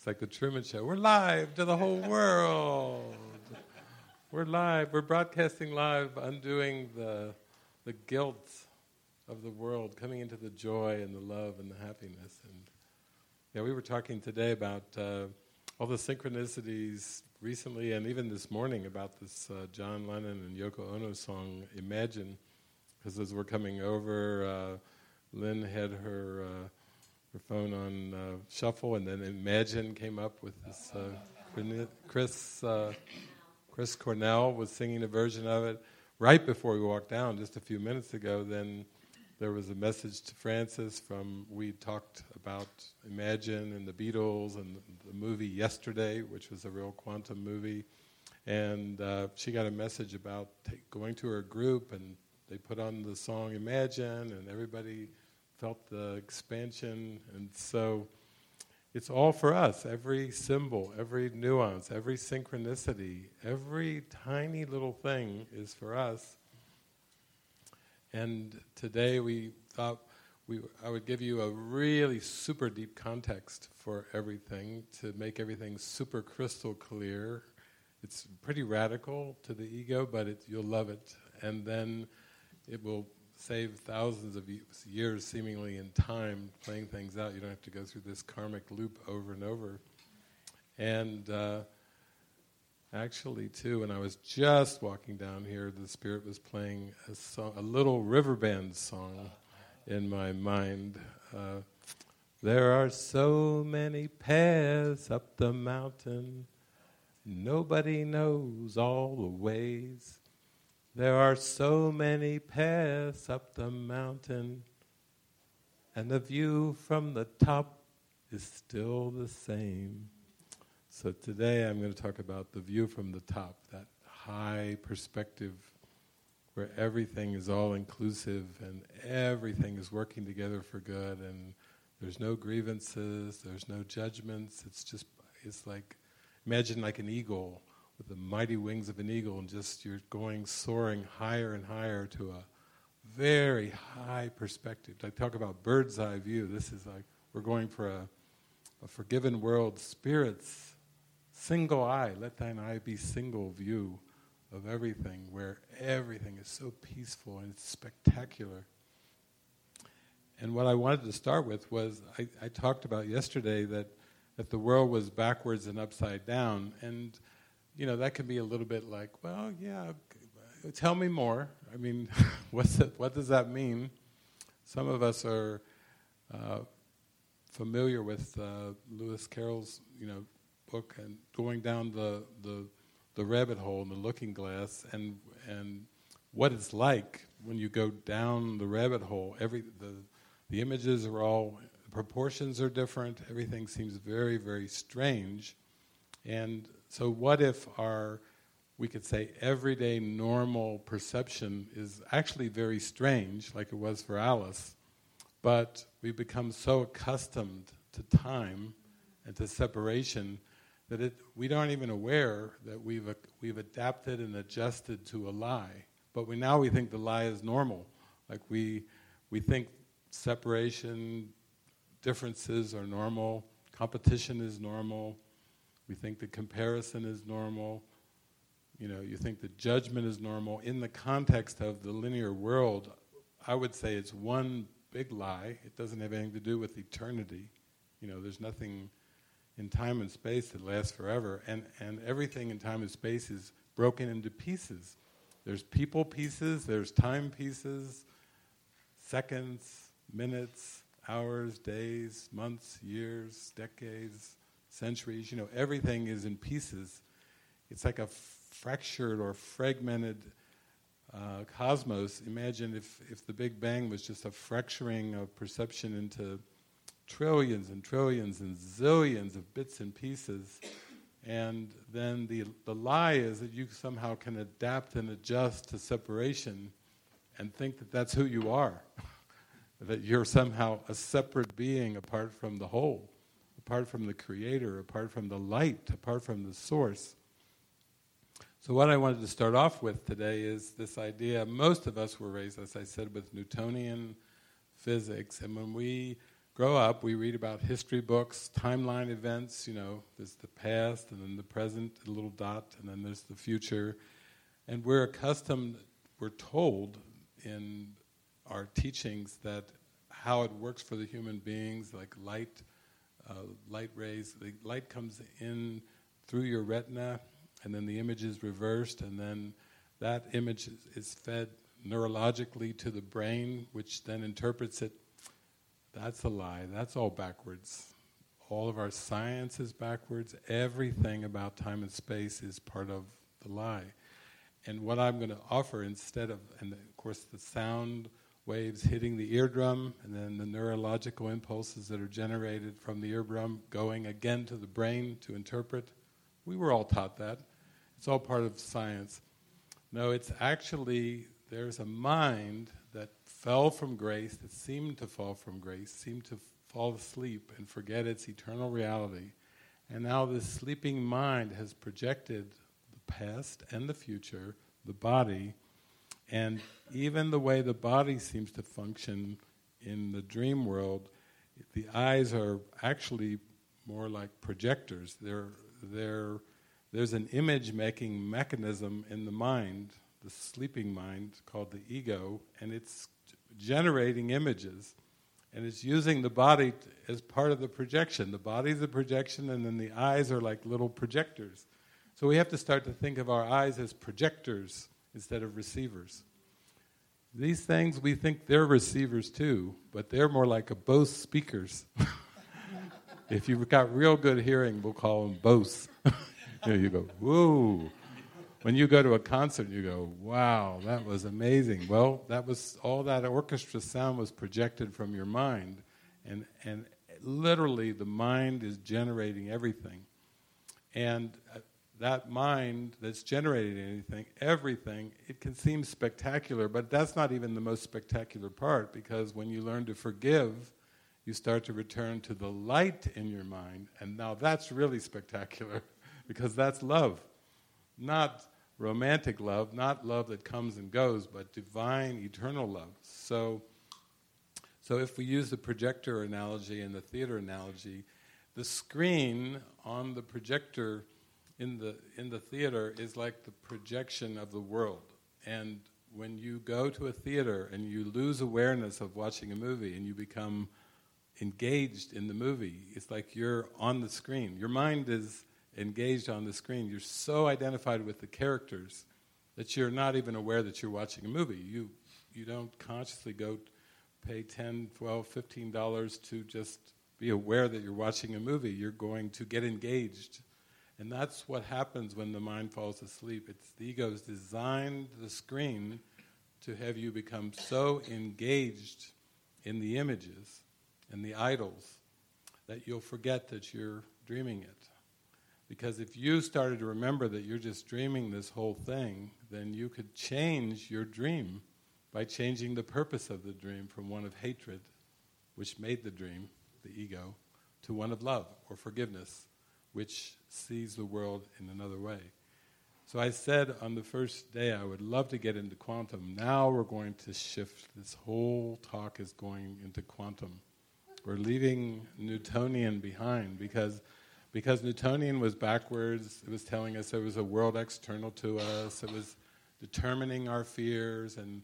It's like the Truman Show. We're live to the whole world. We're live. We're broadcasting live, undoing the, the guilt of the world, coming into the joy and the love and the happiness. And yeah, we were talking today about uh, all the synchronicities recently and even this morning about this uh, John Lennon and Yoko Ono song, Imagine. Because as we're coming over, uh, Lynn had her uh, her phone on uh, shuffle, and then Imagine came up with this. Uh, Chris uh, Chris Cornell was singing a version of it right before we walked down, just a few minutes ago. Then there was a message to Frances from we talked about Imagine and the Beatles and the, movie yesterday, which was a real quantum movie, and uh, she got a message about going to her group and they put on the song Imagine, and everybody felt the expansion. And so it's all for us. Every symbol, every nuance, every synchronicity, every tiny little thing is for us. And today we thought we, I would give you a really super deep context for everything to make everything super crystal clear. It's pretty radical to the ego, but it, you'll love it. And then it will save thousands of years, seemingly in time, playing things out. You don't have to go through this karmic loop over and over. And uh, actually, too, when I was just walking down here, the Spirit was playing a, song, a little river band song in my mind. Uh, there are so many paths up the mountain, nobody knows all the ways. There are so many paths up the mountain, and the view from the top is still the same. So today I'm going to talk about the view from the top, that high perspective where everything is all inclusive and everything is working together for good and there's no grievances, there's no judgments. It's just, it's like, imagine like an eagle with the mighty wings of an eagle, and just you're going soaring higher and higher to a very high perspective. I talk about bird's eye view. This is like we're going for a, a forgiven world, spirits, single eye. Let thine eye be single view of everything, where everything is so peaceful and it's spectacular. And what I wanted to start with was I, I talked about yesterday that, that the world was backwards and upside down. And you know, that can be a little bit like, well, yeah, tell me more. I mean, what's it, what does that mean? Some of us are uh, familiar with uh, Lewis Carroll's, you know, book and going down the, the, the rabbit hole and the looking glass and, and what it's like when you go down the rabbit hole. Every, the, the images are all, the proportions are different, everything seems very, very strange. And so, what if our, we could say, everyday normal perception is actually very strange, like it was for Alice, but we've become so accustomed to time and to separation that it, we aren't even aware that we've, we've adapted and adjusted to a lie. But we, now we think the lie is normal. Like we, we think separation, differences are normal, competition is normal, we think the comparison is normal. You know, you think the judgment is normal. In the context of the linear world, I would say it's one big lie. It doesn't have anything to do with eternity. You know, there's nothing in time and space that lasts forever. And, and everything in time and space is broken into pieces. There's people pieces, there's time pieces, seconds, minutes, hours, days, months, years, decades centuries. You know, everything is in pieces. It's like a fractured or fragmented uh, cosmos. Imagine if, if the Big Bang was just a fracturing of perception into trillions and trillions and zillions of bits and pieces. And then the, the lie is that you somehow can adapt and adjust to separation and think that that's who you are, that you're somehow a separate being apart from the whole apart from the Creator, apart from the light, apart from the source. So, what I wanted to start off with today is this idea. Most of us were raised, as I said, with Newtonian physics, and when we grow up, we read about history books, timeline events, you know, there's the past and then the present, a little dot, and then there's the future. And we're accustomed, we're told in our teachings that how it works for the human beings, like light, uh, light rays, the light comes in through your retina, and then the image is reversed, and then that image is, is fed neurologically to the brain, which then interprets it. That's a lie. That's all backwards. All of our science is backwards. Everything about time and space is part of the lie. And what I'm going to offer instead of, and of course, the sound waves hitting the eardrum, and then the neurological impulses that are generated from the eardrum going again to the brain to interpret. We were all taught that. It's all part of science. No, it's actually, there's a mind that fell from grace, that seemed to fall from grace, seemed to fall asleep and forget its eternal reality. And now this sleeping mind has projected the past and the future, the body, and even the way the body seems to function in the dream world, the eyes are actually more like projectors. They're, they're, there's an image making mechanism in the mind, the sleeping mind, called the ego, and it's generating images. And it's using the body as part of the projection. The body's the projection, and then the eyes are like little projectors. So we have to start to think of our eyes as projectors instead of receivers. These things, we think they're receivers too, but they're more like a Bose speakers. if you've got real good hearing, we'll call them Bose. you, you go, whoa. When you go to a concert, you go, wow, that was amazing. Well, that was all that orchestra sound was projected from your mind, and, and literally the mind is generating everything. And uh, that mind that's generating anything, everything, it can seem spectacular, but that's not even the most spectacular part because when you learn to forgive, you start to return to the light in your mind, and now that's really spectacular because that's love. Not romantic love, not love that comes and goes, but divine, eternal love. So, so if we use the projector analogy and the theater analogy, the screen on the projector in the in the theater is like the projection of the world. And when you go to a theater and you lose awareness of watching a movie and you become engaged in the movie, it's like you're on the screen. Your mind is engaged on the screen. You're so identified with the characters that you're not even aware that you're watching a movie. You you don't consciously go pay 10, 12, 15 dollars to just be aware that you're watching a movie. You're going to get engaged and that's what happens when the mind falls asleep. It's the ego's designed the screen to have you become so engaged in the images and the idols that you'll forget that you're dreaming it. Because if you started to remember that you're just dreaming this whole thing, then you could change your dream by changing the purpose of the dream from one of hatred, which made the dream, the ego, to one of love or forgiveness which sees the world in another way. So I said on the first day I would love to get into quantum. Now we're going to shift. This whole talk is going into quantum. We're leaving Newtonian behind because because Newtonian was backwards. It was telling us there was a world external to us. It was determining our fears and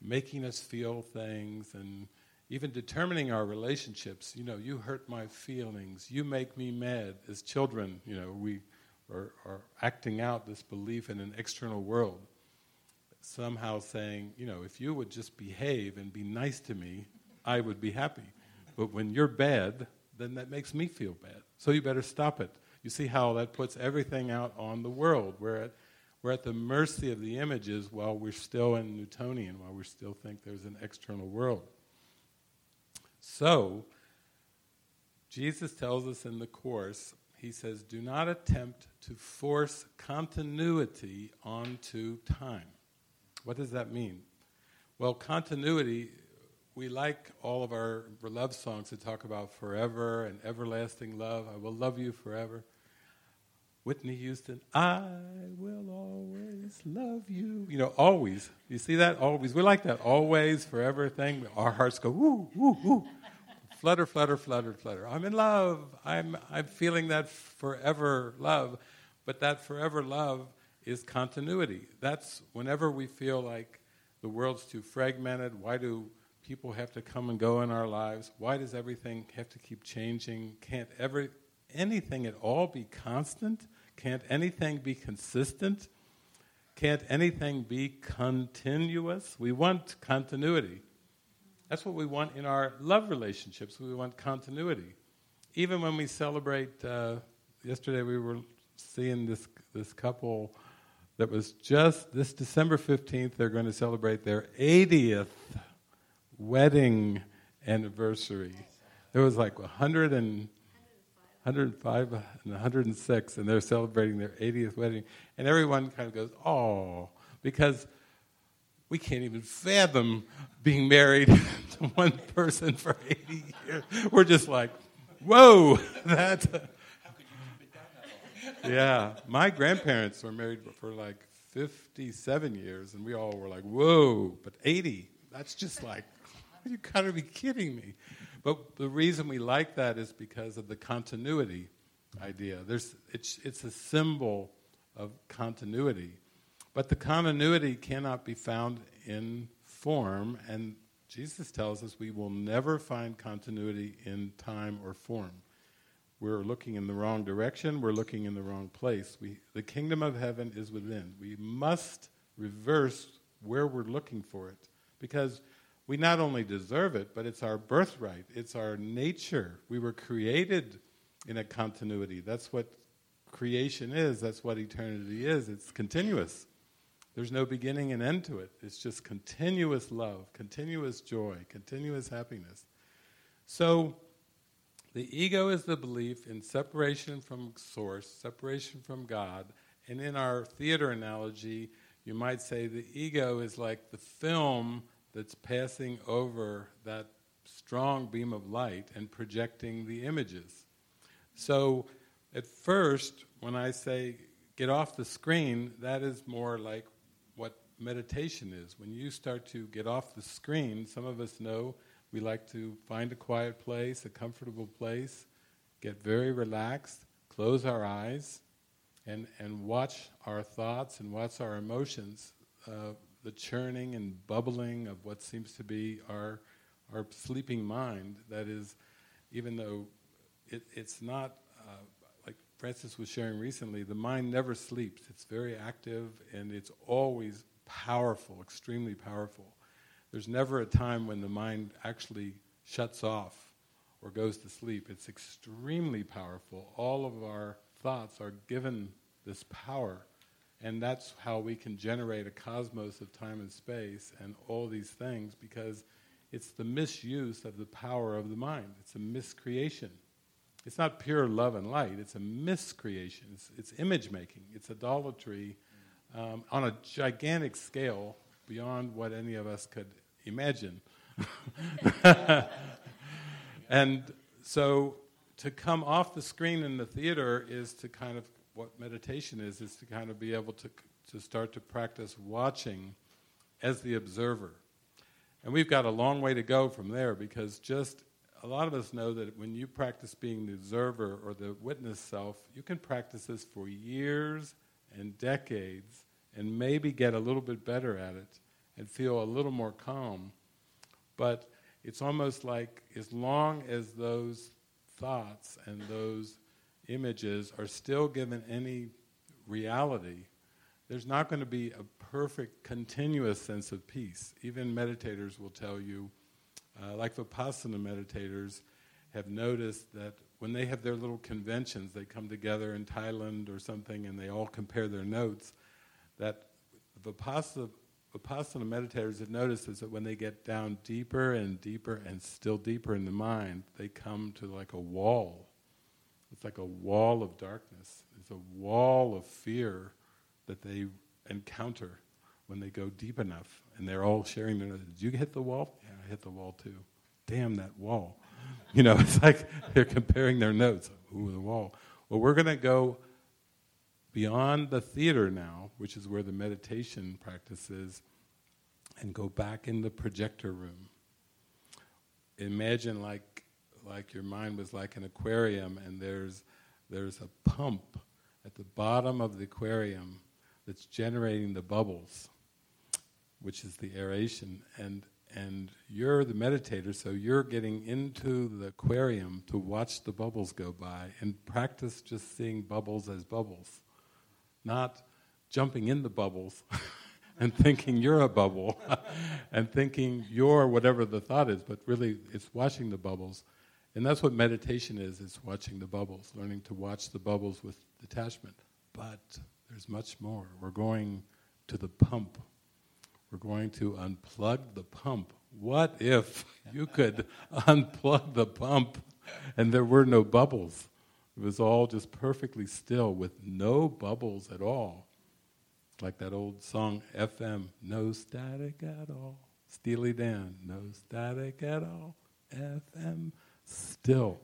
making us feel things and even determining our relationships. You know, you hurt my feelings, you make me mad. As children, you know, we are, are acting out this belief in an external world. Somehow saying, you know, if you would just behave and be nice to me, I would be happy. But when you're bad, then that makes me feel bad. So you better stop it. You see how that puts everything out on the world. We're at, we're at the mercy of the images while we're still in Newtonian, while we still think there's an external world. So, Jesus tells us in the Course, he says, do not attempt to force continuity onto time. What does that mean? Well, continuity, we like all of our love songs to talk about forever and everlasting love. I will love you forever. Whitney Houston, I will always love you. You know, always. You see that? Always. We like that always, forever thing. Our hearts go, woo, woo, woo flutter, flutter, flutter, flutter. I'm in love. I'm, I'm feeling that forever love. But that forever love is continuity. That's whenever we feel like the world's too fragmented, why do people have to come and go in our lives? Why does everything have to keep changing? Can't ever anything at all be constant? Can't anything be consistent? Can't anything be continuous? We want continuity. That's what we want in our love relationships. We want continuity. Even when we celebrate, uh, yesterday we were seeing this, this couple that was just this December 15th, they're going to celebrate their 80th wedding anniversary. There was like 100 and 105 and 106, and they're celebrating their 80th wedding. And everyone kind of goes, oh, because we can't even fathom being married to one person for 80 years. We're just like, whoa, that's. yeah, my grandparents were married for like 57 years, and we all were like, whoa, but 80, that's just like, you gotta be kidding me. But the reason we like that is because of the continuity idea. There's, it's, it's a symbol of continuity. But the continuity cannot be found in form, and Jesus tells us we will never find continuity in time or form. We're looking in the wrong direction, we're looking in the wrong place. We, the kingdom of heaven is within. We must reverse where we're looking for it because we not only deserve it, but it's our birthright, it's our nature. We were created in a continuity. That's what creation is, that's what eternity is. It's continuous. There's no beginning and end to it. It's just continuous love, continuous joy, continuous happiness. So, the ego is the belief in separation from Source, separation from God. And in our theater analogy, you might say the ego is like the film that's passing over that strong beam of light and projecting the images. So, at first, when I say get off the screen, that is more like what meditation is. When you start to get off the screen, some of us know we like to find a quiet place, a comfortable place, get very relaxed, close our eyes, and, and watch our thoughts and watch our emotions uh, the churning and bubbling of what seems to be our, our sleeping mind. That is, even though it, it's not, uh, like Frances was sharing recently, the mind never sleeps. It's very active and it's always powerful, extremely powerful. There's never a time when the mind actually shuts off or goes to sleep. It's extremely powerful. All of our thoughts are given this power. And that's how we can generate a cosmos of time and space and all these things because it's the misuse of the power of the mind. It's a miscreation. It's not pure love and light, it's a miscreation. It's, it's image making, it's idolatry um, on a gigantic scale beyond what any of us could imagine. and so to come off the screen in the theater is to kind of what meditation is, is to kind of be able to, to start to practice watching as the observer. And we've got a long way to go from there because just a lot of us know that when you practice being the observer or the witness self, you can practice this for years and decades and maybe get a little bit better at it and feel a little more calm. But it's almost like as long as those thoughts and those images are still given any reality, there's not going to be a perfect, continuous sense of peace. Even meditators will tell you, uh, like Vipassana meditators have noticed that when they have their little conventions, they come together in Thailand or something and they all compare their notes, that Vipassana, Vipassana meditators have noticed is that when they get down deeper and deeper and still deeper in the mind, they come to like a wall it's like a wall of darkness. It's a wall of fear that they encounter when they go deep enough. And they're all sharing their, notes. did you hit the wall? Yeah, I hit the wall too. Damn that wall. You know, it's like they're comparing their notes. Ooh, the wall. Well, we're going to go beyond the theater now, which is where the meditation practice is, and go back in the projector room. Imagine like like your mind was like an aquarium and there's, there's a pump at the bottom of the aquarium that's generating the bubbles, which is the aeration. And, and you're the meditator, so you're getting into the aquarium to watch the bubbles go by and practice just seeing bubbles as bubbles, not jumping in the bubbles. and thinking you're a bubble and thinking you're whatever the thought is, but really it's watching the bubbles. And that's what meditation is, it's watching the bubbles, learning to watch the bubbles with detachment. But there's much more. We're going to the pump. We're going to unplug the pump. What if you could unplug the pump and there were no bubbles? It was all just perfectly still with no bubbles at all. Like that old song, FM, no static at all. Steely Dan, no static at all. FM, still.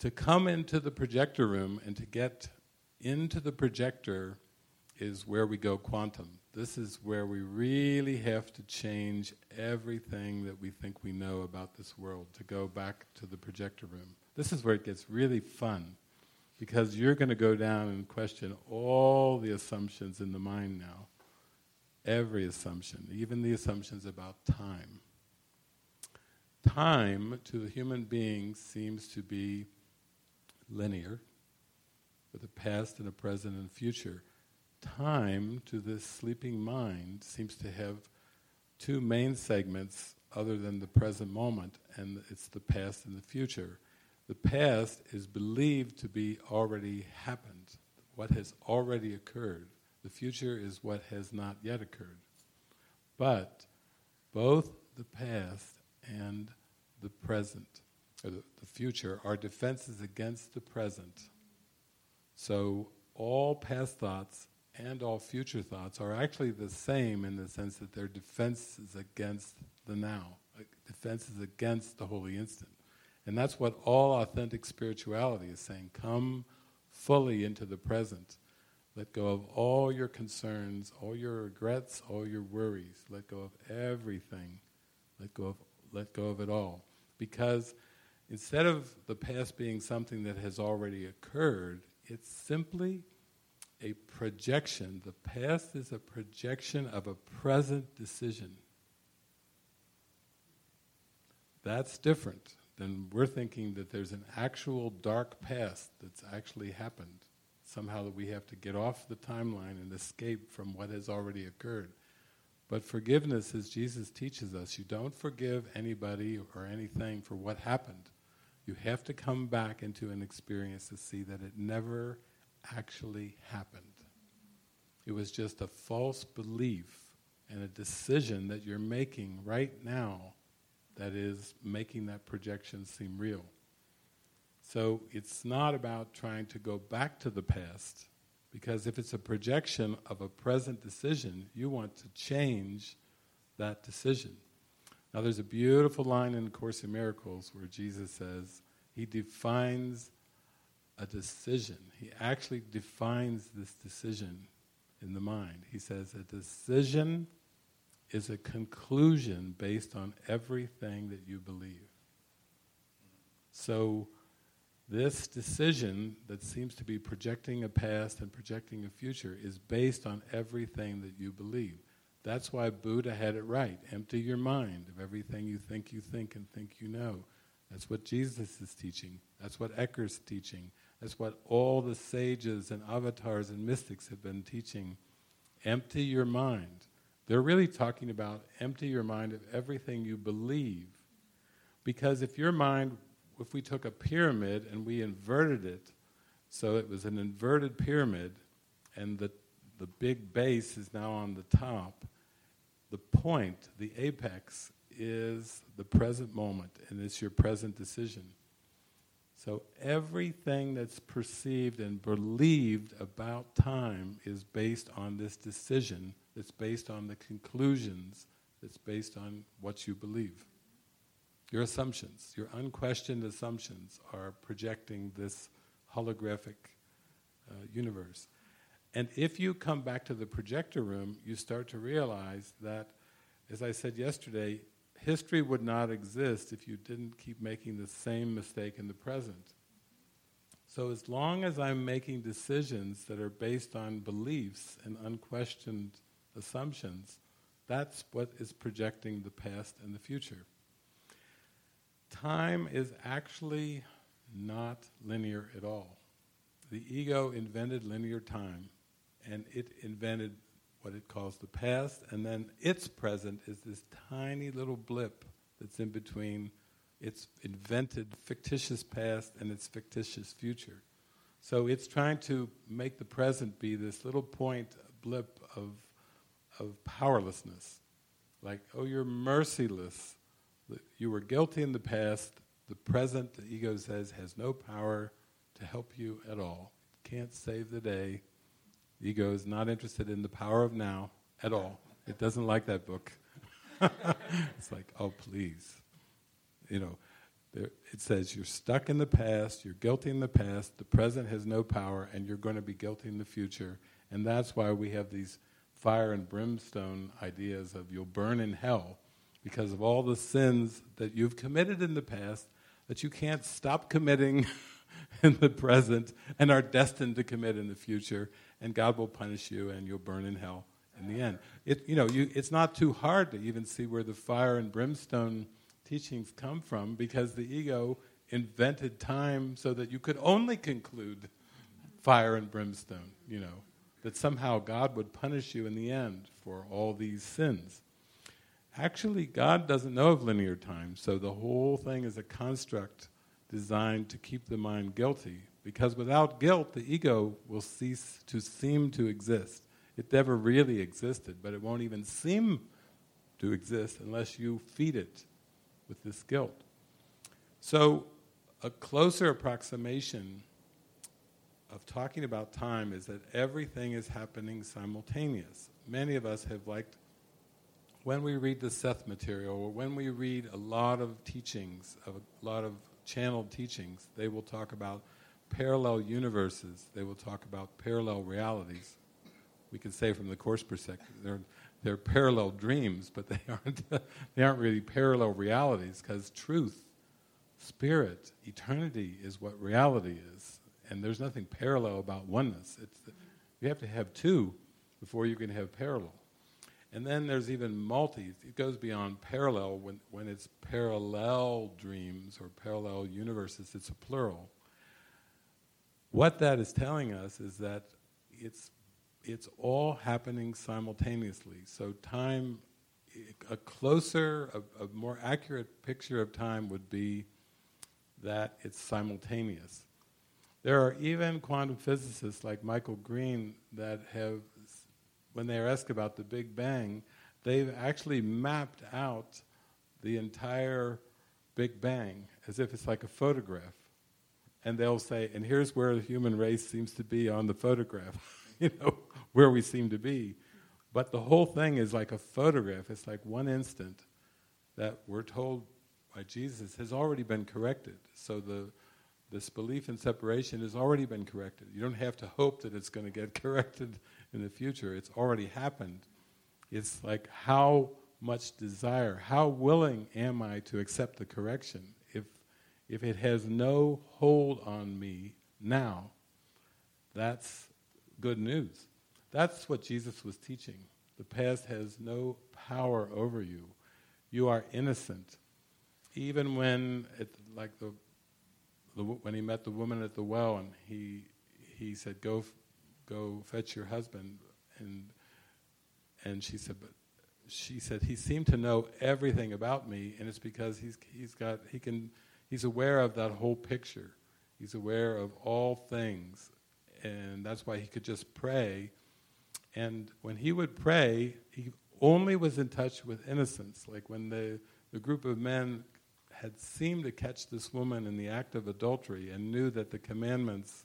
To come into the projector room and to get into the projector is where we go quantum. This is where we really have to change everything that we think we know about this world to go back to the projector room. This is where it gets really fun because you're going to go down and question all the assumptions in the mind now. Every assumption, even the assumptions about time. Time to the human being seems to be linear, with a past and a present and future. Time to this sleeping mind seems to have two main segments other than the present moment, and it's the past and the future. The past is believed to be already happened, what has already occurred. The future is what has not yet occurred. But both the past and the present, or the, future, are defenses against the present. So all past thoughts and all future thoughts are actually the same in the sense that they're defenses against the now, defenses against the holy instant. And that's what all authentic spirituality is saying. Come fully into the present. Let go of all your concerns, all your regrets, all your worries. Let go of everything. Let go of, let go of it all. Because instead of the past being something that has already occurred, it's simply a projection. The past is a projection of a present decision. That's different than we're thinking that there's an actual dark past that's actually happened. Somehow that we have to get off the timeline and escape from what has already occurred. But forgiveness, as Jesus teaches us, you don't forgive anybody or anything for what happened. You have to come back into an experience to see that it never actually happened. It was just a false belief and a decision that you're making right now that is making that projection seem real. So it's not about trying to go back to the past, because if it's a projection of a present decision, you want to change that decision. Now, there's a beautiful line in Course in Miracles where Jesus says he defines a decision. He actually defines this decision in the mind. He says a decision is a conclusion based on everything that you believe. So, this decision that seems to be projecting a past and projecting a future is based on everything that you believe. That's why Buddha had it right. Empty your mind of everything you think you think and think you know. That's what Jesus is teaching. That's what Eckhart's teaching. That's what all the sages and avatars and mystics have been teaching. Empty your mind. They're really talking about empty your mind of everything you believe. Because if your mind, if we took a pyramid and we inverted it, so it was an inverted pyramid, and the, the big base is now on the top, the point, the apex, is the present moment, and it's your present decision. So everything that's perceived and believed about time is based on this decision that's based on the conclusions, that's based on what you believe. Your assumptions, your unquestioned assumptions, are projecting this holographic uh, universe. And if you come back to the projector room, you start to realize that, as I said yesterday, history would not exist if you didn't keep making the same mistake in the present. So, as long as I'm making decisions that are based on beliefs and unquestioned assumptions, that's what is projecting the past and the future. Time is actually not linear at all. The ego invented linear time, and it invented what it calls the past, and then its present is this tiny little blip that's in between its invented fictitious past and its fictitious future. So it's trying to make the present be this little point, blip of, of powerlessness. Like, oh, you're merciless. You were guilty in the past. The present, the ego says, has no power to help you at all. Can't save the day. The ego is not interested in the power of now at all. It doesn't like that book. it's like, oh, please. You know, there, it says you're stuck in the past, you're guilty in the past, the present has no power, and you're going to be guilty in the future. And that's why we have these fire and brimstone ideas of you'll burn in hell because of all the sins that you've committed in the past that you can't stop committing in the present and are destined to commit in the future and God will punish you and you'll burn in hell in the end. It, you know, you, it's not too hard to even see where the fire and brimstone teachings come from because the ego invented time so that you could only conclude fire and brimstone, you know, that somehow God would punish you in the end for all these sins. Actually, God doesn't know of linear time, so the whole thing is a construct designed to keep the mind guilty because without guilt, the ego will cease to seem to exist. It never really existed, but it won't even seem to exist unless you feed it with this guilt. So, a closer approximation of talking about time is that everything is happening simultaneous. Many of us have liked when we read the Seth material or when we read a lot of teachings, a lot of channeled teachings, they will talk about parallel universes. They will talk about parallel realities. We can say from the Course perspective, they're, they're parallel dreams, but they aren't, they aren't really parallel realities because truth, spirit, eternity is what reality is. And there's nothing parallel about oneness. It's you have to have two before you can have parallel. And then there's even multi. It goes beyond parallel when, when it's parallel dreams or parallel universes. It's a plural. What that is telling us is that it's, it's all happening simultaneously. So, time, a closer, a, a more accurate picture of time would be that it's simultaneous. There are even quantum physicists like Michael Green that have, when they are asked about the Big Bang, they've actually mapped out the entire Big Bang as if it's like a photograph and they'll say, and here's where the human race seems to be on the photograph, you know, where we seem to be. But the whole thing is like a photograph. It's like one instant that we're told by Jesus has already been corrected. So the this belief in separation has already been corrected. You don't have to hope that it's going to get corrected in the future. It's already happened. It's like how much desire, how willing am I to accept the correction? if if it has no hold on me now, that's good news. That's what Jesus was teaching. The past has no power over you. You are innocent. Even when, it, like the, the, when he met the woman at the well and he, he said, go, go fetch your husband. And, and she said, but she said, he seemed to know everything about me, and it's because he's, he's got, he can He's aware of that whole picture. He's aware of all things. And that's why he could just pray. And when he would pray, he only was in touch with innocence. Like when the, the group of men had seemed to catch this woman in the act of adultery and knew that the commandments,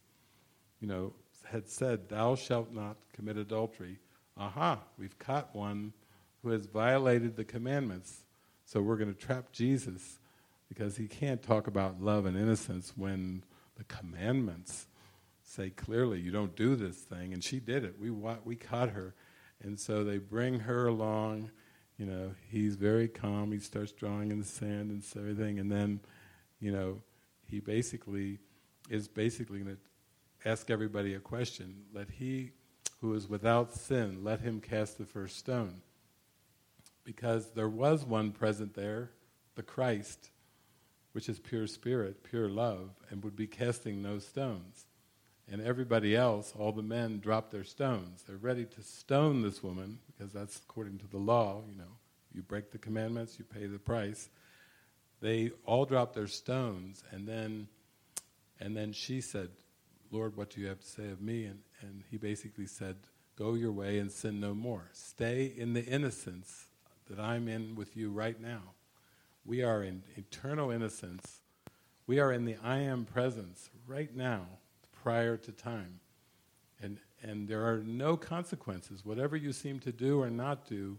you know, had said, Thou shalt not commit adultery. Aha, we've caught one who has violated the commandments. So we're going to trap Jesus because he can't talk about love and innocence when the commandments say clearly you don't do this thing and she did it we we caught her and so they bring her along You know, he's very calm. He starts drawing in the sand and everything, and then, you know, he basically is basically going to ask everybody a question. Let he who is without sin, let him cast the first stone. Because there was one present there, the Christ, which is pure spirit, pure love, and would be casting no stones. And everybody else, all the men, drop their stones. They're ready to stone this woman, because that's according to the law, you know. You break the commandments, you pay the price. They all drop their stones, and then, and then she said, Lord, what do you have to say of me? And, and he basically said, Go your way and sin no more. Stay in the innocence that I'm in with you right now. We are in eternal innocence. We are in the I am presence right now, prior to time. And, and there are no consequences. Whatever you seem to do or not do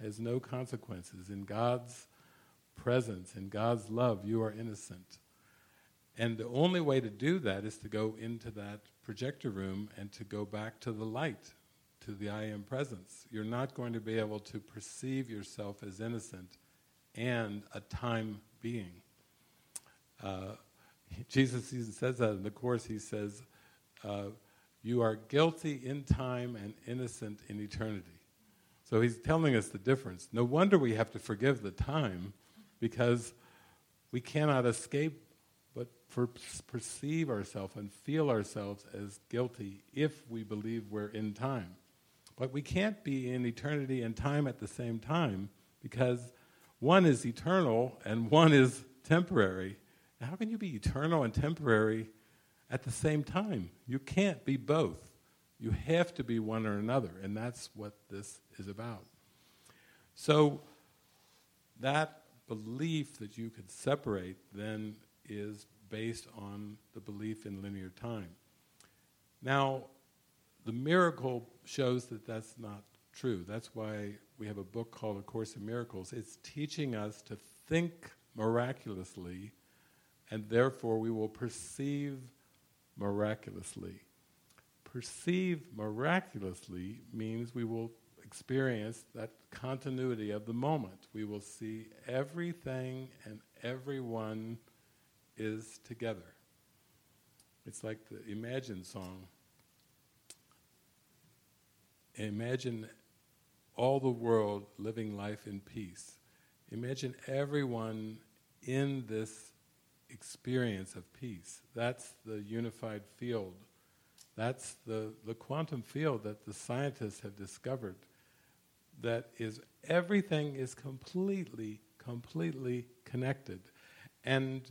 has no consequences. In God's presence, in God's love, you are innocent. And the only way to do that is to go into that projector room and to go back to the light, to the I am presence. You're not going to be able to perceive yourself as innocent and a time being. Uh, Jesus even says that in the Course. He says, uh, You are guilty in time and innocent in eternity. So he's telling us the difference. No wonder we have to forgive the time because we cannot escape for, perceive ourselves and feel ourselves as guilty if we believe we're in time. But we can't be in eternity and time at the same time because one is eternal and one is temporary. How can you be eternal and temporary at the same time? You can't be both. You have to be one or another, and that's what this is about. So, that belief that you could separate then is based on the belief in linear time. Now, the miracle shows that that's not true. That's why we have a book called A Course in Miracles. It's teaching us to think miraculously, and therefore we will perceive miraculously. Perceive miraculously means we will experience that continuity of the moment. We will see everything and everyone is together. It's like the Imagine song. Imagine all the world living life in peace. Imagine everyone in this experience of peace. That's the unified field. That's the, the quantum field that the scientists have discovered. That is, everything is completely, completely connected. And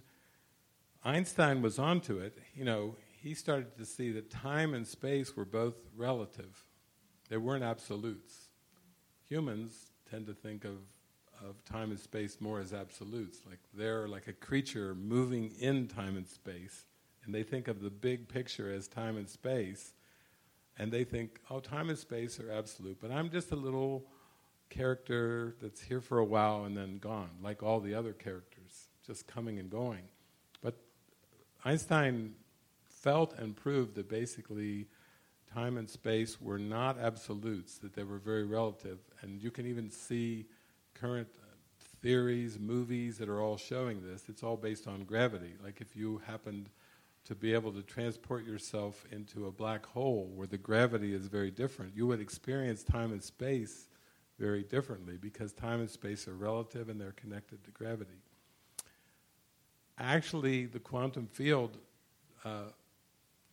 Einstein was onto it. You know, he started to see that time and space were both relative. They weren't absolutes. Humans tend to think of, of time and space more as absolutes, like they're like a creature moving in time and space, and they think of the big picture as time and space, and they think, oh, time and space are absolute, but I'm just a little character that's here for a while and then gone, like all the other characters, just coming and going. Einstein felt and proved that basically time and space were not absolutes, that they were very relative. And you can even see current uh, theories, movies that are all showing this. It's all based on gravity. Like if you happened to be able to transport yourself into a black hole where the gravity is very different, you would experience time and space very differently because time and space are relative and they're connected to gravity actually, the quantum field uh,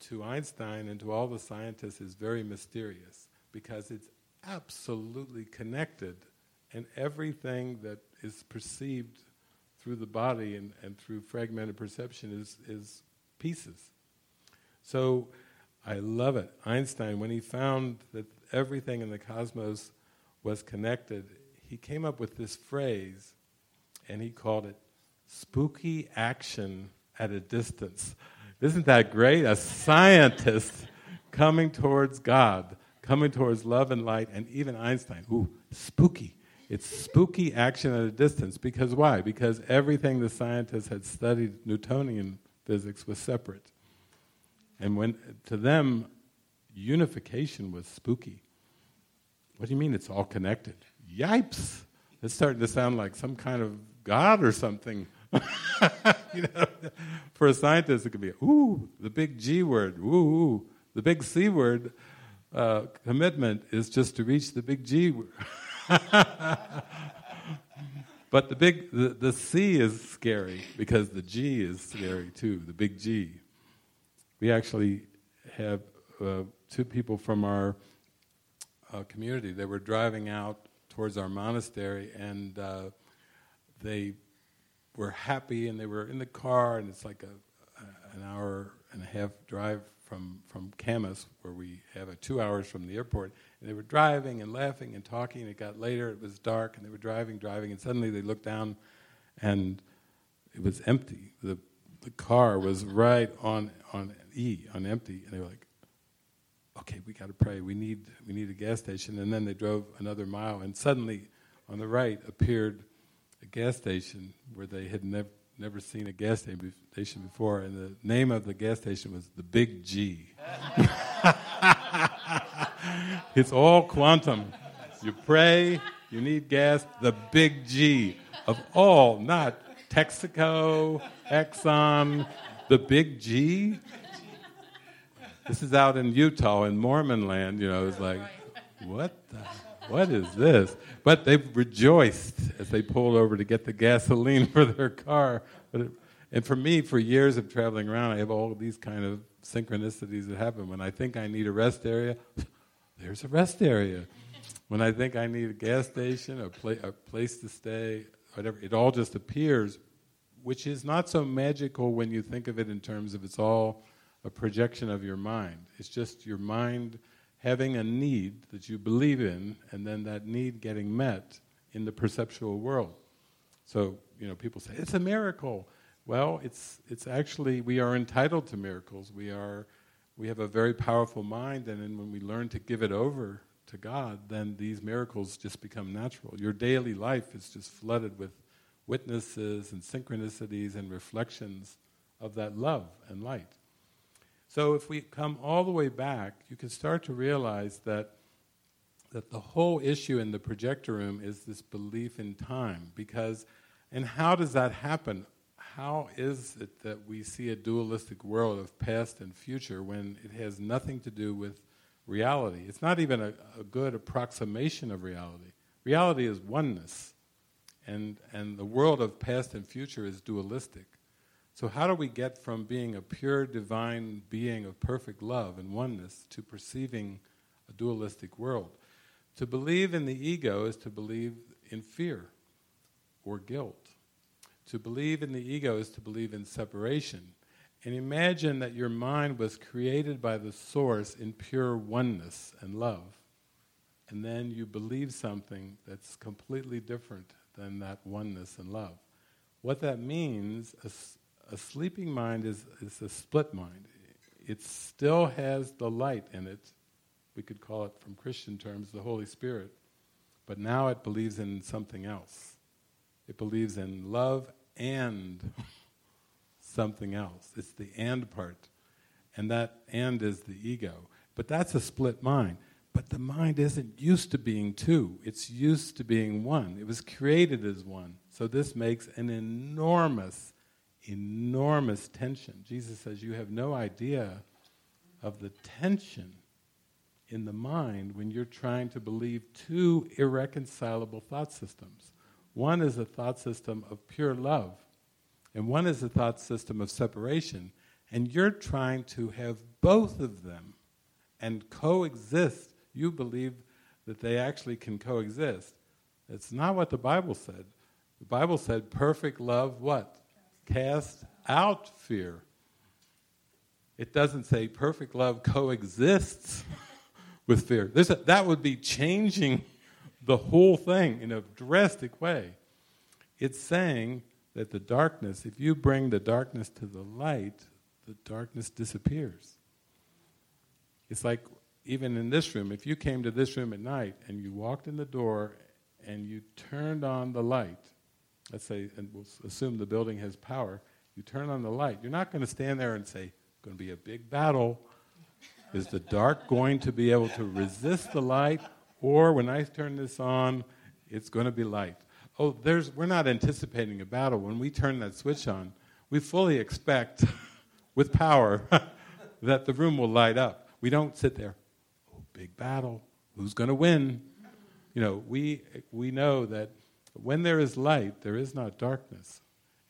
to Einstein and to all the scientists is very mysterious because it's absolutely connected, and everything that is perceived through the body and, and through fragmented perception is, is pieces. So I love it. Einstein, when he found that everything in the cosmos was connected, he came up with this phrase and he called it spooky action at a distance. Isn't that great? A scientist coming towards God, coming towards love and light, and even Einstein. Ooh, spooky. It's spooky action at a distance. Because why? Because everything the scientists had studied Newtonian physics was separate. And when to them, unification was spooky. What do you mean it's all connected? Yipes! it's starting to sound like some kind of god or something. you know, for a scientist, it could be ooh, the big G word, ooh, ooh. the big C word. Uh, commitment is just to reach the big G. Word. but the big, the, the C is scary because the G is scary too. The big G. We actually have uh, two people from our uh, community. They were driving out towards our monastery, and uh, they were happy, and they were in the car, and it's like a, a, an hour and a half drive from from Kamas, where we have a two hours from the airport. And they were driving and laughing and talking. And it got later; it was dark, and they were driving, driving, and suddenly they looked down, and it was empty. the The car was right on on E, on empty, and they were like, "Okay, we got to pray. We need we need a gas station." And then they drove another mile, and suddenly, on the right appeared a gas station where they had never never seen a gas station before, and the name of the gas station was the Big G. it's all quantum. You pray, you need gas, the Big G of all, not Texaco, Exxon, the Big G. This is out in Utah, in Mormon land, you know, it's like, what the, what is this? But they rejoiced as they pulled over to get the gasoline for their car. It, and for me, for years of traveling around, I have all these kind of synchronicities that happen. When I think I need a rest area, there's a rest area. When I think I need a gas station, a, pla- a place to stay, whatever, it all just appears, which is not so magical when you think of it in terms of it's all a projection of your mind. It's just your mind having a need that you believe in, and then that need getting met in the perceptual world. So, you know, people say, it's a miracle. Well, it's, it's actually, we are entitled to miracles. We, are, we have a very powerful mind, and then when we learn to give it over to God, then these miracles just become natural. Your daily life is just flooded with witnesses and synchronicities and reflections of that love and light. So if we come all the way back, you can start to realize that that the whole issue in the projector room is this belief in time because and how does that happen? How is it that we see a dualistic world of past and future when it has nothing to do with reality? It's not even a, a good approximation of reality. Reality is oneness, and, and the world of past and future is dualistic. So, how do we get from being a pure divine being of perfect love and oneness to perceiving a dualistic world? To believe in the ego is to believe in fear or guilt. To believe in the ego is to believe in separation. And imagine that your mind was created by the source in pure oneness and love. And then you believe something that's completely different than that oneness and love. What that means, a sleeping mind is, is a split mind. It still has the light in it. We could call it, from Christian terms, the Holy Spirit. But now it believes in something else. It believes in love and something else. It's the and part. And that and is the ego. But that's a split mind. But the mind isn't used to being two, it's used to being one. It was created as one. So this makes an enormous enormous tension. Jesus says, You have no idea of the tension in the mind when you're trying to believe two irreconcilable thought systems. One is a thought system of pure love, and one is a thought system of separation. And you're trying to have both of them and coexist. You believe that they actually can coexist. It's not what the Bible said. The Bible said perfect love, what? Cast out fear. It doesn't say perfect love coexists with fear. A, that would be changing the whole thing in a drastic way. It's saying that the darkness, if you bring the darkness to the light, the darkness disappears. It's like even in this room, if you came to this room at night and you walked in the door and you turned on the light, let's say, and we'll assume the building has power, you turn on the light. You're not going to stand there and say, going to be a big battle. Is the dark going to be able to resist the light? Or when I turn this on, it's going to be light. oh, there's, we're not anticipating a battle. When we turn that switch on, we fully expect, with power, that the room will light up. We don't sit there, oh, big battle, who's going to win? You know, we, we know that when there is light, there is not darkness.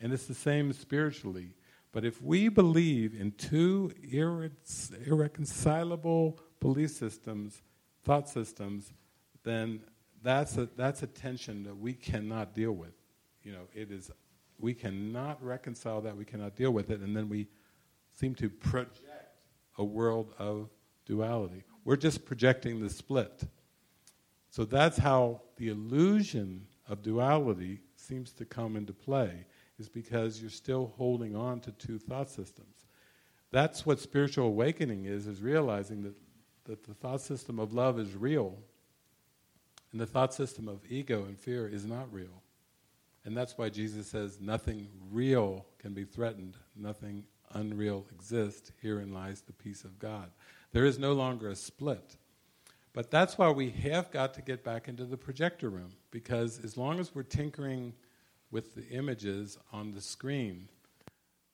And it's the same spiritually. But if we believe in two irre- irreconcilable belief systems, thought systems, then that's a, that's a tension that we cannot deal with. You know, it is, we cannot reconcile that, we cannot deal with it, and then we seem to project a world of duality. We're just projecting the split. So that's how the illusion of duality seems to come into play, is because you're still holding on to two thought systems. That's what spiritual awakening is, is realizing that, that the thought system of love is real, and the thought system of ego and fear is not real. And that's why Jesus says nothing real can be threatened, nothing unreal exists. Herein lies the peace of God. There is no longer a split. But that's why we have got to get back into the projector room, because as long as we're tinkering with the images on the screen,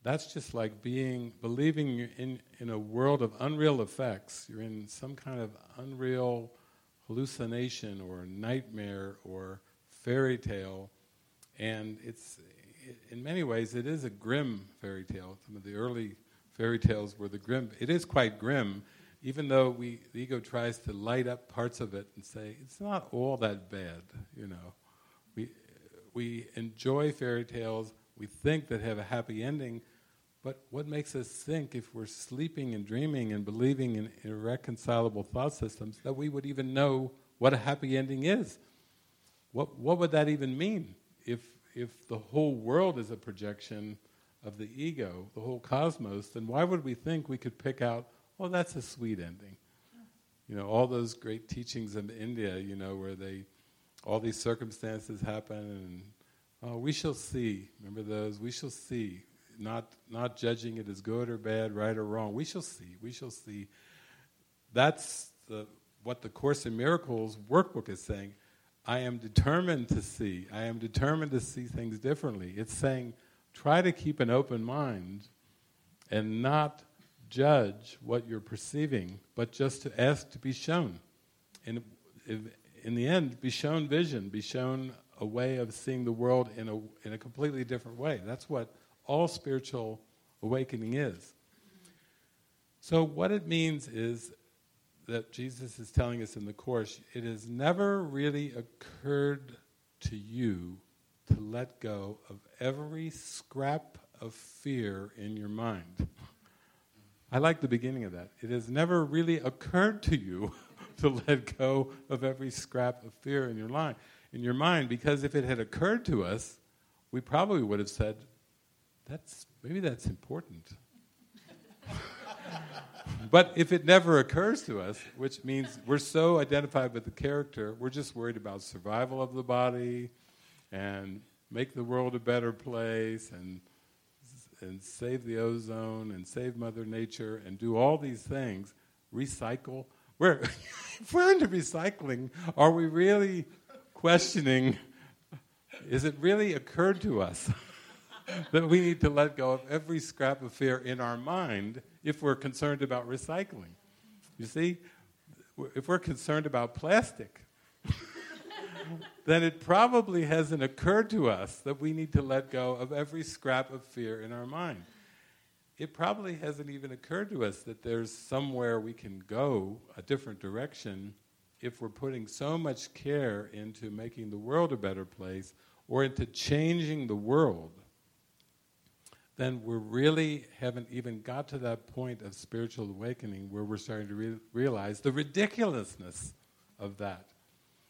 that's just like being believing in, in a world of unreal effects. You're in some kind of unreal hallucination or nightmare or fairy tale, and it's in many ways it is a grim fairy tale. Some of the early fairy tales were the grim. It is quite grim, even though we the ego tries to light up parts of it and say it's not all that bad. You know, we we enjoy fairy tales. We think that have a happy ending, but what makes us think, if we're sleeping and dreaming and believing in irreconcilable thought systems, that we would even know what a happy ending is? What, what would that even mean if, if the whole world is a projection of the ego, the whole cosmos? Then why would we think we could pick out, oh, that's a sweet ending? You know, all those great teachings in India, you know, where they, all these circumstances happen and, oh, we shall see. Remember those? We shall see not, not judging it as good or bad, right or wrong. We shall see. We shall see. That's the, what the Course in Miracles workbook is saying. I am determined to see. I am determined to see things differently. It's saying, try to keep an open mind and not judge what you're perceiving, but just to ask to be shown. And in the end, be shown vision, be shown a way of seeing the world in a, in a completely different way. That's what all spiritual awakening is. So, what it means is that Jesus is telling us in the Course it has never really occurred to you to let go of every scrap of fear in your mind. I like the beginning of that. It has never really occurred to you to let go of every scrap of fear in your mind, in your mind because if it had occurred to us, we probably would have said, that's maybe that's important. but if it never occurs to us, which means we're so identified with the character, we're just worried about survival of the body and make the world a better place and and save the ozone and save mother nature and do all these things, recycle. We're if we're into recycling, are we really questioning is it really occurred to us? that we need to let go of every scrap of fear in our mind if we're concerned about recycling. You see, if we're concerned about plastic, then it probably hasn't occurred to us that we need to let go of every scrap of fear in our mind. It probably hasn't even occurred to us that there's somewhere we can go a different direction if we're putting so much care into making the world a better place or into changing the world then we really haven't even got to that point of spiritual awakening where we're starting to re- realize the ridiculousness of that.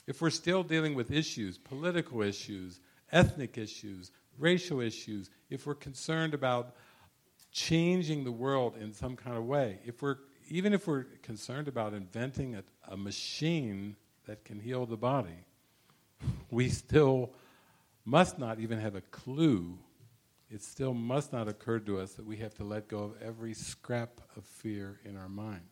If we're still dealing with issues, political issues, ethnic issues, racial issues, if we're concerned about changing the world in some kind of way, if we're even if we're concerned about inventing a, a machine that can heal the body, we still must not even have a clue it still must not occur to us that we have to let go of every scrap of fear in our mind.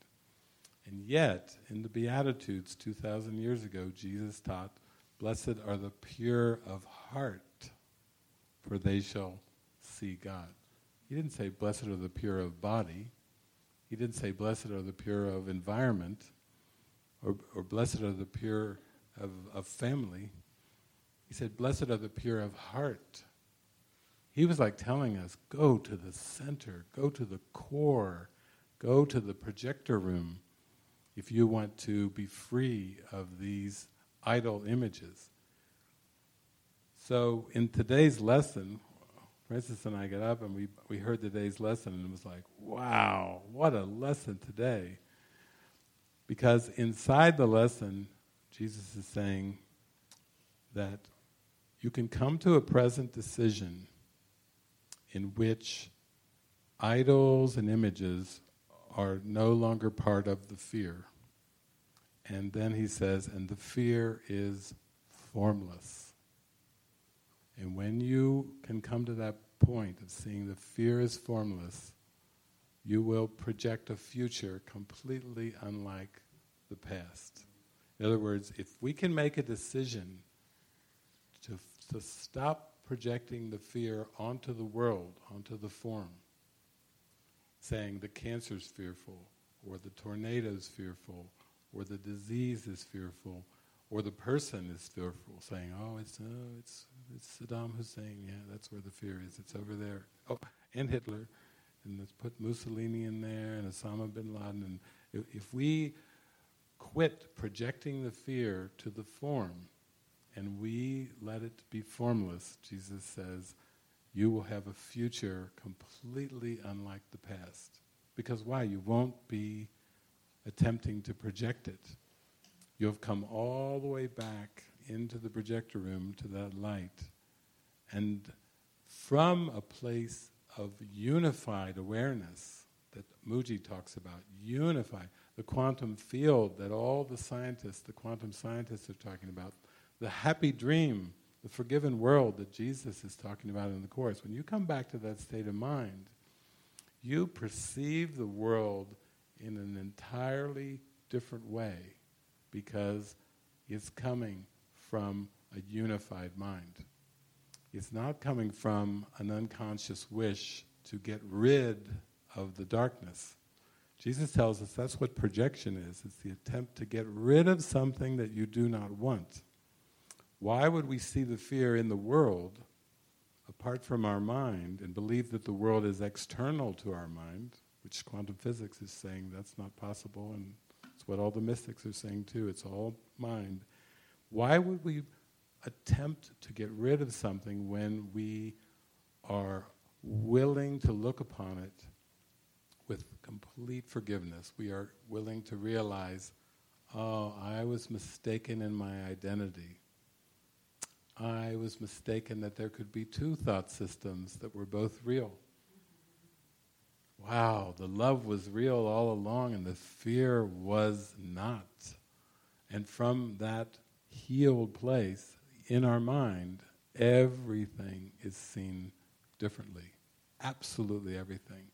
And yet, in the Beatitudes 2,000 years ago, Jesus taught Blessed are the pure of heart, for they shall see God. He didn't say, Blessed are the pure of body. He didn't say, Blessed are the pure of environment, or, or Blessed are the pure of, of family. He said, Blessed are the pure of heart. He was like telling us, Go to the center, go to the core, go to the projector room if you want to be free of these idol images. So, in today's lesson, Frances and I got up and we, we heard today's lesson and it was like, wow, what a lesson today. Because inside the lesson, Jesus is saying that you can come to a present decision in which idols and images are no longer part of the fear. And then he says, and the fear is formless. And when you can come to that point of seeing the fear is formless, you will project a future completely unlike the past. In other words, if we can make a decision to, to stop projecting the fear onto the world, onto the form, saying the cancer's fearful, or the tornado's fearful, or the disease is fearful, or the person is fearful, saying, "Oh, it's oh, it's it's Saddam Hussein. Yeah, that's where the fear is. It's over there. Oh, and Hitler, and let's put Mussolini in there and Osama bin Laden. And if, if we quit projecting the fear to the form, and we let it be formless, Jesus says, you will have a future completely unlike the past. Because why? You won't be attempting to project it. You'll have come all the way back into the projector room to that light. And from a place of unified awareness that Mooji talks about, unified, the quantum field that all the scientists, the quantum scientists are talking about, the happy dream, the forgiven world that Jesus is talking about in the Course, when you come back to that state of mind, you perceive the world in an entirely different way because it's coming from a unified mind. It's not coming from an unconscious wish to get rid of the darkness. Jesus tells us that's what projection is it's the attempt to get rid of something that you do not want. Why would we see the fear in the world apart from our mind and believe that the world is external to our mind, which quantum physics is saying that's not possible, and it's what all the mystics are saying too, it's all mind. Why would we attempt to get rid of something when we are willing to look upon it with complete forgiveness? We are willing to realize, oh, I was mistaken in my identity. I was mistaken that there could be two thought systems that were both real. Wow, the love was real all along and the fear was not. And from that healed place in our mind, everything is seen differently. Absolutely everything.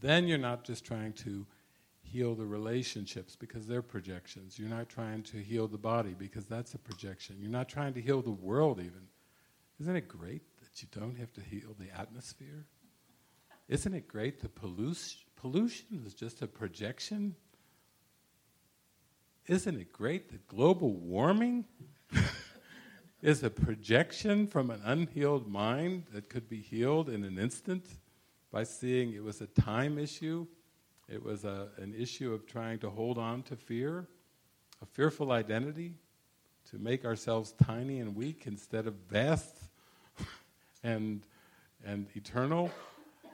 Then you're not just trying to heal the relationships because they're projections. You're not trying to heal the body because that's a projection. You're not trying to heal the world, even. Isn't it great that you don't have to heal the atmosphere? Isn't it great that pollution, is just a projection isn't it great that global warming is a projection from an unhealed mind that could be healed in an instant by seeing it was a time issue? It was a, an issue of trying to hold on to fear, a fearful identity, to make ourselves tiny and weak instead of vast and, and eternal.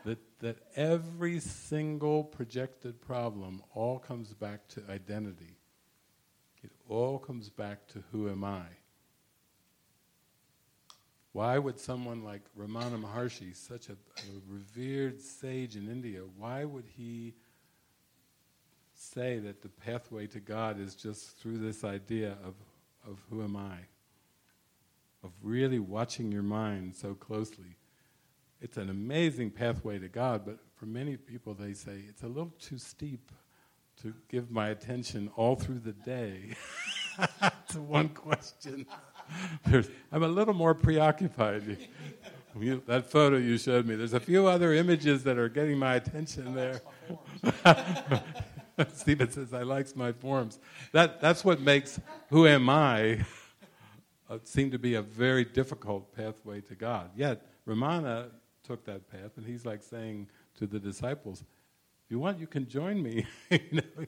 That, that every single projected problem all comes back to identity. It all comes back to who am I? Why would someone like Ramana Maharshi, such a, a revered sage in India, why would he say that the pathway to God is just through this idea of, of who am I? Of really watching your mind so closely. It's an amazing pathway to God, but for many people they say it's a little too steep to give my attention all through the day to one question. I'm a little more preoccupied. You, that photo you showed me, there's a few other images that are getting my attention there. Stephen says, I likes my forms. That, that's what makes who am I uh, seem to be a very difficult pathway to God. Yet, Ramana took that path, and he's like saying to the disciples, if you want, you can join me you know,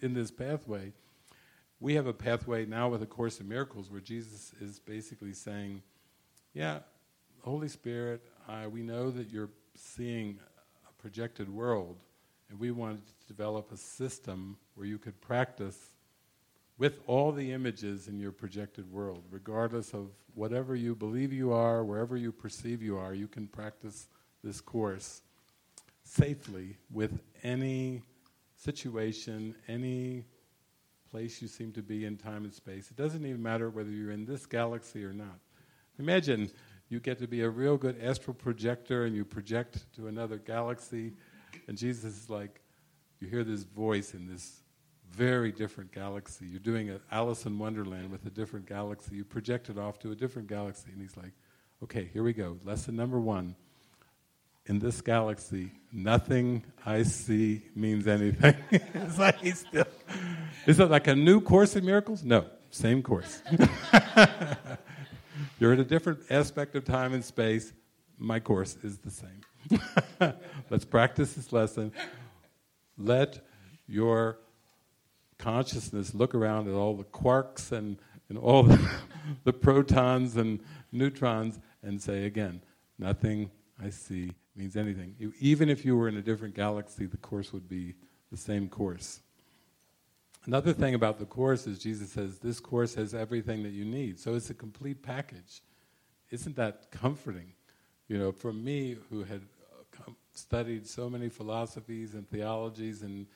in this pathway. We have a pathway now with A Course in Miracles where Jesus is basically saying, yeah, Holy Spirit, uh, we know that you're seeing a projected world, and we wanted to develop a system where you could practice with all the images in your projected world, regardless of whatever you believe you are, wherever you perceive you are, you can practice this course safely with any situation, any place you seem to be in time and space. It doesn't even matter whether you're in this galaxy or not. Imagine you get to be a real good astral projector and you project to another galaxy, and Jesus is like, you hear this voice in this very different galaxy. You're doing an Alice in Wonderland with a different galaxy. You project it off to a different galaxy, and he's like, okay, here we go. Lesson number one. In this galaxy, nothing I see means anything. it's like he's still. Is it like a new Course in Miracles? No, same course. You're in a different aspect of time and space. My course is the same. Let's practice this lesson. Let your consciousness look around at all the quarks and, and all the, the protons and neutrons and say again, nothing I see means anything. Even if you were in a different galaxy, the course would be the same course. Another thing about the course is Jesus says this course has everything that you need. So it's a complete package. Isn't that comforting? You know, for me who had uh, studied so many philosophies and theologies and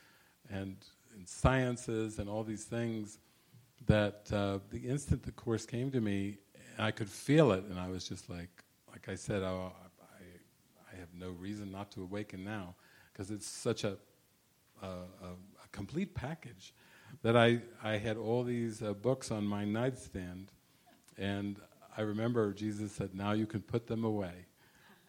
and, and sciences and all these things that uh, the instant the course came to me, I could feel it, and I was just like, like I said, oh, I, I have no reason not to awaken now, because it's such a, a, a, complete package that I, I had all these uh, books on my nightstand, and I remember Jesus said, Now you can put them away.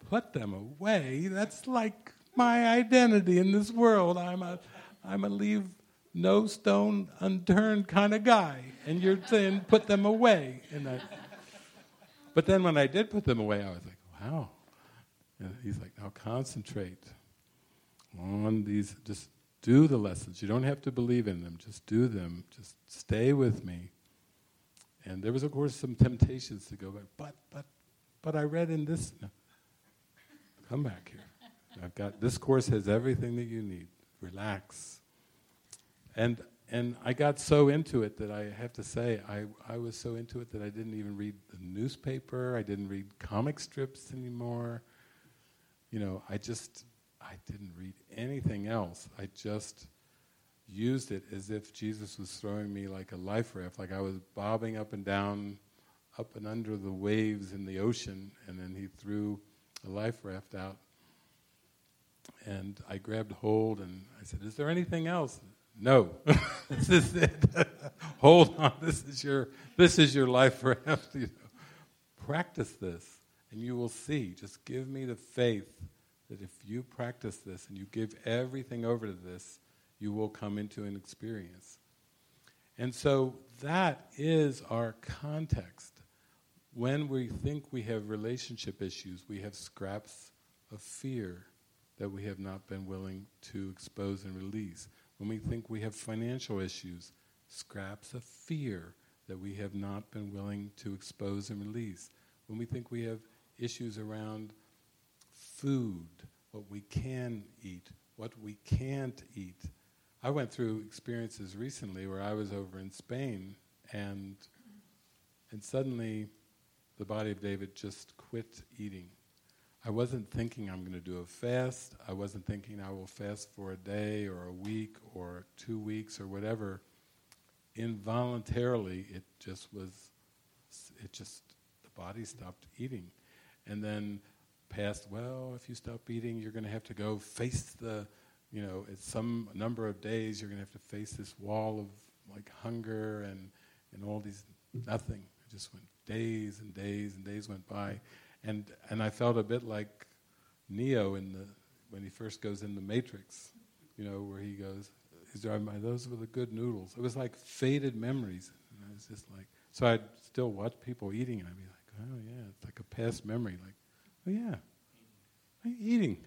Put them away? That's like my identity in this world. I'm a, I'm a leave no stone unturned kind of guy. And you're saying, Put them away. And I, but then when I did put them away, I was like, Wow. And he's like, Now concentrate on these, just do the lessons. You don't have to believe in them, just do them. Just stay with me. And there was, of course, some temptations to go back, but, but, but I read in this. No. Come back here. I've got, this course has everything that you need. Relax. And, and I got so into it that I have to say, I, I was so into it that I didn't even read the newspaper, I didn't read comic strips anymore. You know, I just I didn't read anything else. I just used it as if Jesus was throwing me like a life raft, like I was bobbing up and down, up and under the waves in the ocean, and then he threw a life raft out. And I grabbed hold and I said, Is there anything else? No. this is it. hold on, this is your this is your life raft. You know. Practice this and you will see. Just give me the faith that if you practice this and you give everything over to this, you will come into an experience. And so that is our context. When we think we have relationship issues, we have scraps of fear that we have not been willing to expose and release. When we think we have financial issues, scraps of fear that we have not been willing to expose and release. When we think we have issues around food, what we can eat, what we can't eat. I went through experiences recently where I was over in Spain and and suddenly the body of David just quit eating. I wasn't thinking I'm going to do a fast. I wasn't thinking I will fast for a day or a week or two weeks or whatever. Involuntarily, it just was, it just, the body stopped eating. And then past, well, if you stop eating, you're going to have to go face the, you know, it's some number of days, you're going to have to face this wall of like hunger and, and all these, nothing. just went days and days and days went by, and and I felt a bit like Neo in the when he first goes in the Matrix, you know, where he goes, "These are my those were the good noodles." It was like faded memories, and I was just like, so I'd still watch people eating, and I'd be like, "Oh yeah," it's like a past memory, like, "Oh yeah, I'm eating."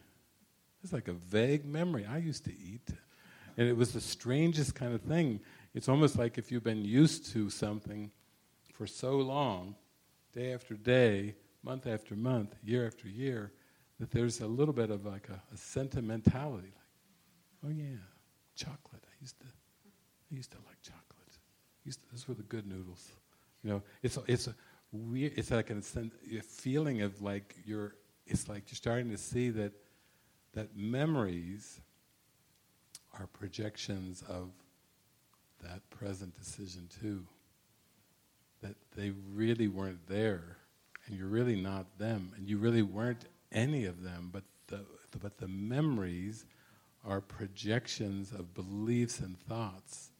It's like a vague memory. I used to eat. And it was the strangest kind of thing. It's almost like if you've been used to something for so long, day after day, month after month, year after year, that there's a little bit of like a, a sentimentality. Like, oh yeah, chocolate. I used to, I used to like chocolate. To, those were the good noodles. You know, it's it's a weird. It's like a, a feeling of like you're. It's like you're starting to see that that memories are projections of that present decision too. That they really weren't there, and you're really not them, and you really weren't any of them, but the, the, but the memories are projections of beliefs and thoughts.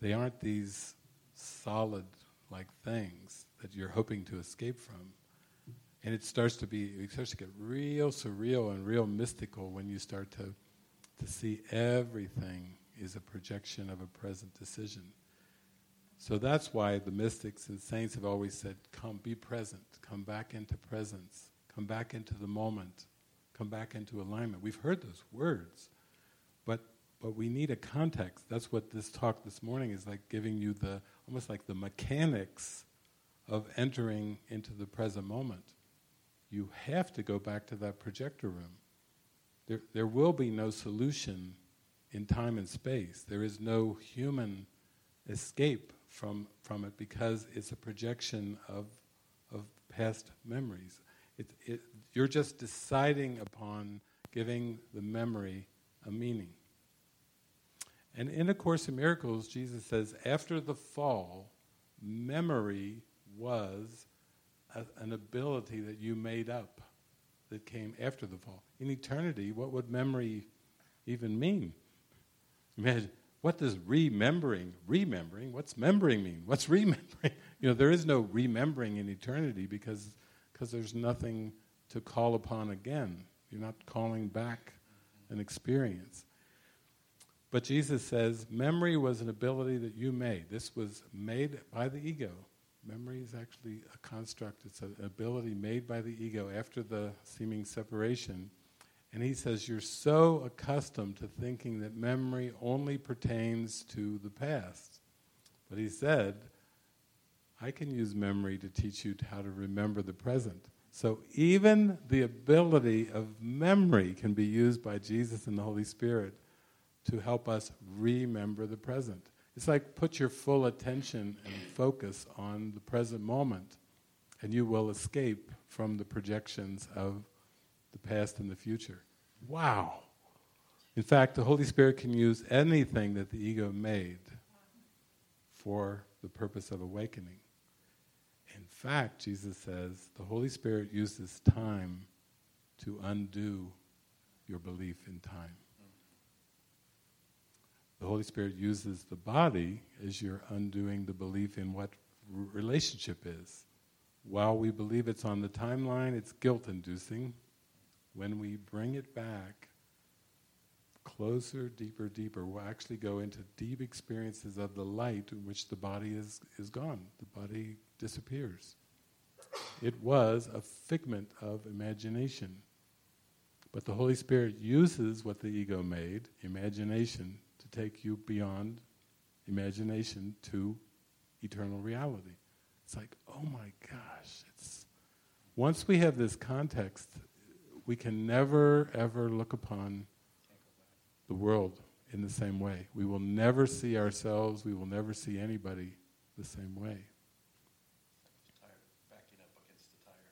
They aren't these solid like things that you're hoping to escape from. And it starts to be it starts to get real surreal and real mystical when you start to to see everything is a projection of a present decision. So that's why the mystics and saints have always said, Come, be present, come back into presence, come back into the moment, come back into alignment. We've heard those words, but, but we need a context. That's what this talk this morning is like giving you the almost like the mechanics of entering into the present moment. You have to go back to that projector room. There, there will be no solution in time and space. There is no human escape from, from it because it's a projection of, of past memories. It, it, you're just deciding upon giving the memory a meaning. And in A Course in Miracles, Jesus says, after the fall, memory was a, an ability that you made up that came after the fall. In eternity, what would memory even mean? Imagine, what does remembering, remembering, what's membering mean? What's remembering? You know, there is no remembering in eternity because because there's nothing to call upon again. You're not calling back an experience. But Jesus says memory was an ability that you made. This was made by the ego. Memory is actually a construct, it's an ability made by the ego after the seeming separation. And he says, You're so accustomed to thinking that memory only pertains to the past. But he said, I can use memory to teach you how to remember the present. So even the ability of memory can be used by Jesus and the Holy Spirit to help us remember the present. It's like put your full attention and focus on the present moment, and you will escape from the projections of the past and the future. Wow. In fact, the Holy Spirit can use anything that the ego made for the purpose of awakening. In fact, Jesus says the Holy Spirit uses time to undo your belief in time. The Holy Spirit uses the body as you're undoing the belief in what r- relationship is. While we believe it's on the timeline, it's guilt inducing. When we bring it back closer, deeper, deeper, we'll actually go into deep experiences of the light in which the body is, is gone. The body disappears. It was a figment of imagination. But the Holy Spirit uses what the ego made, imagination, to take you beyond imagination to eternal reality. It's like, oh my gosh, it's once we have this context, we can never ever look upon the world in the same way. We will never see ourselves, we will never see anybody the same way.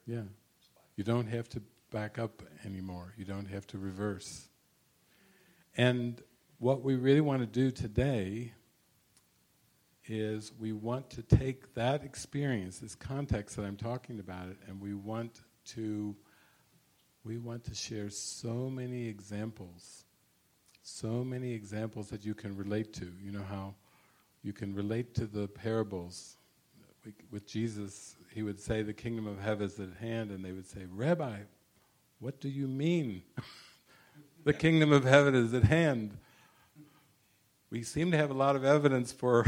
Yeah. You don't have to back up anymore. You don't have to reverse. And what we really want to do today is we want to take that experience, this context that I'm talking about it, and we want to we want to share so many examples, so many examples that you can relate to. You know how you can relate to the parables, with Jesus, he would say, The kingdom of heaven is at hand, and they would say, Rabbi, what do you mean? the kingdom of heaven is at hand. We seem to have a lot of evidence for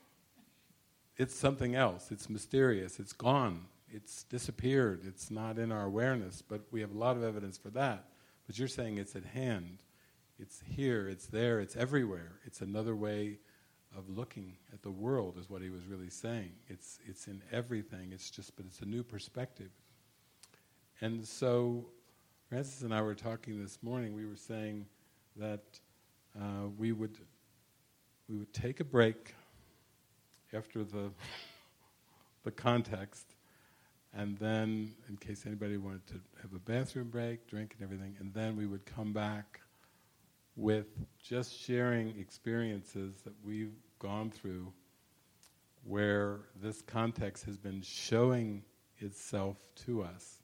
it's something else. It's mysterious. It's gone. It's disappeared. It's not in our awareness, but we have a lot of evidence for that. But you're saying it's at hand. It's here, it's there, it's everywhere. It's another way of looking at the world is what he was really saying. It's it's in everything. It's just but it's a new perspective. And so Frances and I were talking this morning, we were saying that uh, we would we would take a break after the the context and then in case anybody wanted to have a bathroom break, drink and everything, and then we would come back with just sharing experiences that we've gone through where this context has been showing itself to us.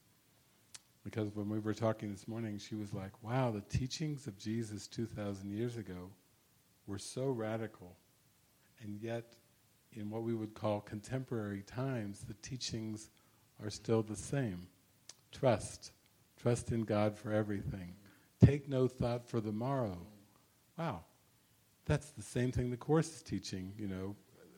Because when we were talking this morning, she was like, wow, the teachings of Jesus 2,000 years ago were so radical. And yet, in what we would call contemporary times, the teachings are still the same. Trust. Trust in God for everything. Take no thought for the morrow. Wow. That's the same thing the Course is teaching, you know,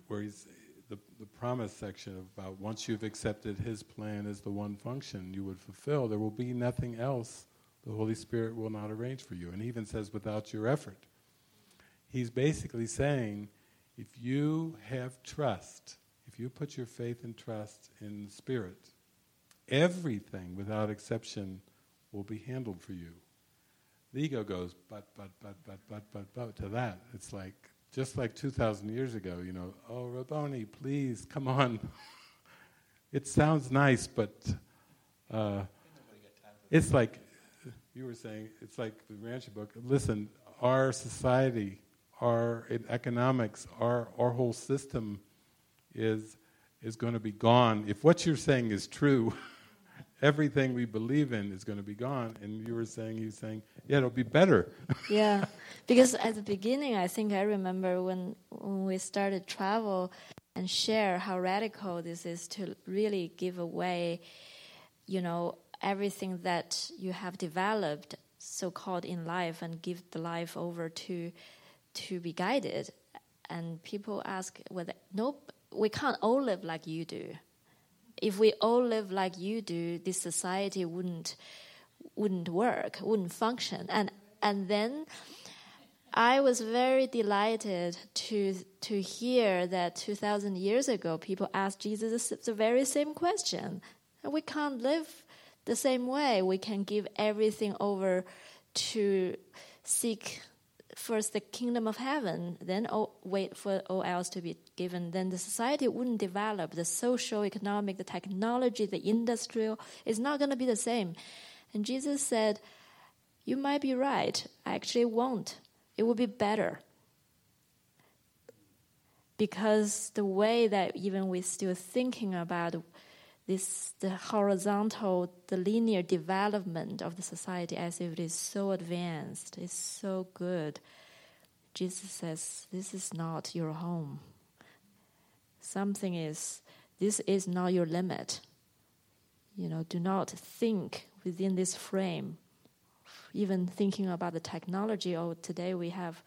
where he's the, the promise section about once you've accepted his plan as the one function you would fulfill, there will be nothing else the Holy Spirit will not arrange for you. And he even says, without your effort. He's basically saying, if you have trust, you put your faith and trust in the Spirit, everything without exception will be handled for you. The ego goes, but, but, but, but, but, but, but, to that. It's like, just like 2,000 years ago, you know, oh, Rabboni, please, come on. it sounds nice, but uh, it's like, you were saying, it's like the Rancher book. Listen, our society, our economics, our, our whole system is, is going to be gone. If what you're saying is true, everything we believe in is going to be gone. And you were saying, you saying, yeah, it'll be better. yeah, because at the beginning, I think I remember when, when we started travel and share how radical this is to really give away, you know, everything that you have developed so-called in life and give the life over to to be guided and people ask whether nope we can't all live like you do if we all live like you do, this society wouldn't wouldn't work, wouldn't function. And and then I was very delighted to to hear that 2,000 years ago, people asked Jesus the very same question. We can't live the same way. We can give everything over to seek first the kingdom of heaven, then all, wait for all else to be given, then the society wouldn't develop. The social, economic, the technology, the industrial is not going to be the same. And Jesus said, You might be right. I actually won't. It will be better. Because the way that even we're still thinking about this the horizontal, the linear development of the society as if it is so advanced, it's so good. Jesus says, This is not your home. Something is, this is not your limit. You know, do not think within this frame. Even thinking about the technology, oh, today we have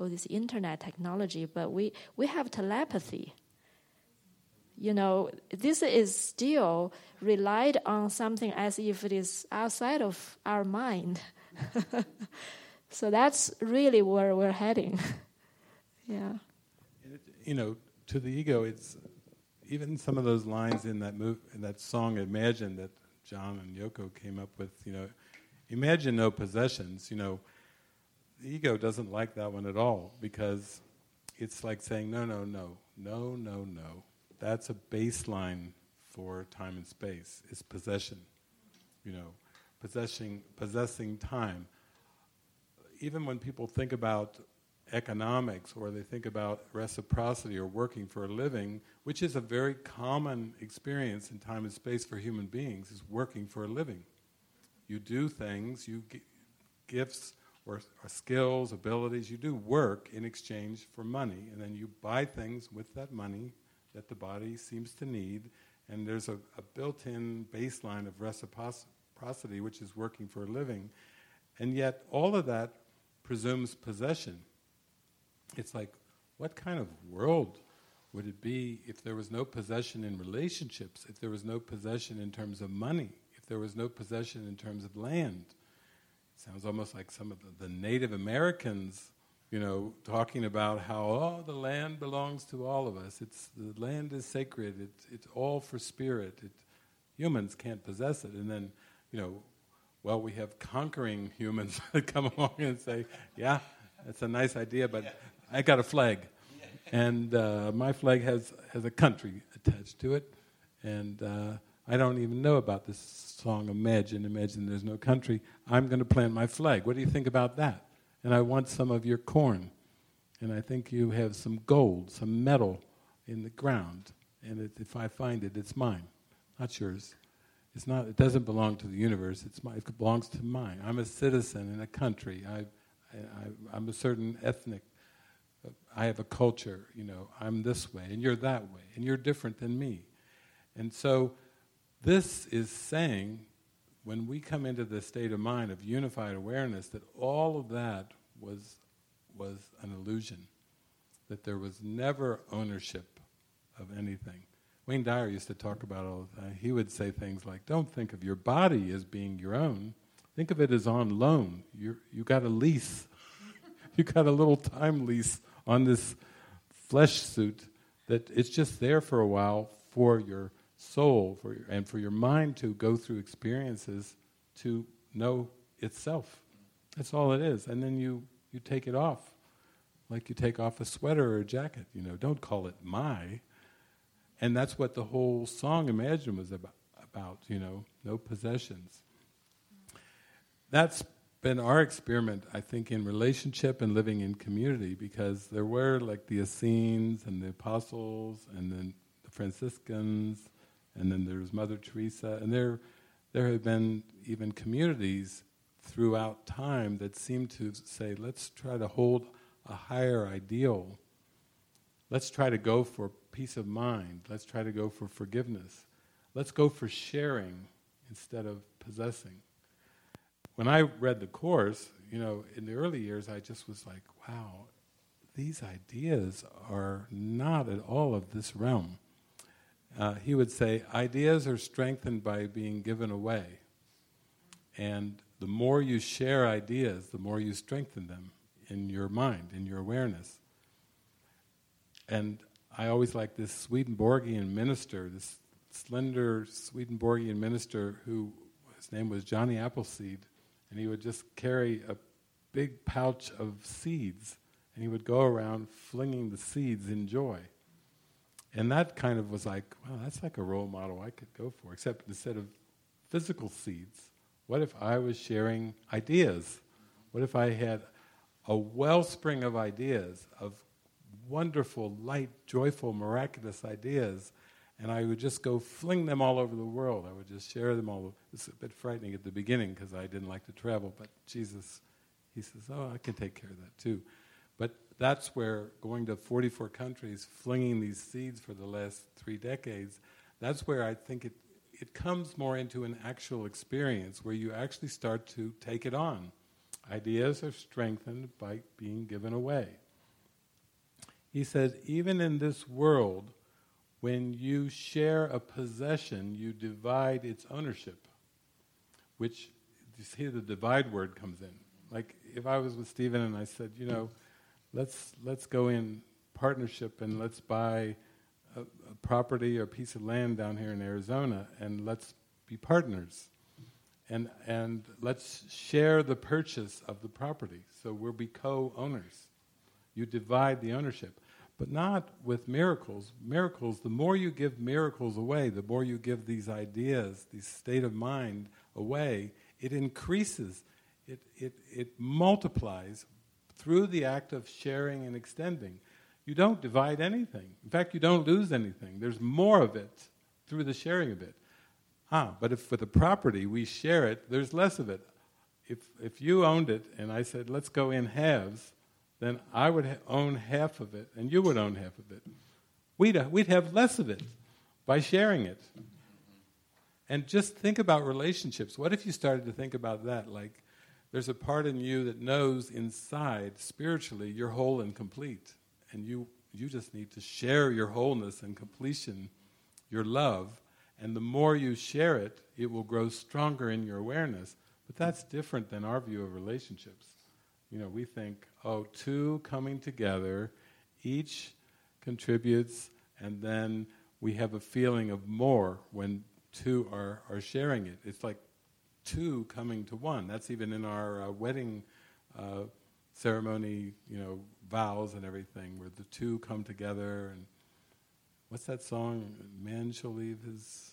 oh, this internet technology, but we, we have telepathy you know, this is still relied on something as if it is outside of our mind. so that's really where we're heading. yeah. You know, to the ego, it's even some of those lines in that move, in that song "Imagine" that John and Yoko came up with. You know, imagine no possessions. You know, the ego doesn't like that one at all because it's like saying no, no, no, no, no, no that's a baseline for time and space, is possession. You know, possessing, possessing time. Even when people think about economics or they think about reciprocity or working for a living, which is a very common experience in time and space for human beings, is working for a living. You do things, you get gifts or, or skills, abilities, you do work in exchange for money, and then you buy things with that money that the body seems to need, and there's a, a built in baseline of reciprocity which is working for a living. And yet, all of that presumes possession. It's like, what kind of world would it be if there was no possession in relationships, if there was no possession in terms of money, if there was no possession in terms of land? It sounds almost like some of the, the Native Americans you know, talking about how oh the land belongs to all of us. It's the land is sacred. It's it's all for spirit. It, humans can't possess it. And then, you know, well we have conquering humans that come along and say, yeah, that's a nice idea, but I got a flag, and uh, my flag has has a country attached to it, and. Uh, I don't even know about this song, Imagine, Imagine There's No Country. I'm going to plant my flag. What do you think about that? And I want some of your corn. And I think you have some gold, some metal in the ground. And it, if I find it, it's mine, not yours. It's not, it doesn't belong to the universe, it's my, it belongs to mine. I'm a citizen in a country. I, I, I'm a certain ethnic. Uh, I have a culture, you know, I'm this way, and you're that way, and you're different than me. And so, this is saying when we come into the state of mind of unified awareness, that all of that was, was an illusion, that there was never ownership of anything. Wayne Dyer used to talk about all the time. He would say things like, Don't think of your body as being your own, think of it as on loan. you you got a lease, you got a little time lease on this flesh suit that it's just there for a while for your soul for your, and for your mind to go through experiences to know itself. That's all it is. And then you, you take it off, like you take off a sweater or a jacket. You know, don't call it my. And that's what the whole song Imagine was about, about you know, no possessions. That's been our experiment, I think, in relationship and living in community because there were like the Essenes and the Apostles and then the Franciscans and then there's Mother Teresa, and there, there have been even communities throughout time that seem to say, let's try to hold a higher ideal. Let's try to go for peace of mind. Let's try to go for forgiveness. Let's go for sharing instead of possessing. When I read the Course, you know, in the early years, I just was like, wow, these ideas are not at all of this realm uh, he would say, ideas are strengthened by being given away. And the more you share ideas, the more you strengthen them in your mind, in your awareness. And I always like this Swedenborgian minister, this slender Swedenborgian minister who his name was Johnny Appleseed, and he would just carry a big pouch of seeds, and he would go around flinging the seeds in joy. And that kind of was like, wow, that's like a role model I could go for, except instead of physical seeds, what if I was sharing ideas? What if I had a wellspring of ideas, of wonderful, light, joyful, miraculous ideas, and I would just go fling them all over the world. I would just share them all. It's a bit frightening at the beginning because I didn't like to travel, but Jesus, He says, oh, I can take care of that too. But that's where going to 44 countries, flinging these seeds for the last three decades, that's where I think it, it comes more into an actual experience where you actually start to take it on. Ideas are strengthened by being given away. He says, even in this world, when you share a possession, you divide its ownership, which you see the divide word comes in. Like if I was with Stephen and I said, you know, let's let's go in partnership and let's buy a, a property or a piece of land down here in Arizona and let's be partners. And, and let's share the purchase of the property. So we'll be co owners. You divide the ownership, but not with miracles. Miracles, the more you give miracles away, the more you give these ideas, these state of mind away, it increases, it, it, it multiplies through the act of sharing and extending. You don't divide anything. In fact, you don't lose anything. There's more of it through the sharing of it. Ah, but if for the property we share it, there's less of it. If, if you owned it and I said, let's go in halves, then I would ha- own half of it and you would own half of it. we'd, we'd have less of it by sharing it. And just think about relationships. What if you started to think about that? Like, there's a part in you that knows inside, spiritually, you're whole and complete. And you, you just need to share your wholeness and completion, your love. And the more you share it, it will grow stronger in your awareness. But that's different than our view of relationships. You know, we think, oh, two coming together, each contributes, and then we have a feeling of more when two are, are sharing it. It's like two coming to one. That's even in our uh, wedding uh, ceremony, you know, vows and everything, where the two come together. And what's that song? Man shall leave his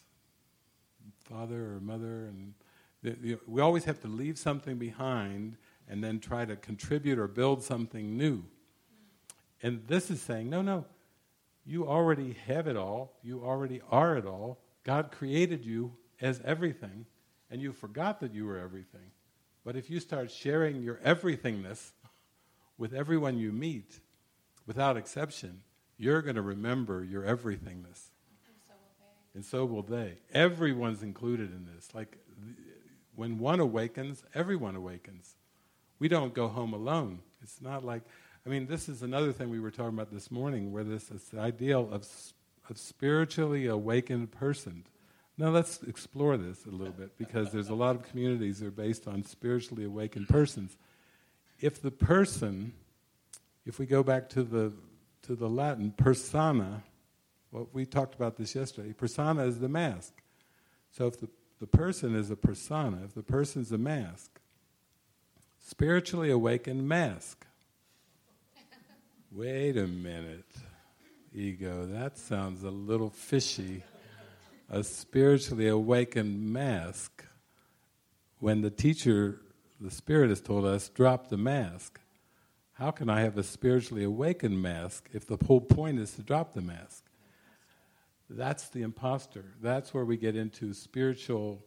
father or mother, and the, we always have to leave something behind and then try to contribute or build something new. And this is saying, no, no, you already have it all. You already are it all. God created you as everything, and you forgot that you were everything. But if you start sharing your everythingness with everyone you meet, without exception, you're going to remember your everythingness. And so will they. Everyone's included in this. Like when one awakens, everyone awakens. We don't go home alone. It's not like, I mean, this is another thing we were talking about this morning, where this, is the ideal of a spiritually awakened person. Now let's explore this a little bit because there's a lot of communities that are based on spiritually awakened persons. If the person, if we go back to the to the Latin persona, well, we talked about this yesterday. Persona is the mask. So if the, the person is a persona, if the person is a mask, spiritually awakened mask. Wait a minute ego. That sounds a little fishy. A spiritually awakened mask. When the teacher, the Spirit, has told us, drop the mask. How can I have a spiritually awakened mask if the whole point is to drop the mask? That's the imposter. That's where we get into spiritual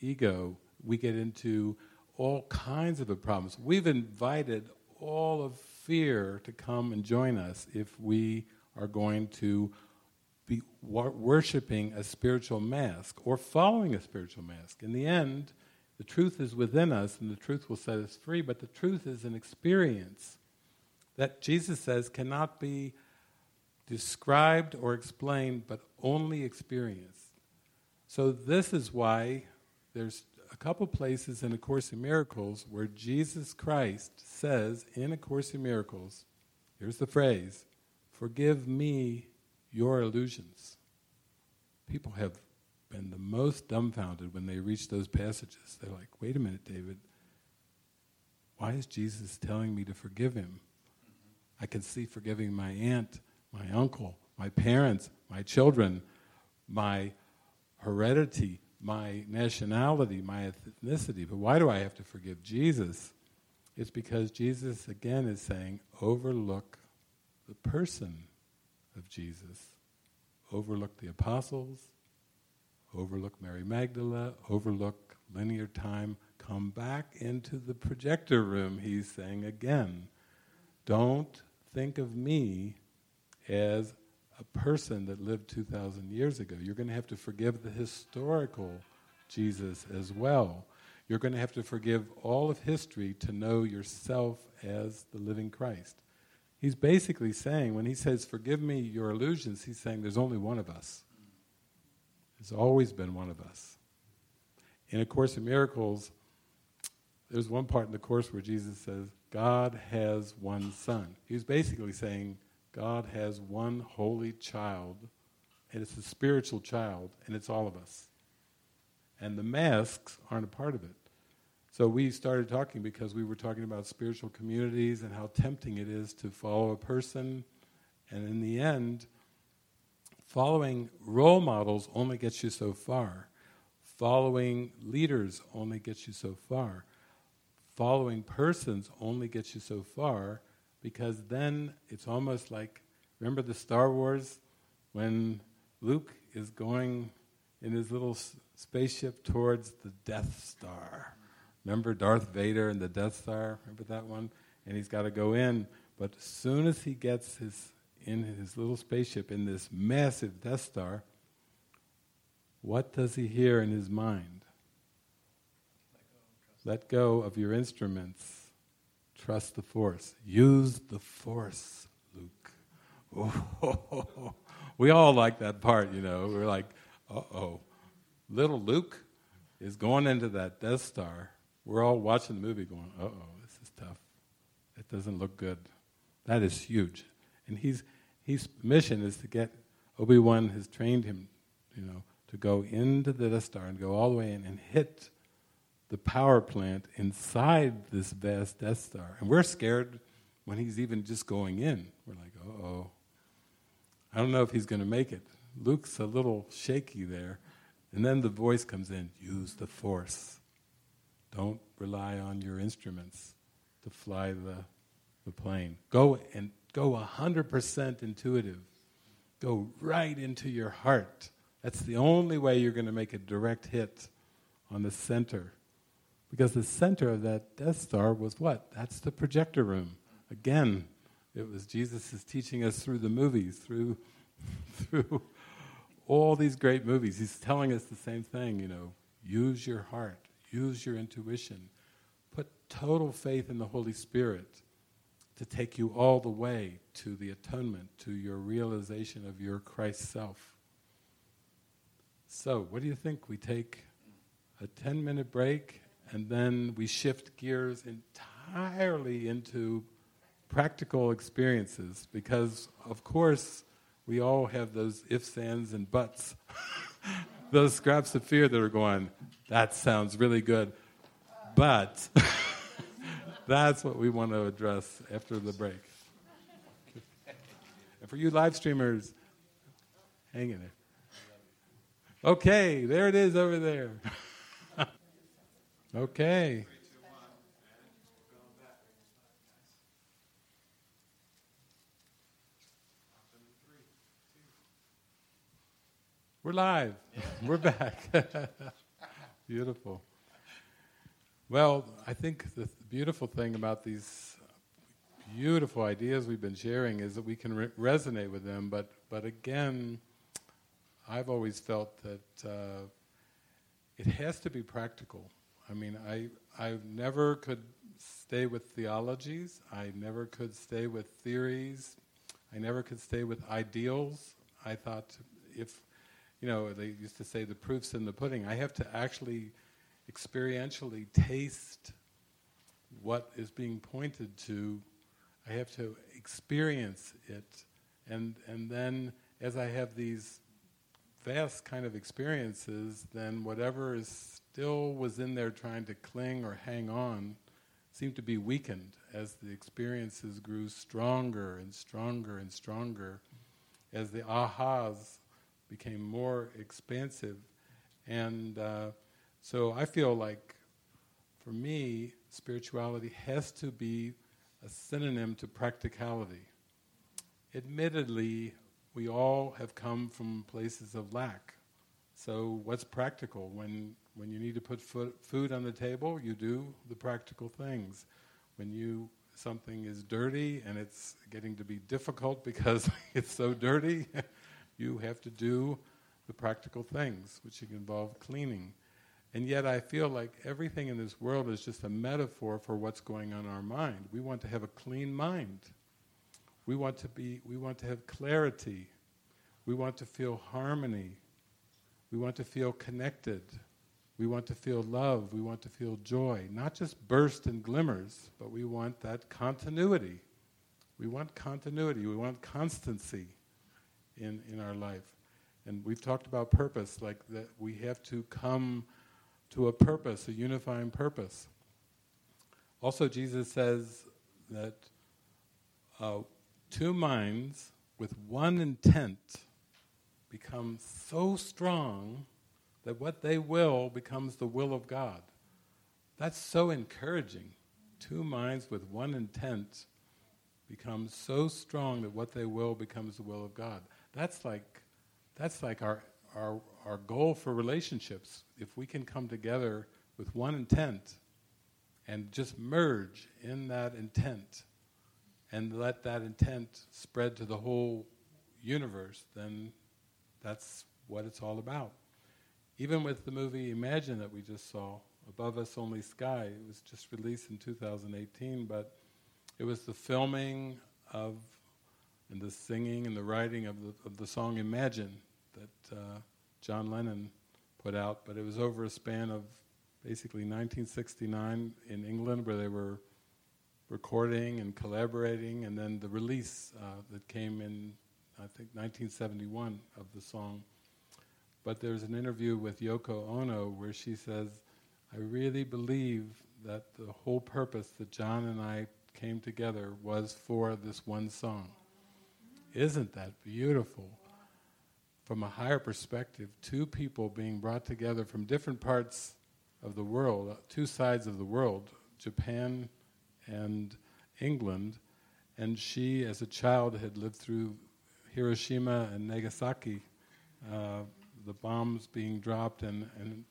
ego. We get into all kinds of the problems. We've invited all of fear to come and join us if we are going to be wor- worshiping a spiritual mask or following a spiritual mask. In the end, the truth is within us and the truth will set us free, but the truth is an experience that Jesus says cannot be described or explained, but only experienced. So, this is why there's a couple places in A Course in Miracles where Jesus Christ says in A Course in Miracles, here's the phrase Forgive me your illusions. People have been the most dumbfounded when they reach those passages. They're like, wait a minute, David. Why is Jesus telling me to forgive him? I can see forgiving my aunt, my uncle, my parents, my children, my heredity, my nationality, my ethnicity. But why do I have to forgive Jesus? It's because Jesus, again, is saying, overlook the person of Jesus, overlook the apostles, overlook Mary Magdala, overlook linear time, come back into the projector room, he's saying again. Don't think of me as a person that lived 2,000 years ago. You're going to have to forgive the historical Jesus as well. You're going to have to forgive all of history to know yourself as the living Christ. He's basically saying, when he says, Forgive me your illusions, he's saying there's only one of us. There's always been one of us. In A Course in Miracles, there's one part in the Course where Jesus says, God has one Son. He's basically saying, God has one holy child, and it's a spiritual child, and it's all of us. And the masks aren't a part of it. So we started talking because we were talking about spiritual communities and how tempting it is to follow a person. And in the end, following role models only gets you so far. Following leaders only gets you so far. Following persons only gets you so far because then it's almost like remember the Star Wars when Luke is going in his little spaceship towards the Death Star Remember Darth Vader and the Death Star? Remember that one? And he's got to go in. But as soon as he gets his in his little spaceship in this massive Death Star, what does he hear in his mind? Let go of your instruments. Trust the force. Use the force, Luke. We all like that part, you know. We're like, uh oh. Little Luke is going into that Death Star. We're all watching the movie going, uh oh, this is tough. It doesn't look good. That is huge. And he's, his mission is to get, Obi Wan has trained him, you know, to go into the Death Star and go all the way in and hit the power plant inside this vast Death Star. And we're scared when he's even just going in. We're like, oh. I don't know if he's going to make it. Luke's a little shaky there. And then the voice comes in use the force. Don't rely on your instruments to fly the, the plane. Go and go 100% intuitive. Go right into your heart. That's the only way you're going to make a direct hit on the center. Because the center of that Death Star was what? That's the projector room. Again, it was Jesus is teaching us through the movies, through, through all these great movies. He's telling us the same thing, you know, use your heart, use your intuition, put total faith in the Holy Spirit to take you all the way to the atonement, to your realization of your Christ self. So, what do you think? We take a 10 minute break and then we shift gears entirely into practical experiences because, of course, we all have those ifs, ands, and buts. those scraps of fear that are going, that sounds really good, but that's what we want to address after the break. and for you live streamers, hang in there. Okay, there it is over there. okay. We're live. We're back. beautiful. Well, I think the beautiful thing about these beautiful ideas we've been sharing is that we can re- resonate with them, but, but again, I've always felt that uh, it has to be practical. I mean, I, I never could stay with theologies, I never could stay with theories, I never could stay with ideals. I thought if you know, they used to say the proof's in the pudding. I have to actually experientially taste what is being pointed to. I have to experience it. And, and then, as I have these vast kind of experiences, then whatever is still was in there trying to cling or hang on seemed to be weakened as the experiences grew stronger and stronger and stronger, as the ahas became more expansive. And uh, so I feel like, for me, spirituality has to be a synonym to practicality. Admittedly, we all have come from places of lack. So, what's practical? When, when you need to put food on the table, you do the practical things. When you something is dirty and it's getting to be difficult because it's so dirty, you have to do the practical things, which involve cleaning. And yet, I feel like everything in this world is just a metaphor for what's going on in our mind. We want to have a clean mind. We want to be. We want to have clarity. We want to feel harmony. We want to feel connected. We want to feel love. We want to feel joy. Not just burst and glimmers, but we want that continuity. We want continuity. We want constancy in, in our life. And we've talked about purpose, like that we have to come to a purpose, a unifying purpose. Also, Jesus says that uh, two minds with one intent become so strong that what they will becomes the will of God. That's so encouraging. Two minds with one intent become so strong that what they will becomes the will of God. That's like, that's like our, our, our goal for relationships. If we can come together with one intent and just merge in that intent and let that intent spread to the whole universe, then that's what it's all about. Even with the movie Imagine that we just saw, Above Us Only Sky, it was just released in 2018, but it was the filming of and the singing and the writing of the, of the song Imagine that uh, John Lennon put out, but it was over a span of basically 1969 in England where they were recording and collaborating, and then the release uh, that came in, I think, 1971 of the song. But there's an interview with Yoko Ono where she says, I really believe that the whole purpose that John and I came together was for this one song. Isn't that beautiful? From a higher perspective, two people being brought together from different parts of the world, two sides of the world, Japan and England, and she, as a child, had lived through Hiroshima and Nagasaki, uh, the bombs being dropped, and, and,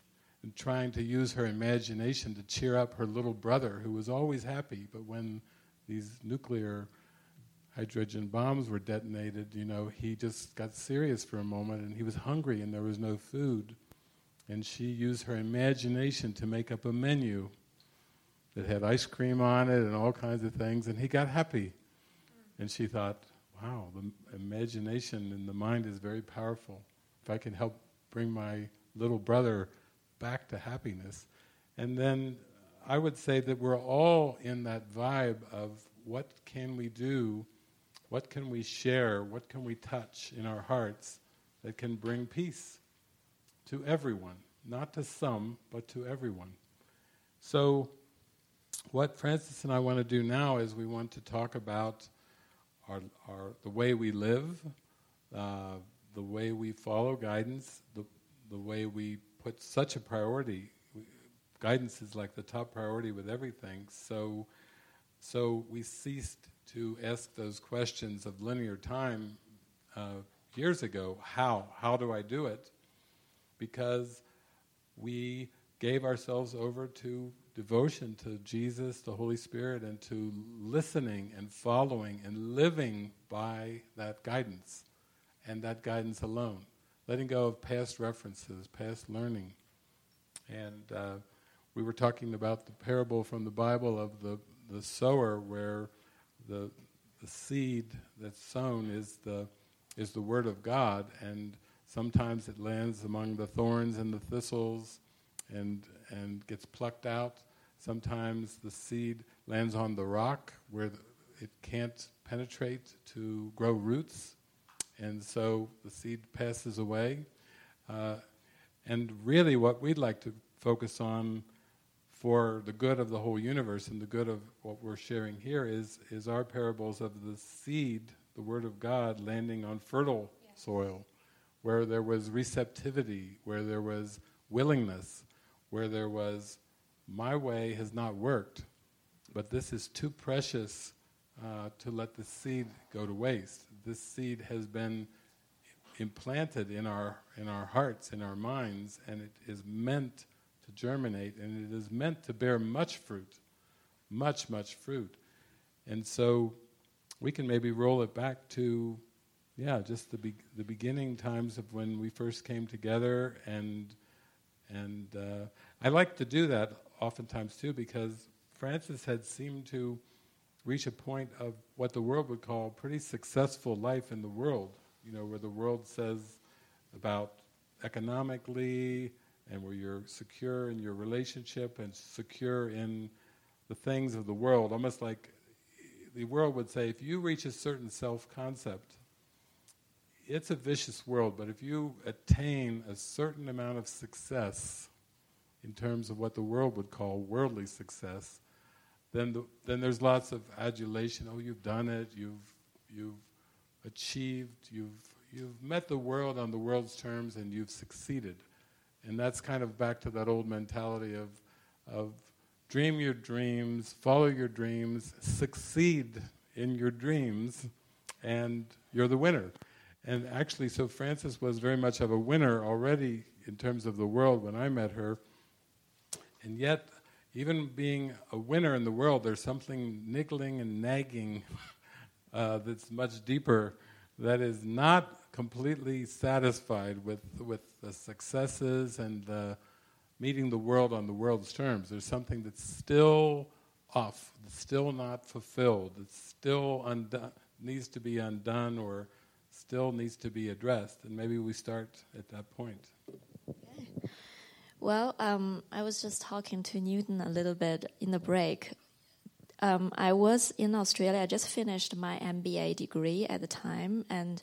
and trying to use her imagination to cheer up her little brother, who was always happy, but when these nuclear hydrogen bombs were detonated, you know, he just got serious for a moment and he was hungry and there was no food. And she used her imagination to make up a menu that had ice cream on it and all kinds of things, and he got happy. And she thought, wow, the imagination and the mind is very powerful. If I can help bring my little brother back to happiness. And then I would say that we're all in that vibe of what can we do, what can we share, what can we touch in our hearts that can bring peace to everyone, not to some, but to everyone. So what Frances and I want to do now is we want to talk about our, our the way we live, uh, the way we follow guidance, the, the way we put such a priority. Guidance is like the top priority with everything. So, so we ceased to ask those questions of linear time uh, years ago. How? How do I do it? Because we gave ourselves over to devotion to Jesus, the Holy Spirit, and to listening and following and living by that guidance and that guidance alone. Letting go of past references, past learning. And uh, we were talking about the parable from the Bible of the, the sower, where the, the seed that's sown is the, is the Word of God, and sometimes it lands among the thorns and the thistles and, and gets plucked out. Sometimes the seed lands on the rock where the, it can't penetrate to grow roots, and so the seed passes away. Uh, and really, what we'd like to focus on for the good of the whole universe and the good of what we're sharing here is, is our parables of the seed, the Word of God, landing on fertile soil, where there was receptivity, where there was willingness, where there was my way has not worked, but this is too precious uh, to let the seed go to waste. This seed has been implanted in our in our hearts, in our minds, and it is meant to germinate, and it is meant to bear much fruit, much much fruit, and so we can maybe roll it back to, yeah, just the be- the beginning times of when we first came together, and and uh, I like to do that oftentimes too, because Frances had seemed to reach a point of what the world would call pretty successful life in the world, you know, where the world says about economically and where you're secure in your relationship and secure in the things of the world, almost like the world would say if you reach a certain self concept, it's a vicious world, but if you attain a certain amount of success, in terms of what the world would call worldly success, then the, then there's lots of adulation. Oh, you've done it. You've you've achieved. You've you've met the world on the world's terms, and you've succeeded. And that's kind of back to that old mentality of of dream your dreams, follow your dreams, succeed in your dreams, and you're the winner. And actually, so Frances was very much of a winner already in terms of the world when I met her and yet, even being a winner in the world, there's something niggling and nagging uh, that's much deeper, that is not completely satisfied with, with the successes and the meeting the world on the world's terms. There's something that's still off, that's still not fulfilled, it's still undone, needs to be undone or still needs to be addressed. And maybe we start at that point. Okay. Well, um, I was just talking to Newton a little bit in the break. Um, I was in Australia. I just finished my MBA degree at the time, and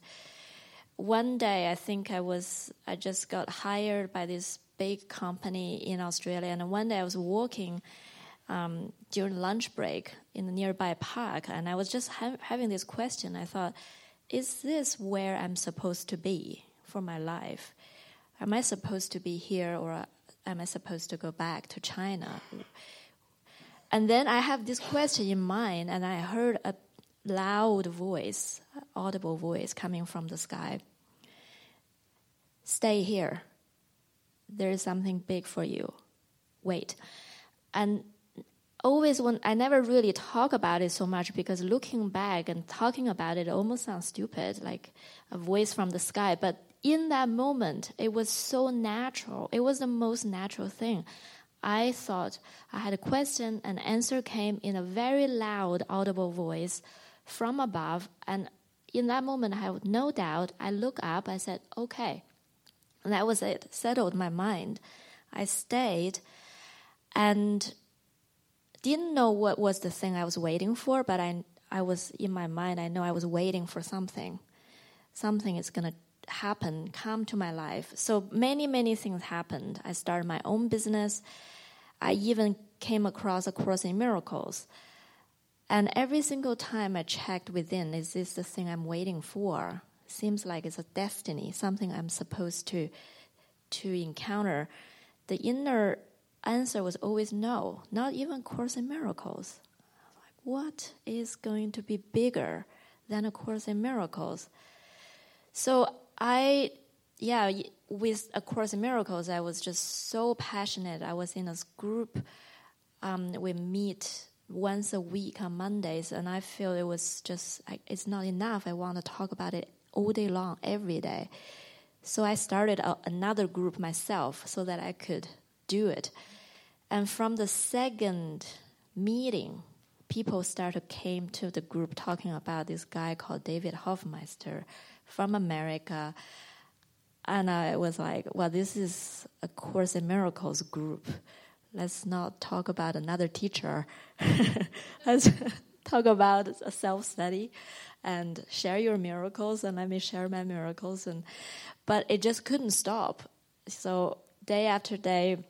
one day I think I was I just got hired by this big company in Australia, and one day I was walking um, during lunch break in a nearby park, and I was just ha- having this question. I thought, is this where I'm supposed to be for my life? Am I supposed to be here, or am I supposed to go back to China? And then I have this question in mind, and I heard a loud voice, audible voice coming from the sky. Stay here. There is something big for you. Wait. And always when I never really talk about it so much because looking back and talking about it almost sounds stupid, like a voice from the sky. But in that moment, it was so natural. It was the most natural thing. I thought I had a question, and answer came in a very loud, audible voice from above. And in that moment, I had no doubt. I looked up. I said, "Okay," and that was it. Settled my mind. I stayed, and didn't know what was the thing I was waiting for. But I, I was in my mind. I know I was waiting for something. Something is gonna happen, come to my life. So many, many things happened. I started my own business. I even came across A Course in Miracles. And every single time I checked within, is this the thing I'm waiting for? Seems like it's a destiny, something I'm supposed to to encounter. The inner answer was always no, not even Course in Miracles. Like, what is going to be bigger than A Course in Miracles? So I, yeah, with A Course in Miracles, I was just so passionate. I was in a group. Um, we meet once a week on Mondays, and I feel it was just it's not enough. I want to talk about it all day long, every day. So I started a, another group myself so that I could do it. And from the second meeting, people started came to the group talking about this guy called David Hoffmeister from America. And I was like, well, this is a Course in Miracles group. Let's not talk about another teacher. Let's talk about a self study and share your miracles and let me share my miracles. And, but it just couldn't stop. So, day after day,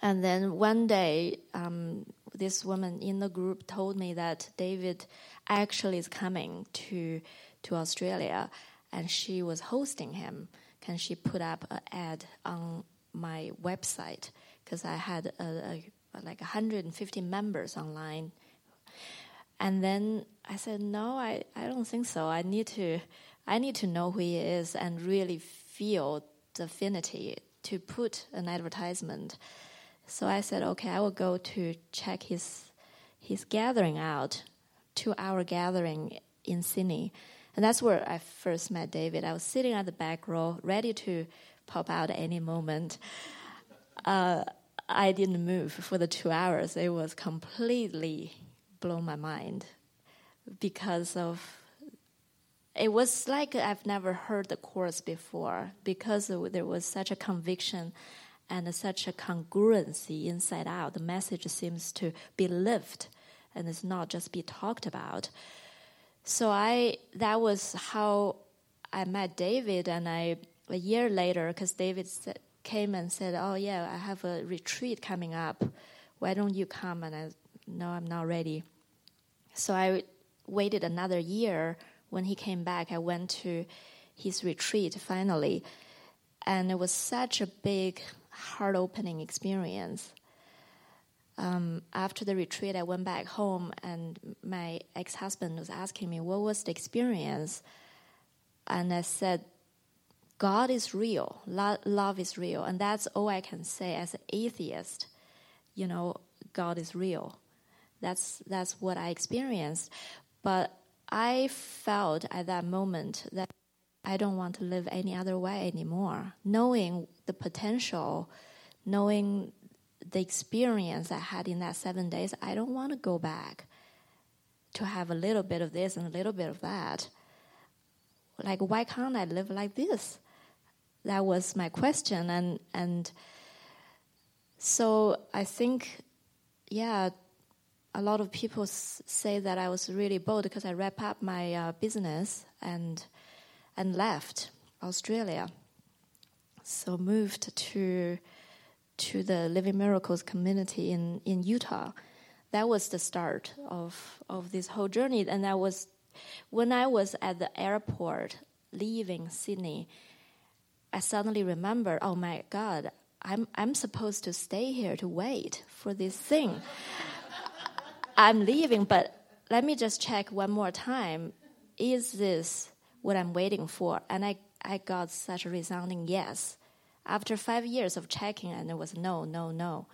and then one day, um, this woman in the group told me that David actually is coming to to Australia and she was hosting him. Can she put up an ad on my website? Because I had a, a, like 150 members online. And then I said, no, I, I don't think so. I need to I need to know who he is and really feel the affinity to put an advertisement. So I said, okay, I will go to check his his gathering out, two hour gathering in Sydney. And that's where I first met David. I was sitting at the back row, ready to pop out at any moment. Uh, I didn't move for the two hours. It was completely blown my mind because of it was like I've never heard the course before because there was such a conviction and such a congruency inside out. The message seems to be lived and it's not just be talked about. So I that was how I met David, and I a year later, because David said, came and said, "Oh yeah, I have a retreat coming up. Why don't you come?" And I, no, I'm not ready. So I waited another year. When he came back, I went to his retreat finally, and it was such a big, heart-opening experience um, after the retreat, I went back home, and my ex husband was asking me, What was the experience? And I said, God is real, Lo- love is real. And that's all I can say as an atheist. You know, God is real. That's, that's what I experienced. But I felt at that moment that I don't want to live any other way anymore. Knowing the potential, knowing the experience I had in that seven days, I don't want to go back to have a little bit of this and a little bit of that. Like, why can't I live like this? That was my question, and and so I think, yeah, a lot of people s- say that I was really bold because I wrapped up my uh, business and and left Australia. So moved to to the Living Miracles community in, in Utah. That was the start of of this whole journey. And that was when I was at the airport leaving Sydney, I suddenly remember, oh my God, I'm I'm supposed to stay here to wait for this thing. I'm leaving, but let me just check one more time. Is this what I'm waiting for? And I, I got such a resounding yes. After five years of checking, and it was no, no, no.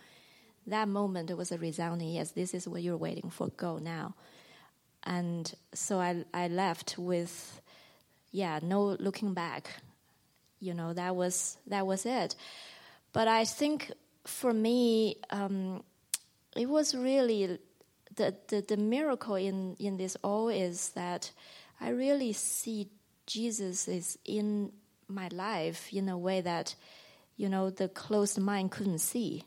That moment, was a resounding yes. This is what you're waiting for. Go now. And so I, I left with, yeah, no looking back. You know, that was that was it. But I think for me, um, it was really the, the, the miracle in, in this all is that I really see Jesus is in my life in a way that, you know, the closed mind couldn't see.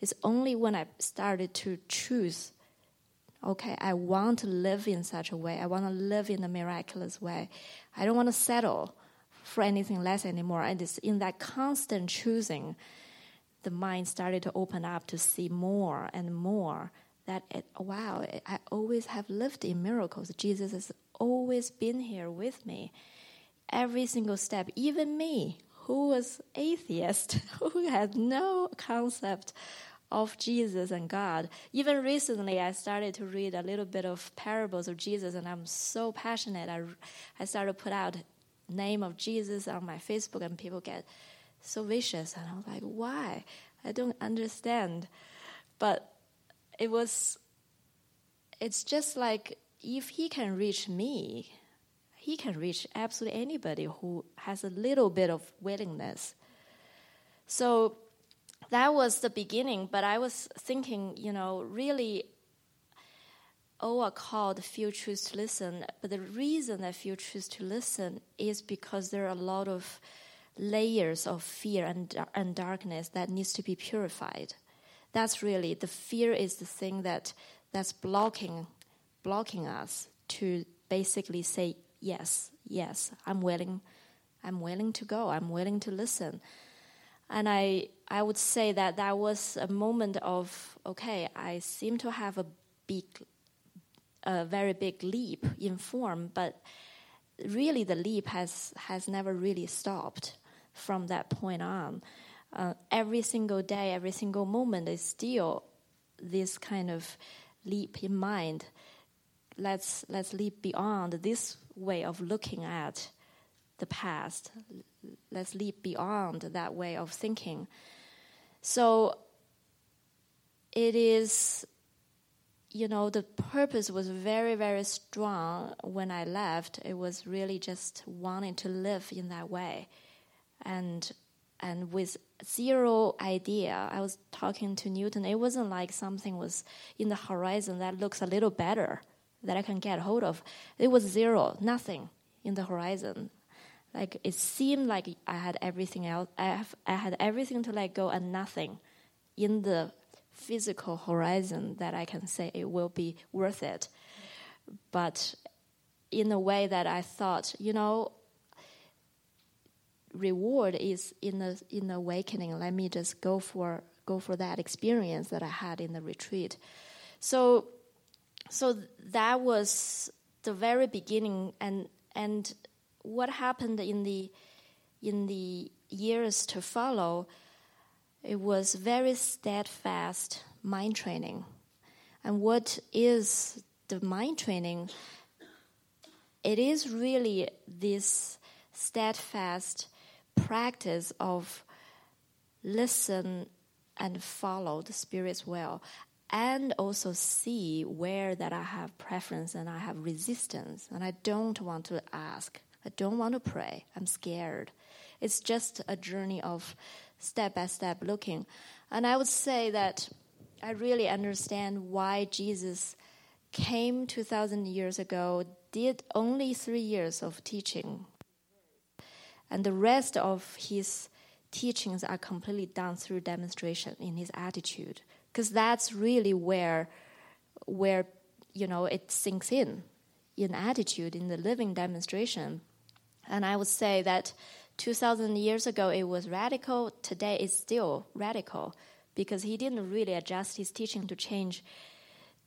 It's only when I started to choose, okay, I want to live in such a way. I want to live in a miraculous way. I don't want to settle for anything less anymore. And it's in that constant choosing, the mind started to open up to see more and more that it, wow, I always have lived in miracles. Jesus has always been here with me. Every single step, even me, who was atheist, who had no concept of Jesus and God. Even recently, I started to read a little bit of parables of Jesus, and I'm so passionate. I, I started to put out name of Jesus on my Facebook, and people get so vicious, and I was like, why? I don't understand. But it was it's just like if he can reach me he can reach absolutely anybody who has a little bit of willingness so that was the beginning but i was thinking you know really oh are called few choose to listen but the reason that few choose to listen is because there are a lot of layers of fear and, and darkness that needs to be purified. That's really the fear is the thing that that's blocking blocking us to basically say yes yes i'm willing i'm willing to go i'm willing to listen. And i i would say that that was a moment of okay i seem to have a big a very big leap in form but really the leap has has never really stopped from that point on uh, every single day, every single moment is still this kind of leap in mind. Let's let's leap beyond this way of looking at the past. Let's leap beyond that way of thinking. So it is you know the purpose was very very strong when i left it was really just wanting to live in that way and and with zero idea. I was talking to Newton. It wasn't like something was in the horizon that looks a little better that I can get hold of. It was zero, nothing in the horizon. Like it seemed like I had everything else. I have, I had everything to let go and nothing in the physical horizon that I can say it will be worth it. But in a way that I thought, you know, reward is in the in the awakening. Let me just go for go for that experience that I had in the retreat. So so that was the very beginning and and what happened in the in the years to follow it was very steadfast mind training and what is the mind training it is really this steadfast practice of listen and follow the Spirit's will and also see where that I have preference and I have resistance and I don't want to ask. I don't want to pray. I'm scared. It's just a journey of step by step looking. And I would say that I really understand why Jesus came 2,000 years ago, did only three years of teaching, and the rest of his teachings are completely done through demonstration in his attitude because that's really where where you know it sinks in in attitude in the living demonstration and i would say that 2000 years ago it was radical today it's still radical because he didn't really adjust his teaching to change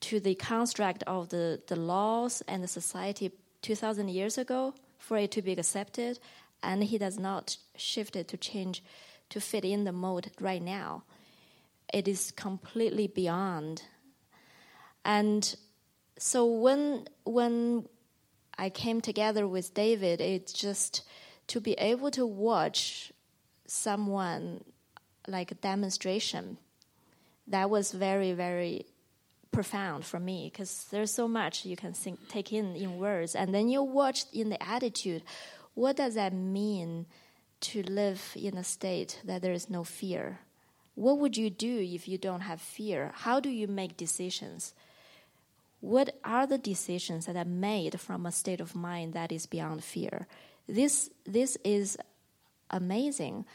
to the construct of the, the laws and the society 2000 years ago for it to be accepted and he does not shift it to change to fit in the mode right now. It is completely beyond. And so when when I came together with David, it just to be able to watch someone like a demonstration. That was very very profound for me because there's so much you can think, take in in words, and then you watch in the attitude what does that mean to live in a state that there is no fear? What would you do if you don't have fear? How do you make decisions? What are the decisions that are made from a state of mind that is beyond fear? This, this is amazing.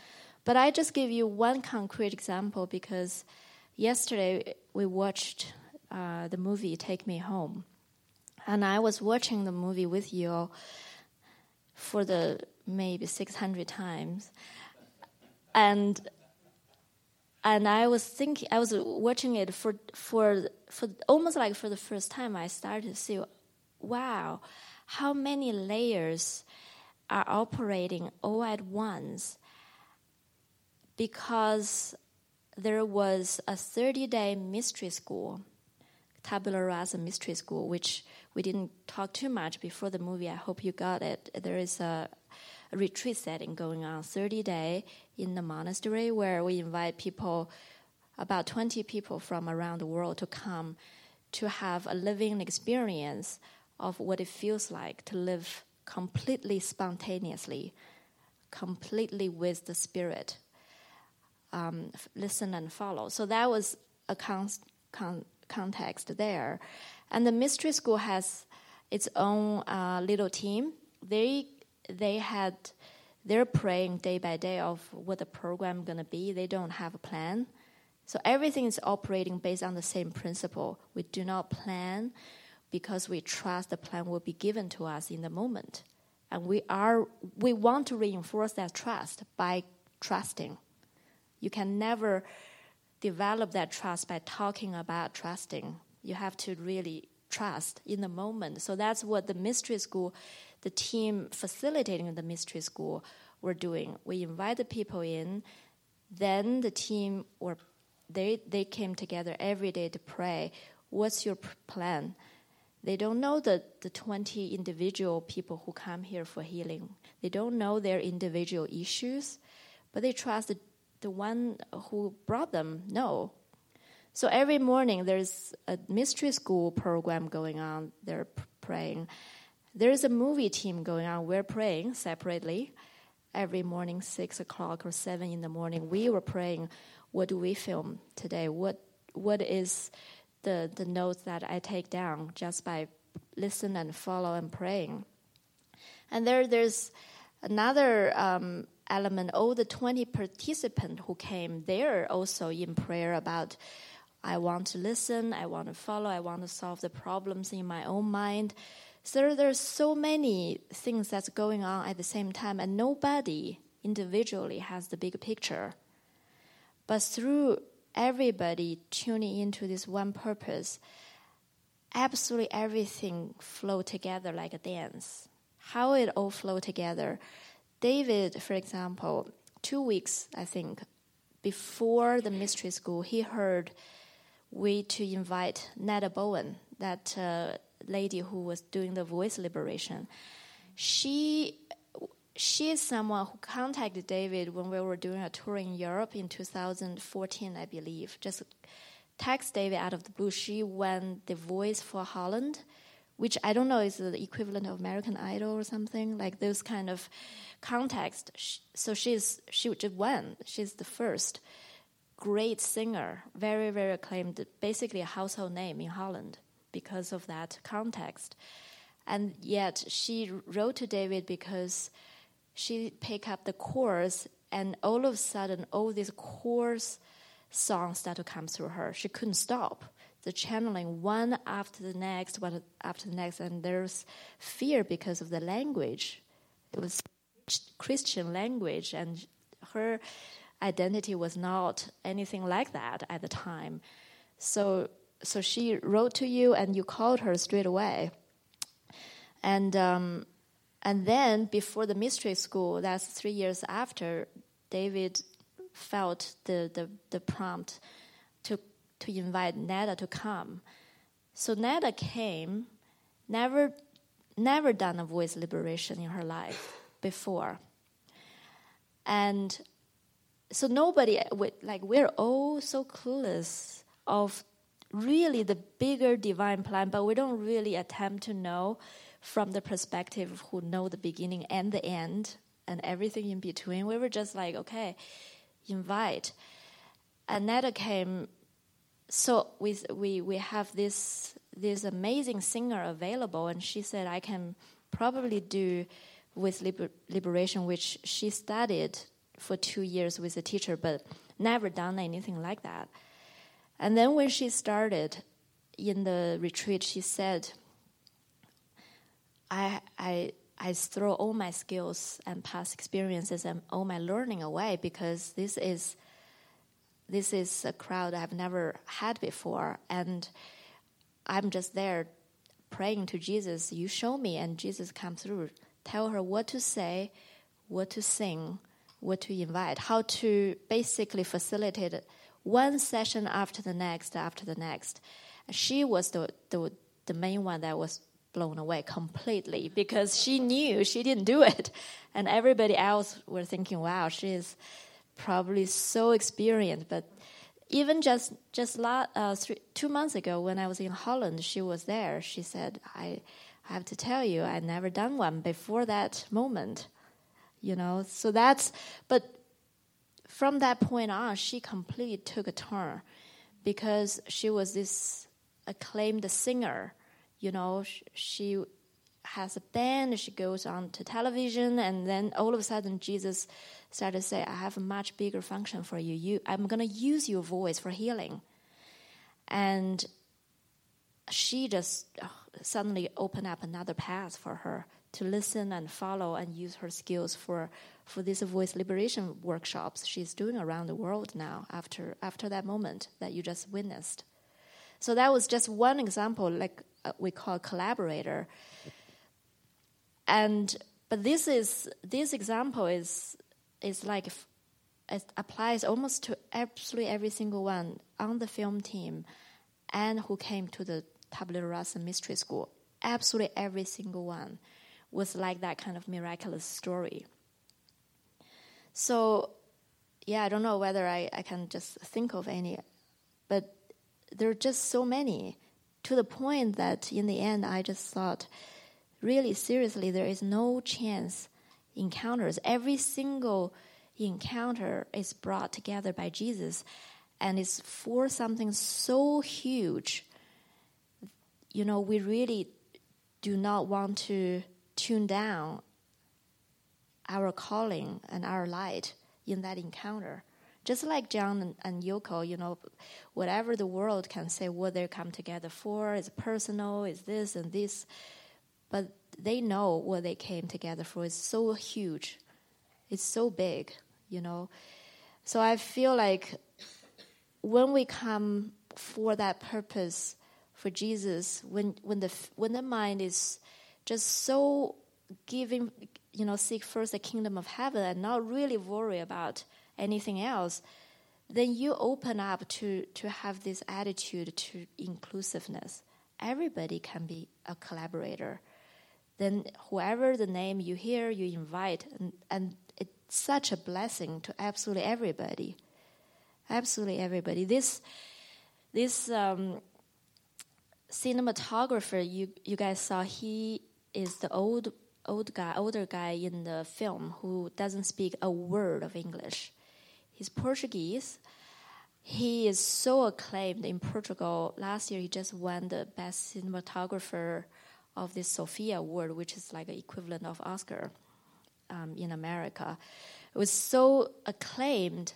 But I just give you one concrete example because yesterday we watched uh, the movie Take Me Home. And I was watching the movie with you for the maybe 600 times. And and I was thinking, I was watching it for for for almost like for the first time. I started to see, wow, how many layers are operating all at once. Because there was a 30 day mystery school, Tabula Rasa Mystery School, which we didn't talk too much before the movie. I hope you got it. There is a, retreat setting going on 30 day in the monastery where we invite people, about 20 people from around the world to come to have a living experience of what it feels like to live completely spontaneously, completely with the spirit. Um, listen and follow. So that was a con- con- context there. And the mystery school has its own uh, little team. They they had they're praying day by day of what the program going to be. They don't have a plan. So everything is operating based on the same principle. We do not plan because we trust the plan will be given to us in the moment. And we are we want to reinforce that trust by trusting. You can never develop that trust by talking about trusting you have to really trust in the moment. So that's what the mystery school, the team facilitating the mystery school, were doing. We invited people in, then the team were they they came together every day to pray. What's your plan? They don't know the, the 20 individual people who come here for healing. They don't know their individual issues, but they trust the, the one who brought them. No, so every morning there's a mystery school program going on. They're praying. There's a movie team going on. We're praying separately. Every morning, six o'clock or seven in the morning, we were praying. What do we film today? What What is the the notes that I take down just by listen and follow and praying? And there, there's another um, element. All the twenty participants who came, they're also in prayer about I want to listen, I want to follow, I want to solve the problems in my own mind. So there's so many things that's going on at the same time, and nobody individually has the big picture. But through everybody tuning into this one purpose, absolutely everything flow together like a dance. How it all flow together. David, for example, two weeks I think before the mystery school, he heard we to invite Nada Bowen, that uh, lady who was doing the voice liberation. She she is someone who contacted David when we were doing a tour in Europe in 2014, I believe, just text David out of the blue. She won the voice for Holland, which I don't know is the equivalent of American Idol or something like those kind of context. So she's she just won. She's the first great singer, very very acclaimed, basically a household name in Holland because of that context. And yet she wrote to David because she picked up the chords, and all of a sudden, all these chords songs started to come through her. She couldn't stop. The channeling one after the next, one after the next, and there's fear because of the language. It was Christian language, and her identity was not anything like that at the time. So, so she wrote to you, and you called her straight away. And um, and then before the mystery school, that's three years after, David felt the, the, the prompt to, to invite Nada to come. So Nada came, never, never done a voice liberation in her life before. And so nobody, like, we're all so clueless of really the bigger divine plan, but we don't really attempt to know from the perspective who know the beginning and the end and everything in between. We were just like, okay, invite. Annetta came. So we we we have this this amazing singer available, and she said I can probably do with liber- liberation, which she studied for two years with a teacher, but never done anything like that. And then when she started in the retreat, she said, I, I, I throw all my skills and past experiences and all my learning away because this is this is a crowd I've never had before, and I'm just there praying to Jesus. You show me, and Jesus comes through. Tell her what to say, what to sing, what to invite, how to basically facilitate one session after the next, after the next. She was the the, the main one that was blown away completely because she knew she didn't do it. And everybody else were thinking, wow, she is probably so experienced. But even just just last, uh, three, two months ago when I was in Holland, she was there. She said, I, I have to tell you, I never done one before that moment. You know, so that's, but from that point on, she completely took a turn because she was this acclaimed singer you know, she has a band, she goes on to television, and then all of a sudden Jesus started to say, I have a much bigger function for you. you I'm going to use your voice for healing. And she just suddenly opened up another path for her to listen and follow and use her skills for, for these voice liberation workshops she's doing around the world now after, after that moment that you just witnessed. So that was just one example, like Uh, we call collaborator. And but this is this example is is like it applies almost to absolutely every single one on the film team and who came to the Tabula Rasa Mystery School. Absolutely every single one was like that kind of miraculous story. So, yeah, I don't know whether I, I can just think of any, but there are just so many to the point that in the end, I just thought, really seriously, there is no chance encounters. Every single encounter is brought together by Jesus and it's for something so huge. You know, we really do not want to tune down our calling and our light in that encounter. Just like John and, and Yoko, you know, whatever the world can say what they come together for is personal, is this and this, but they know what they came together for is so huge, it's so big, you know. So I feel like when we come for that purpose for Jesus, when when the when the mind is just so giving, you know, seek first the kingdom of heaven and not really worry about anything else, then you open up to, to have this attitude to inclusiveness. Everybody can be a collaborator. Then, whoever the name you hear, you invite, and, and it's such a blessing to absolutely everybody. Absolutely everybody. This, this um, cinematographer you you guys saw, he is the old old guy, older guy in the film who doesn't speak a word of English. He's Portuguese. He is so acclaimed in Portugal. Last year, he just won the best cinematographer of this Sophia Award, which is like an equivalent of Oscar um, in America. It was so acclaimed.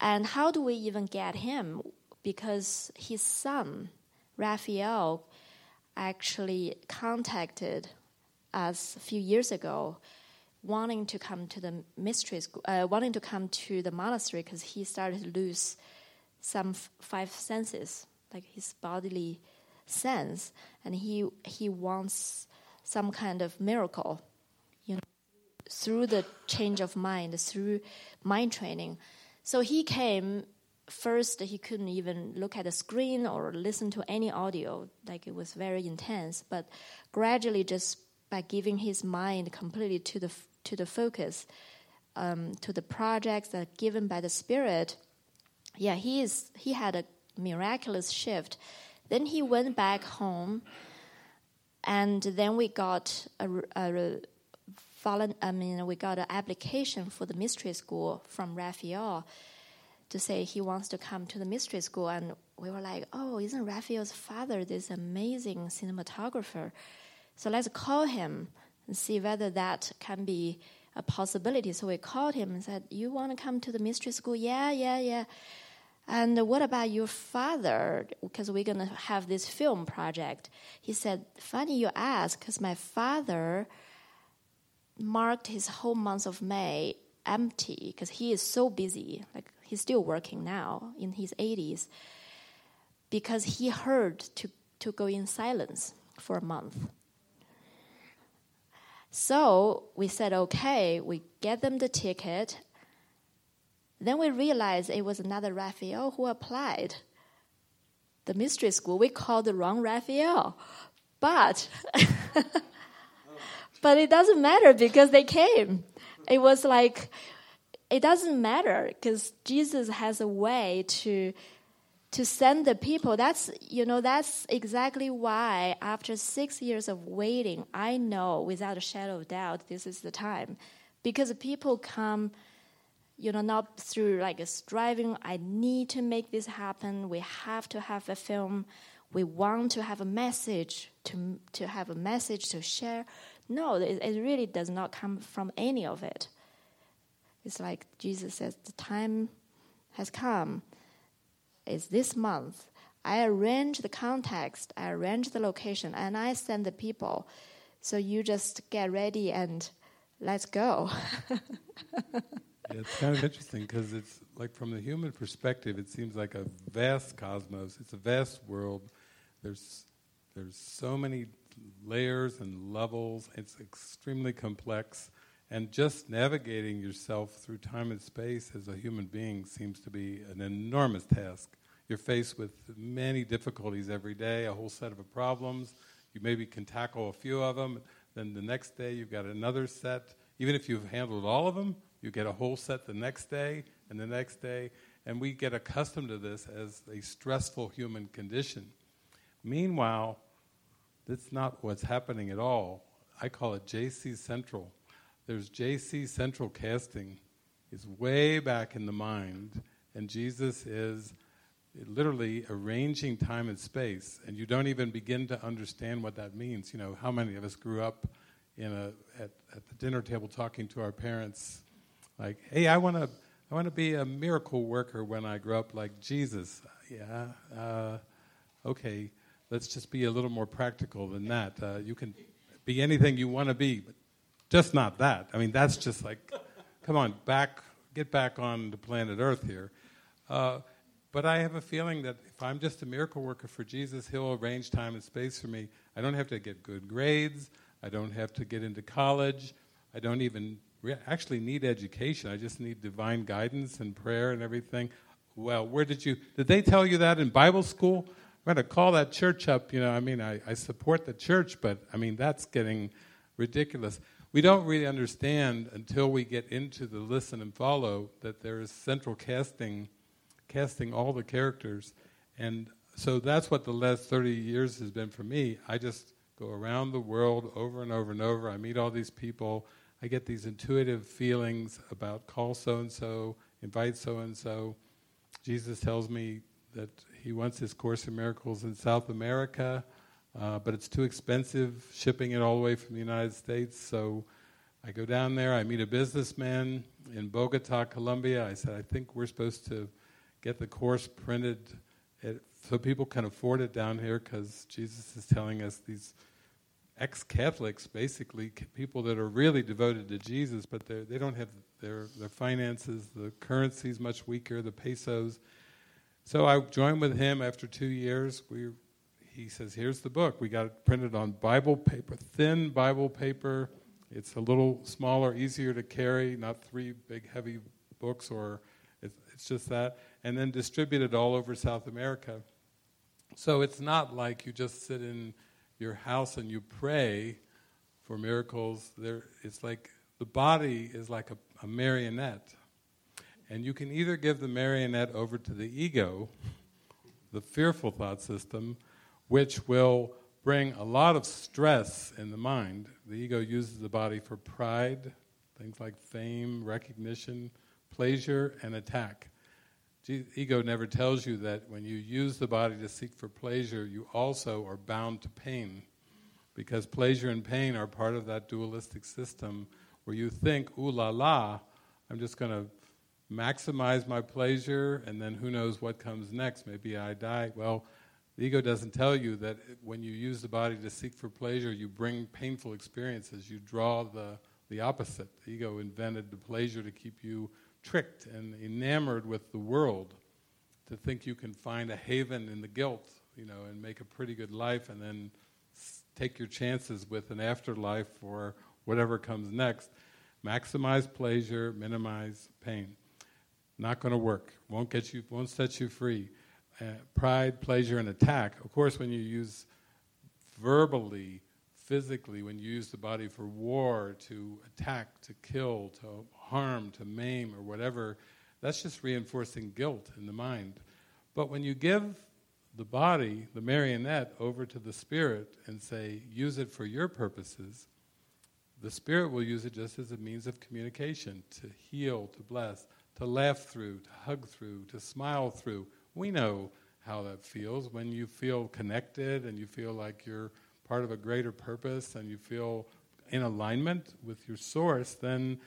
And how do we even get him? Because his son, Raphael, actually contacted us a few years ago wanting to come to the mystery school, uh, wanting to come to the monastery because he started to lose some f- five senses, like his bodily sense, and he he wants some kind of miracle, you know, through the change of mind, through mind training. So he came. First, he couldn't even look at the screen or listen to any audio, like it was very intense. But gradually, just by giving his mind completely to the to the focus, um, to the projects that are given by the Spirit, yeah, he is he had a miraculous shift. Then he went back home, and then we got a, a, a I mean, we got an application for the mystery school from Raphael to say he wants to come to the mystery school, and we were like, oh, isn't Raphael's father this amazing cinematographer? So let's call him and see whether that can be a possibility. So we called him and said, You want to come to the mystery school? Yeah, yeah, yeah. And what about your father? Because we're going to have this film project. He said, Funny you ask, because my father marked his whole month of May empty because he is so busy. Like he's still working now in his 80s because he heard to, to go in silence for a month. So we said, okay, we get them the ticket. Then we realized it was another Raphael who applied. The mystery school, we called the wrong Raphael. But, but it doesn't matter because they came. It was like, it doesn't matter because Jesus has a way to to send the people. That's you know that's exactly why after six years of waiting, I know without a shadow of doubt this is the time, because people come, you know, not through like a striving. I need to make this happen. We have to have a film. We want to have a message to to have a message to share. No, it, it really does not come from any of it. It's like Jesus says, the time has come is this month. I arrange the context, I arrange the location, and I send the people. So you just get ready and let's go. yeah, it's kind of interesting because it's like from the human perspective, it seems like a vast cosmos. It's a vast world. There's there's so many layers and levels. It's extremely complex. And just navigating yourself through time and space as a human being seems to be an enormous task. You're faced with many difficulties every day, a whole set of problems. You maybe can tackle a few of them. Then the next day, you've got another set. Even if you've handled all of them, you get a whole set the next day and the next day. And we get accustomed to this as a stressful human condition. Meanwhile, that's not what's happening at all. I call it JC Central there's JC central casting is way back in the mind, and Jesus is literally arranging time and space, and you don't even begin to understand what that means. You know, how many of us grew up in a at, at the dinner table talking to our parents, like, "Hey, I want to." I want to be a miracle worker when I grow up like Jesus. Yeah, uh, okay, let's just be a little more practical than that. Uh, you can be anything you want to be, but just not that. I mean, that's just like, come on, back, get back on the planet Earth here. Uh, but I have a feeling that if I'm just a miracle worker for Jesus, He'll arrange time and space for me. I don't have to get good grades. I don't have to get into college. I don't even re- actually need education. I just need divine guidance and prayer and everything. Well, where did you, did they tell you that in Bible school? I'm going to call that church up. You know, I mean, I, I support the church, but I mean, that's getting ridiculous we don't really understand until we get into the listen and follow that there is central casting, casting all the characters, And so that's what the last 30 years has been for me. I just go around the world over and over and over. I meet all these people. I get these intuitive feelings about call so and so, invite so and so. Jesus tells me that he wants his Course in Miracles in South America, uh, but it's too expensive shipping it all the way from the United States. So I go down there, I meet a businessman in Bogota, Colombia. I said, I think we're supposed to get the Course printed at, so people can afford it down here because Jesus is telling us these ex-Catholics, basically people that are really devoted to Jesus, but they don't have their their finances. The currency is much weaker, the pesos. So I joined with him after two years. We, he says, "Here's the book. We got it printed on Bible paper, thin Bible paper. It's a little smaller, easier to carry, not three big heavy books, or it's, it's just that, and then distributed all over South America. So it's not like you just sit in." your house and you pray for miracles, there, it's like the body is like a, a marionette. And you can either give the marionette over to the ego, the fearful thought system, which will bring a lot of stress in the mind. The ego uses the body for pride, things like fame, recognition, pleasure, and attack. Ego never tells you that when you use the body to seek for pleasure, you also are bound to pain. Because pleasure and pain are part of that dualistic system where you think, ooh la la, I'm just going to maximize my pleasure and then who knows what comes next. Maybe I die. Well, the ego doesn't tell you that when you use the body to seek for pleasure, you bring painful experiences. You draw the, the opposite. The ego invented the pleasure to keep you tricked and enamored with the world to think you can find a haven in the guilt, you know, and make a pretty good life and then take your chances with an afterlife or whatever comes next. Maximize pleasure, minimize pain. Not going to work. Won't get you. Won't set you free. Uh, pride, pleasure, and attack. Of course, when you use verbally physically, when you use the body for war, to attack, to kill, to harm, to maim, or whatever, that's just reinforcing guilt in the mind. But when you give the body, the marionette, over to the spirit and say, use it for your purposes, the spirit will use it just as a means of communication to heal, to bless, to laugh through, to hug through, to smile through. We know how that feels when you feel connected and you feel like you're part of a greater purpose and you feel in alignment with your source, then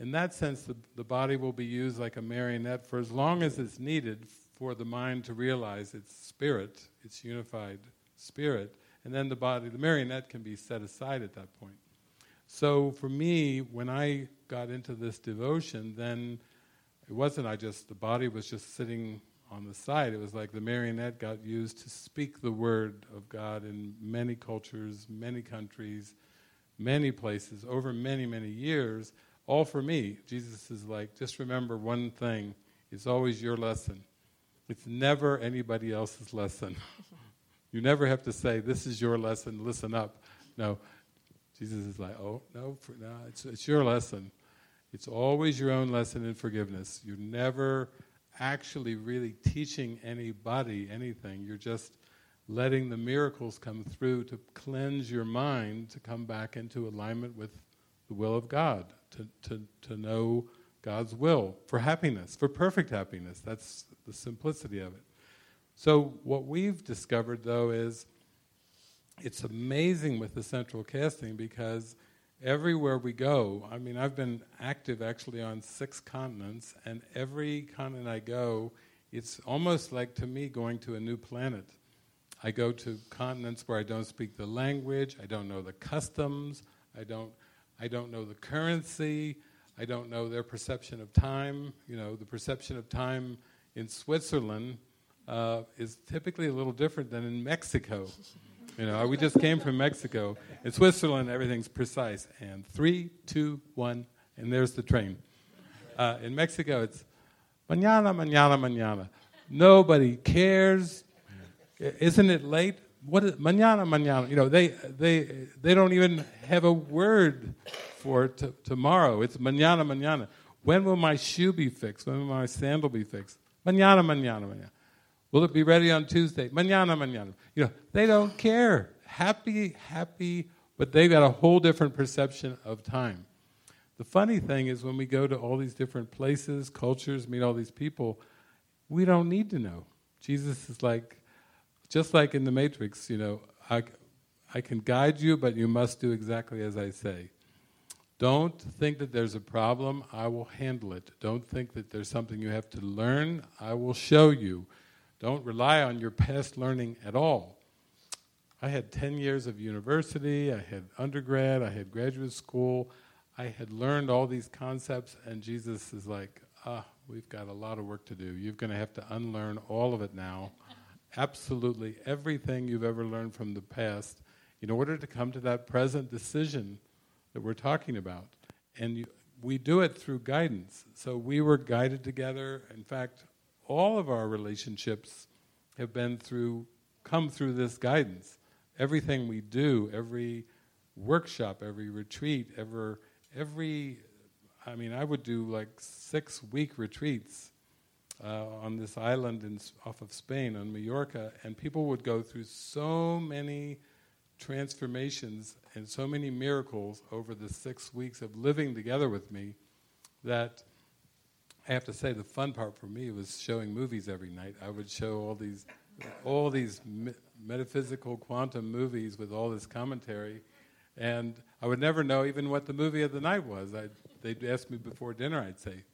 in that sense the, the body will be used like a marionette for as long as it's needed for the mind to realize its spirit, its unified spirit, and then the body, the marionette can be set aside at that point. So for me, when I got into this devotion, then it wasn't I just, the body was just sitting on the side. It was like the marionette got used to speak the word of God in many cultures, many countries, many places, over many, many years, all for me. Jesus is like, just remember one thing it's always your lesson, it's never anybody else's lesson. you never have to say, This is your lesson, listen up. No. Jesus is like, Oh, no, for, no it's, it's your lesson. It's always your own lesson in forgiveness. You never actually really teaching anybody anything. You're just letting the miracles come through to cleanse your mind to come back into alignment with the will of God, to, to, to know God's will for happiness, for perfect happiness. That's the simplicity of it. So, what we've discovered though is it's amazing with the central casting because everywhere we go, I mean, I've been active actually on six continents, and every continent I go, it's almost like to me going to a new planet. I go to continents where I don't speak the language, I don't know the customs, I don't, I don't know the currency, I don't know their perception of time. You know, the perception of time in Switzerland uh, is typically a little different than in Mexico. You know, we just came from Mexico. In Switzerland, everything's precise. And three, two, one, and there's the train. Uh, in Mexico, it's mañana, mañana, mañana. Nobody cares. Isn't it late? What is mañana, mañana? You know, they they they don't even have a word for t- tomorrow. It's mañana, mañana. When will my shoe be fixed? When will my sandal be fixed? Mañana, mañana, mañana. Will it be ready on Tuesday? Mañana, mañana. You know, they don't care. Happy, happy, but they've got a whole different perception of time. The funny thing is when we go to all these different places, cultures, meet all these people, we don't need to know. Jesus is like, just like in the Matrix, you know, I, I can guide you, but you must do exactly as I say. Don't think that there's a problem, I will handle it. Don't think that there's something you have to learn, I will show you. Don't rely on your past learning at all. I had 10 years of university, I had undergrad, I had graduate school, I had learned all these concepts, and Jesus is like, ah, we've got a lot of work to do. You're going to have to unlearn all of it now. Absolutely everything you've ever learned from the past in order to come to that present decision that we're talking about. And you, we do it through guidance. So we were guided together. In fact, all of our relationships have been through, come through this guidance. Everything we do, every workshop, every retreat, every, every I mean, I would do like six week retreats uh, on this island in, off of Spain, on Mallorca, and people would go through so many transformations and so many miracles over the six weeks of living together with me that I have to say the fun part for me was showing movies every night. I would show all these, all these me- metaphysical quantum movies with all this commentary, and I would never know even what the movie of the night was. I'd, they'd ask me before dinner. I'd say,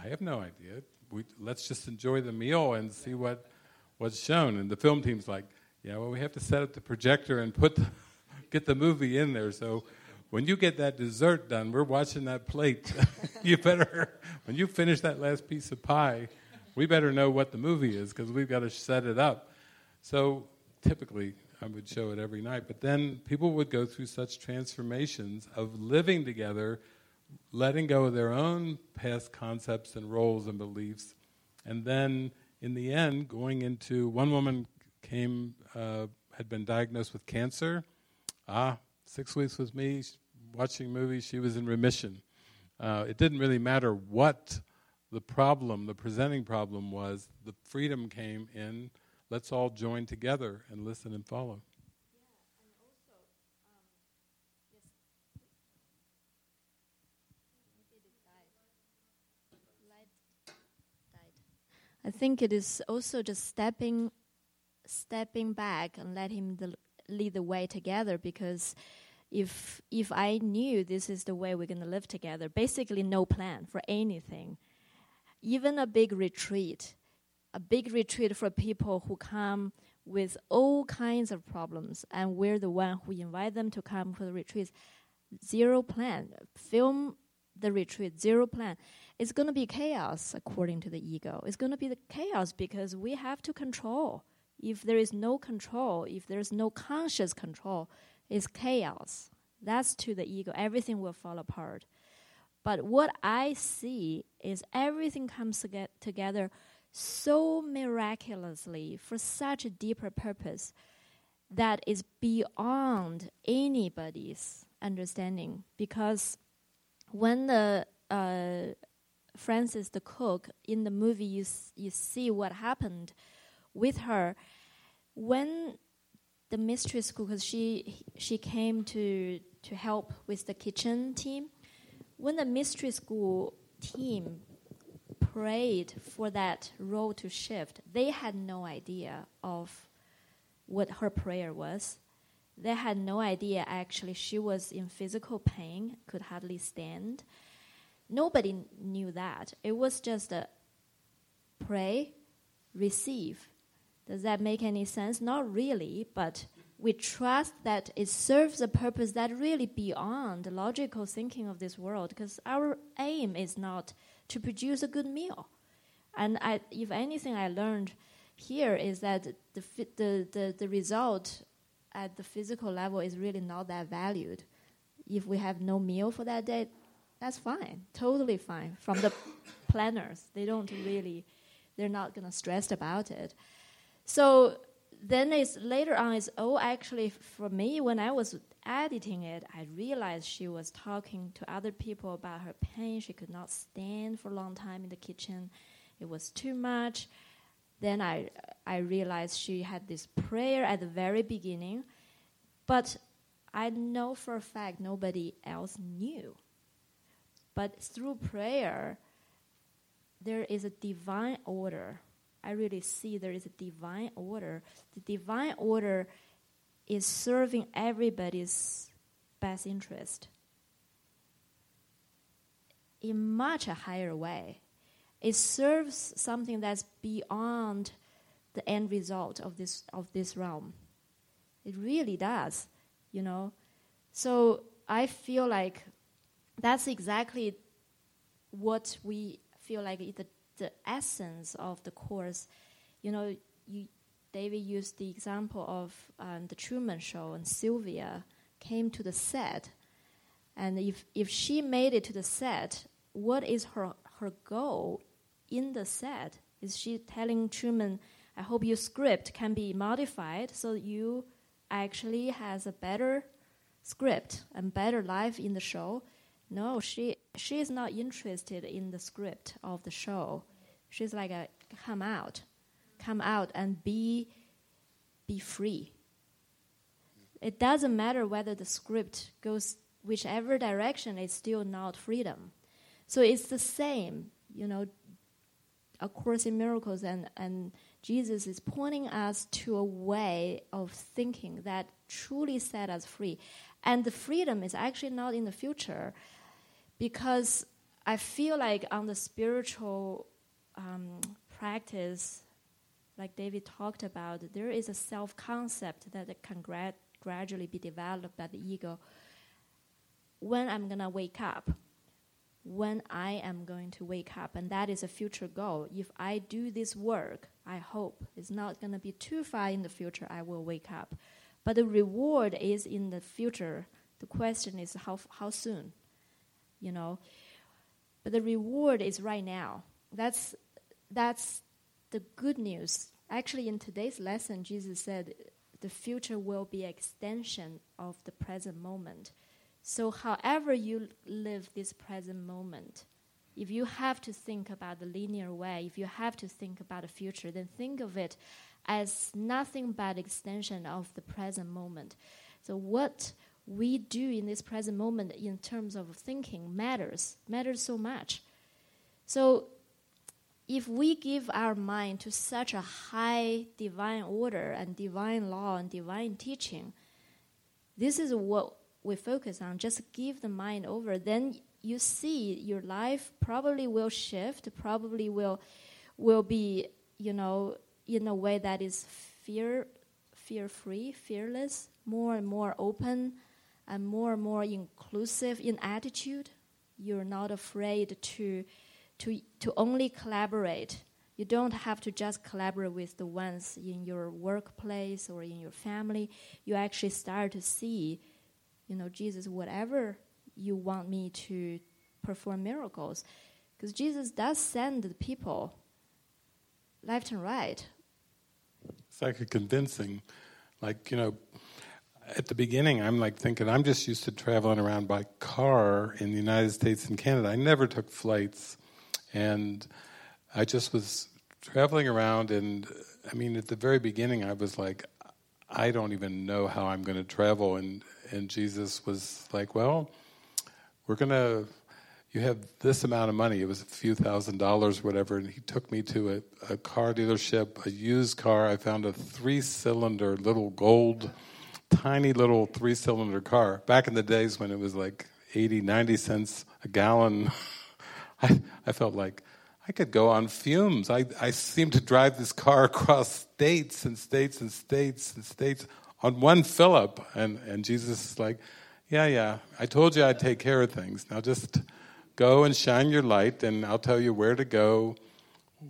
"I have no idea. We, let's just enjoy the meal and see what what's shown." And the film team's like, "Yeah, well, we have to set up the projector and put the, get the movie in there. So when you get that dessert done, we're watching that plate. you better when you finish that last piece of pie, we better know what the movie is because we've got to set it up." So typically, I would show it every night. But then people would go through such transformations of living together, letting go of their own past concepts and roles and beliefs, and then in the end, going into one woman came, uh, had been diagnosed with cancer. Ah, six weeks with me, watching movies, she was in remission. Uh, it didn't really matter what the problem, the presenting problem was, the freedom came in let's all join together and listen and follow. I think it is also just stepping, stepping back and let him the, lead the way together. Because if if I knew this is the way we're going to live together, basically no plan for anything, even a big retreat, a big retreat for people who come with all kinds of problems, and we're the one who invite them to come for the retreats. Zero plan. Film the retreat, zero plan. It's going to be chaos according to the ego. It's going to be the chaos because we have to control. If there is no control, if there's no conscious control, it's chaos. That's to the ego. Everything will fall apart. But what I see is everything comes together so miraculously for such a deeper purpose that is beyond anybody's understanding. Because when the uh, Frances the cook in the movie, you you see what happened with her when the mistress cook, because she she came to to help with the kitchen team. When the mystery school team prayed for that role to shift, they had no idea of what her prayer was. They had no idea actually she was in physical pain, could hardly stand. Nobody knew that. It was just a pray, receive. Does that make any sense? Not really, but we trust that it serves a purpose that really beyond the logical thinking of this world because our aim is not to produce a good meal. And I, if anything, I learned here is that the, the, the, the result at the physical level is really not that valued. If we have no meal for that day, that's fine, totally fine. From the planners, they don't really, they're not gonna stress about it. So then it's later on it's oh actually for me when I was editing it, I realized she was talking to other people about her pain. She could not stand for a long time in the kitchen. It was too much. then I I realized she had this prayer at the very beginning, but I know for a fact nobody else knew. But through prayer, there is a divine order. I really see there is a divine order. The divine order is serving everybody's best interest in much a higher way. It serves something that's beyond the end result of this of this realm. It really does, you know. So I feel like that's exactly what we feel like is the, the essence of the course. You know, you, David used the example of um, the Truman Show, and Sylvia came to the set. And if, if she made it to the set, what is her, her goal in the set? Is she telling Truman, I hope your script can be modified so you actually has a better script and better life in the show? No, she she is not interested in the script of the show. She's like a come out, come out and be be free. It doesn't matter whether the script goes whichever direction, it's still not freedom. So it's the same, you know. A Course in Miracles and, and Jesus is pointing us to a way of thinking that truly set us free. And the freedom is actually not in the future because I feel like on the spiritual um, practice, like David talked about, there is a self concept that can gra- gradually be developed by the ego. When I'm to wake up, when I am going to wake up, and that is a future goal. If I do this work, I hope it's not to be too far in the future, I will wake up. But the reward is in the future. The question is how, how soon? You know. But the reward is right now. That's that's the good news. Actually, in today's lesson, Jesus said the future will be extension of the present moment. So, however you live this present moment, if you have to think about the linear way, if you have to think about the future, then think of it as nothing but extension of the present moment. So, what we do in this present moment in terms of thinking matters, matters so much. So, if we give our mind to such a high divine order and divine law and divine teaching, this is what we focus on. Just give the mind over, then you see your life probably will shift, probably will will be, you know, in a way that is fear fear free, fearless, more and more open, and more and more inclusive in attitude. You're not afraid to, to, to only collaborate. You don't have to just collaborate with the ones in your workplace or in your family. You actually start to see, you know, Jesus, whatever you want me to perform miracles. Because Jesus does send the people left and right. It's like a convincing, like, you know, at the beginning, I'm like thinking, I'm just used to traveling around by car in the United States and Canada. I never took flights. And I just was traveling around, and I mean, at the very beginning, I was like, I don't even know how I'm going to travel. And, and Jesus was like, Well, we're going to, you have this amount of money. It was a few thousand dollars, whatever. And he took me to a, a car dealership, a used car. I found a three cylinder little gold tiny little three cylinder car. Back in the days when it was like 80, 90 cents a gallon, I, I felt like I could go on fumes. I, I seemed to drive this car across states and states and states and states on one fill up. And, and Jesus is like, Yeah, yeah, I told you I'd take care of things. Now just go and shine your light, and I'll tell you where to go,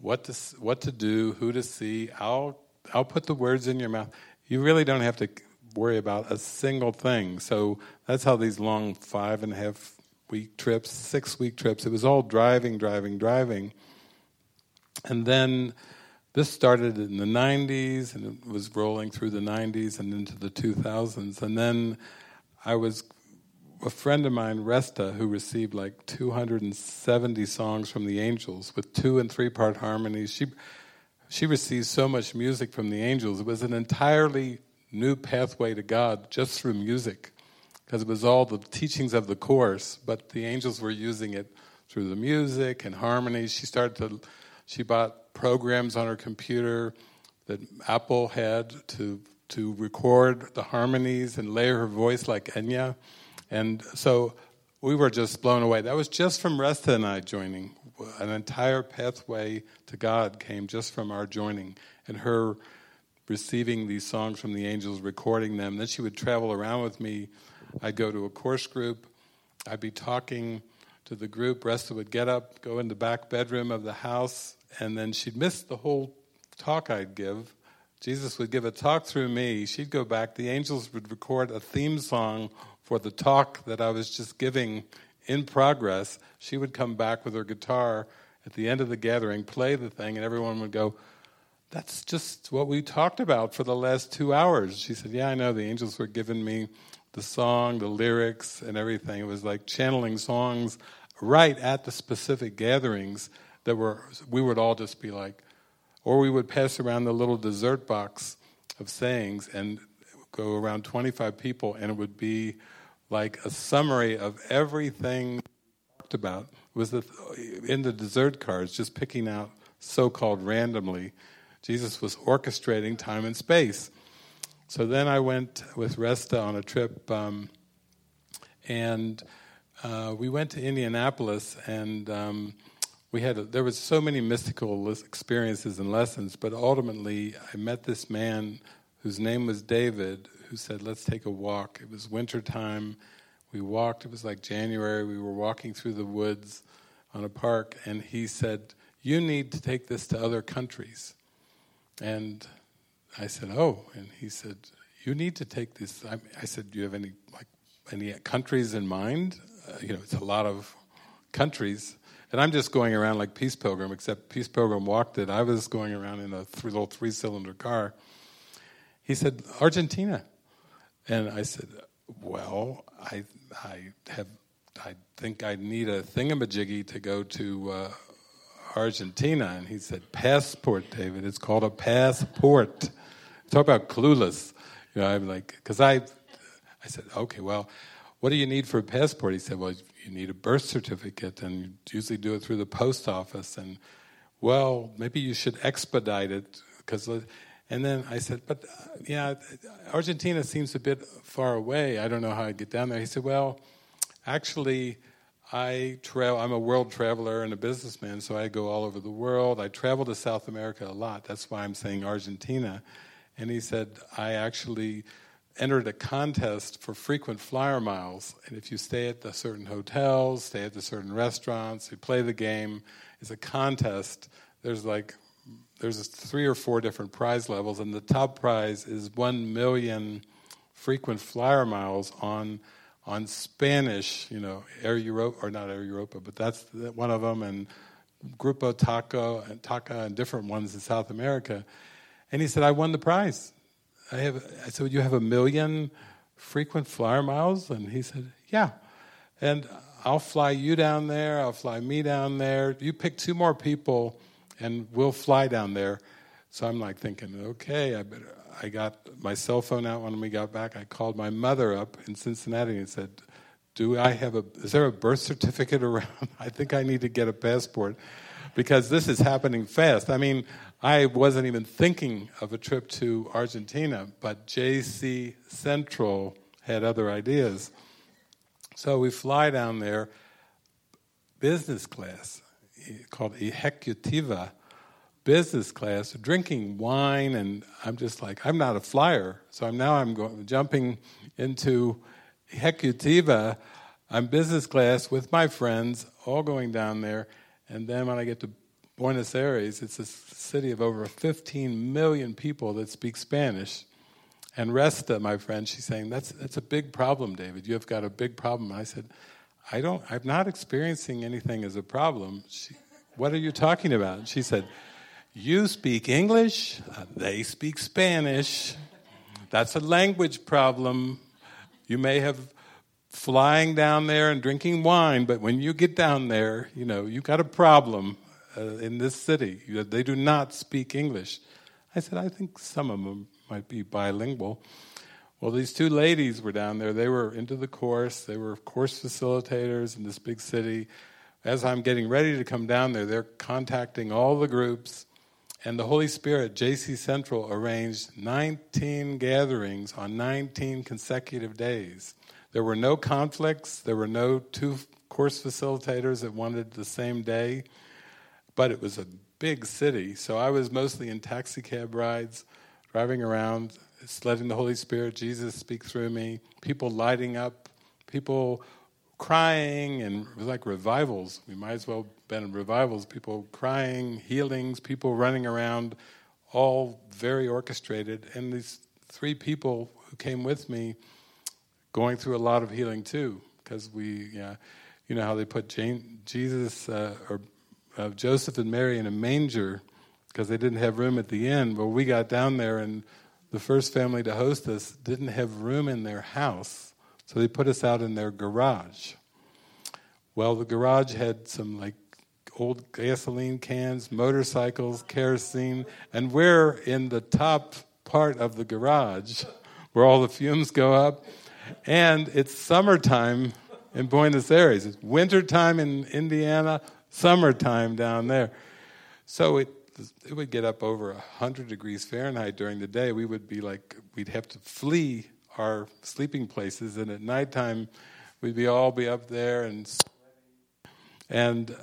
what to, what to do, who to see. I'll, I'll put the words in your mouth. You really don't have to worry about a single thing. So that's how these long five and a half week trips, six week trips, it was all driving, driving, driving. And then this started in the 90s and it was rolling through the 90s and into the 2000s. And then I was a friend of mine, Resta, who received like 270 songs from the angels with two and three part harmonies. She she received so much music from the angels. It was an entirely new pathway to God just through music, because it was all the teachings of the course, but the angels were using it through the music and harmonies. She started to, she bought programs on her computer that Apple had to to record the harmonies and layer her voice like Enya, and so we were just blown away. That was just from Resta and I joining. An entire pathway to God came just from our joining and her receiving these songs from the angels, recording them. Then she would travel around with me. I'd go to a course group. I'd be talking to the group. Resta would get up, go in the back bedroom of the house, and then she'd miss the whole talk I'd give. Jesus would give a talk through me. She'd go back. The angels would record a theme song for the talk that I was just giving in progress. She would come back with her guitar at the end of the gathering, play the thing, and everyone would go, That's just what we talked about for the last two hours. She said, Yeah, I know. The angels were giving me the song, the lyrics, and everything. It was like channeling songs right at the specific gatherings that were, we would all just be like, or we would pass around the little dessert box of sayings and go around 25 people, and it would be like a summary of everything talked about. Was the, in the dessert cards, just picking out so called randomly. Jesus was orchestrating time and space. So then I went with Resta on a trip, um, and uh, we went to Indianapolis, and um, we had a, there was so many mystical experiences and lessons. But ultimately, I met this man whose name was David, who said, "Let's take a walk." It was winter time. We walked. It was like January. We were walking through the woods on a park, and he said, "You need to take this to other countries." And I said, "Oh," and he said, "You need to take this." I, I said, "Do you have any like any countries in mind?" Uh, you know, it's a lot of countries. And I'm just going around like Peace Pilgrim, except Peace Pilgrim walked it. I was going around in a three, little three cylinder car. He said, Argentina. And I said, Well, I, I, have, I think I need a thingamajiggy to go to uh, Argentina. And he said, Passport, David. It's called a passport. Talk about clueless. You know, I'm like, because I, I said, okay, well, what do you need for a passport? He said, well, you need a birth certificate, and you usually do it through the post office. And, well, maybe you should expedite it. because. And then I said, but uh, yeah, Argentina seems a bit far away. I don't know how I'd get down there. He said, well, actually, I travel. I'm a world traveler and a businessman, so I go all over the world. I travel to South America a lot. That's why I'm saying Argentina. And he said, I actually entered a contest for frequent flyer miles. And if you stay at the certain hotels, stay at the certain restaurants, you play the game, it's a contest. There's like there's three or four different prize levels, and the top prize is one million frequent flyer miles on on Spanish, you know, Air Europa or not Air Europa, but that's one of them, and Grupo Taco and Taca and different ones in South America. And he said, I won the prize. I have, I said, you have a million frequent flyer miles? And he said, yeah. And I'll fly you down there, I'll fly me down there. You pick two more people and we'll fly down there. So I'm like thinking, okay, I better. I got my cell phone out when we got back. I called my mother up in Cincinnati and said, "Do I have a? Is there a birth certificate around? I think I need to get a passport because this is happening fast. I mean, I wasn't even thinking of a trip to Argentina, but JC Central had other ideas. So we fly down there, business class, eh, called Ejecutiva, business class, drinking wine, and I'm just like, I'm not a flyer. So I'm now I'm going, jumping into Ejecutiva. I'm business class with my friends, all going down there, and then when I get to Buenos Aires, it's a city of over 15 million people that speak Spanish. And Resta, my friend, she's saying, that's, that's a big problem, David. You have got a big problem. I said, I don't, I'm not experiencing anything as a problem. She, what are you talking about? And she said, You speak English, they speak Spanish. That's a language problem. You may have flying down there and drinking wine, but when you get down there, you know, you got a problem uh, in this city. They do not speak English. I said, I think some of them might be bilingual. Well, these two ladies were down there. They were into the course. They were course facilitators in this big city. As I'm getting ready to come down there, they're contacting all the groups. And the Holy Spirit, JC Central, arranged 19 gatherings on 19 consecutive days. There were no conflicts. There were no two course facilitators that wanted the same day. But it was a big city, so I was mostly in taxi cab rides, driving around, letting the Holy Spirit, Jesus speak through me, people lighting up, people crying, and it was like revivals. We might as well have been in revivals, people crying, healings, people running around, all very orchestrated. And these three people who came with me going through a lot of healing too, because we, yeah, you know how they put Jane, Jesus uh, or uh, Joseph and Mary in a manger because they didn't have room at the inn. Well, we got down there, and the first family to host us didn't have room in their house, so they put us out in their garage. Well, the garage had some like old gasoline cans, motorcycles, kerosene, and we're in the top part of the garage where all the fumes go up. And it's summertime in Buenos Aires. It's wintertime in Indiana, summertime down there. So it it would get up over 100 degrees Fahrenheit during the day. We would be like, we'd have to flee our sleeping places, and at nighttime, we'd be all be up there and and uh,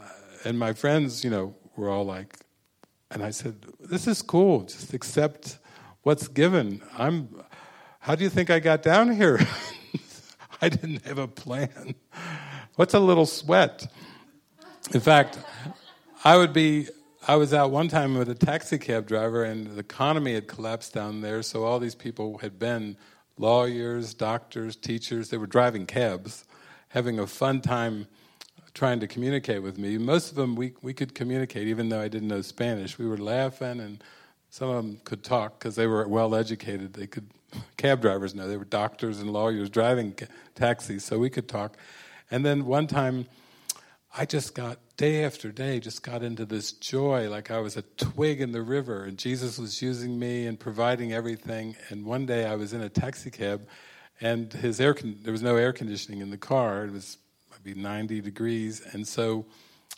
and my friends, you know, were all like, and I said, "This is cool. Just accept what's given." I'm. How do you think I got down here? I didn't have a plan. What's a little sweat? In fact, I would be. I was out one time with a taxi cab driver, and the economy had collapsed down there. So all these people had been lawyers, doctors, teachers. They were driving cabs, having a fun time trying to communicate with me. Most of them we we could communicate, even though I didn't know Spanish. We were laughing, and some of them could talk because they were well educated. They could cab drivers know they were doctors and lawyers driving taxis, so we could talk. And then one time I just got, day after day, just got into this joy like I was a twig in the river and Jesus was using me and providing everything. And one day I was in a taxi cab and his air con- there was no air conditioning in the car. It was maybe 90 degrees. And so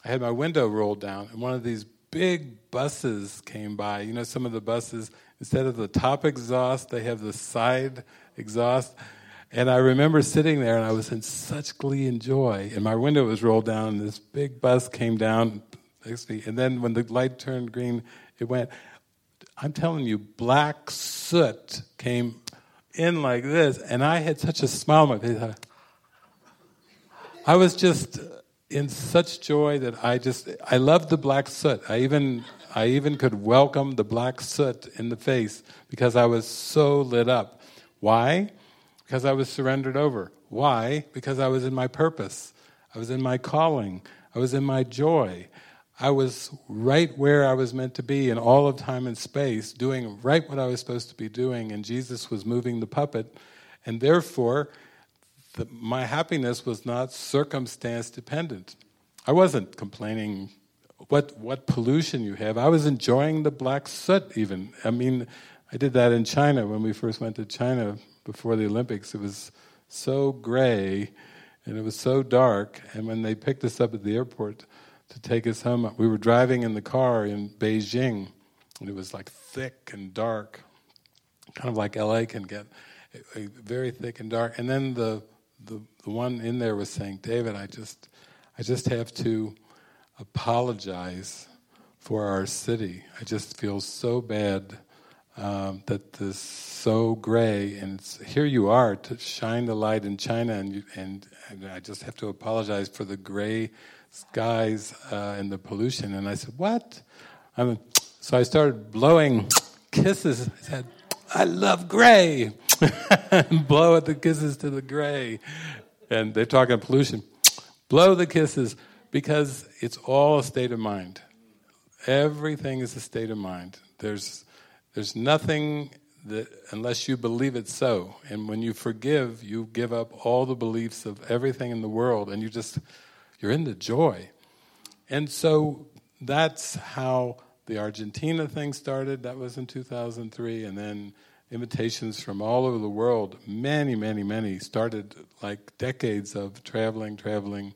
I had my window rolled down and one of these big buses came by. You know, some of the buses, instead of the top exhaust, they have the side exhaust. And I remember sitting there and I was in such glee and joy. And my window was rolled down, and this big bus came down next to me. And then when the light turned green, it went. I'm telling you, black soot came in like this. And I had such a smile on my face. I was just in such joy that I just, I loved the black soot. I even, I even could welcome the black soot in the face because I was so lit up. Why? Because I was surrendered over. Why? Because I was in my purpose. I was in my calling. I was in my joy. I was right where I was meant to be in all of time and space, doing right what I was supposed to be doing, and Jesus was moving the puppet. And therefore, the, my happiness was not circumstance dependent. I wasn't complaining what what pollution you have. I was enjoying the black soot even. I mean, I did that in China when we first went to China before the Olympics. It was so gray and it was so dark. And when they picked us up at the airport to take us home, we were driving in the car in Beijing, and it was like thick and dark, kind of like LA can get, very thick and dark. And then the, the the one in there was saying, "David, I just I just have to apologize for our city. I just feel so bad." Um, that is so gray, and here you are to shine the light in China, and, you, and, and I just have to apologize for the gray skies uh, and the pollution. And I said, "What?" I mean, so I started blowing kisses. I said, "I love gray," blow at the kisses to the gray, and they're talking pollution. Blow the kisses because it's all a state of mind. Everything is a state of mind. There's there's nothing that, unless you believe it so. And when you forgive, you give up all the beliefs of everything in the world and you just, you're in the joy. And so that's how the Argentina thing started. That was in 2003, and then invitations from all over the world, many, many, many, started like decades of traveling, traveling.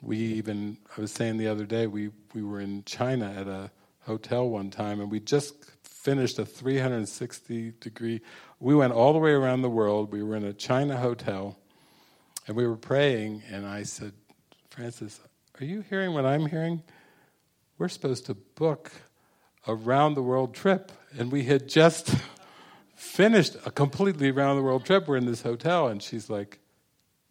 We even, I was saying the other day, we, we were in China at a hotel one time, and we just finished a 360 degree. We went all the way around the world. We were in a China hotel, and we were praying, and I said, Frances, are you hearing what I'm hearing? We're supposed to book a round the world trip, and we had just finished a completely round the world trip. We're in this hotel, and she's like,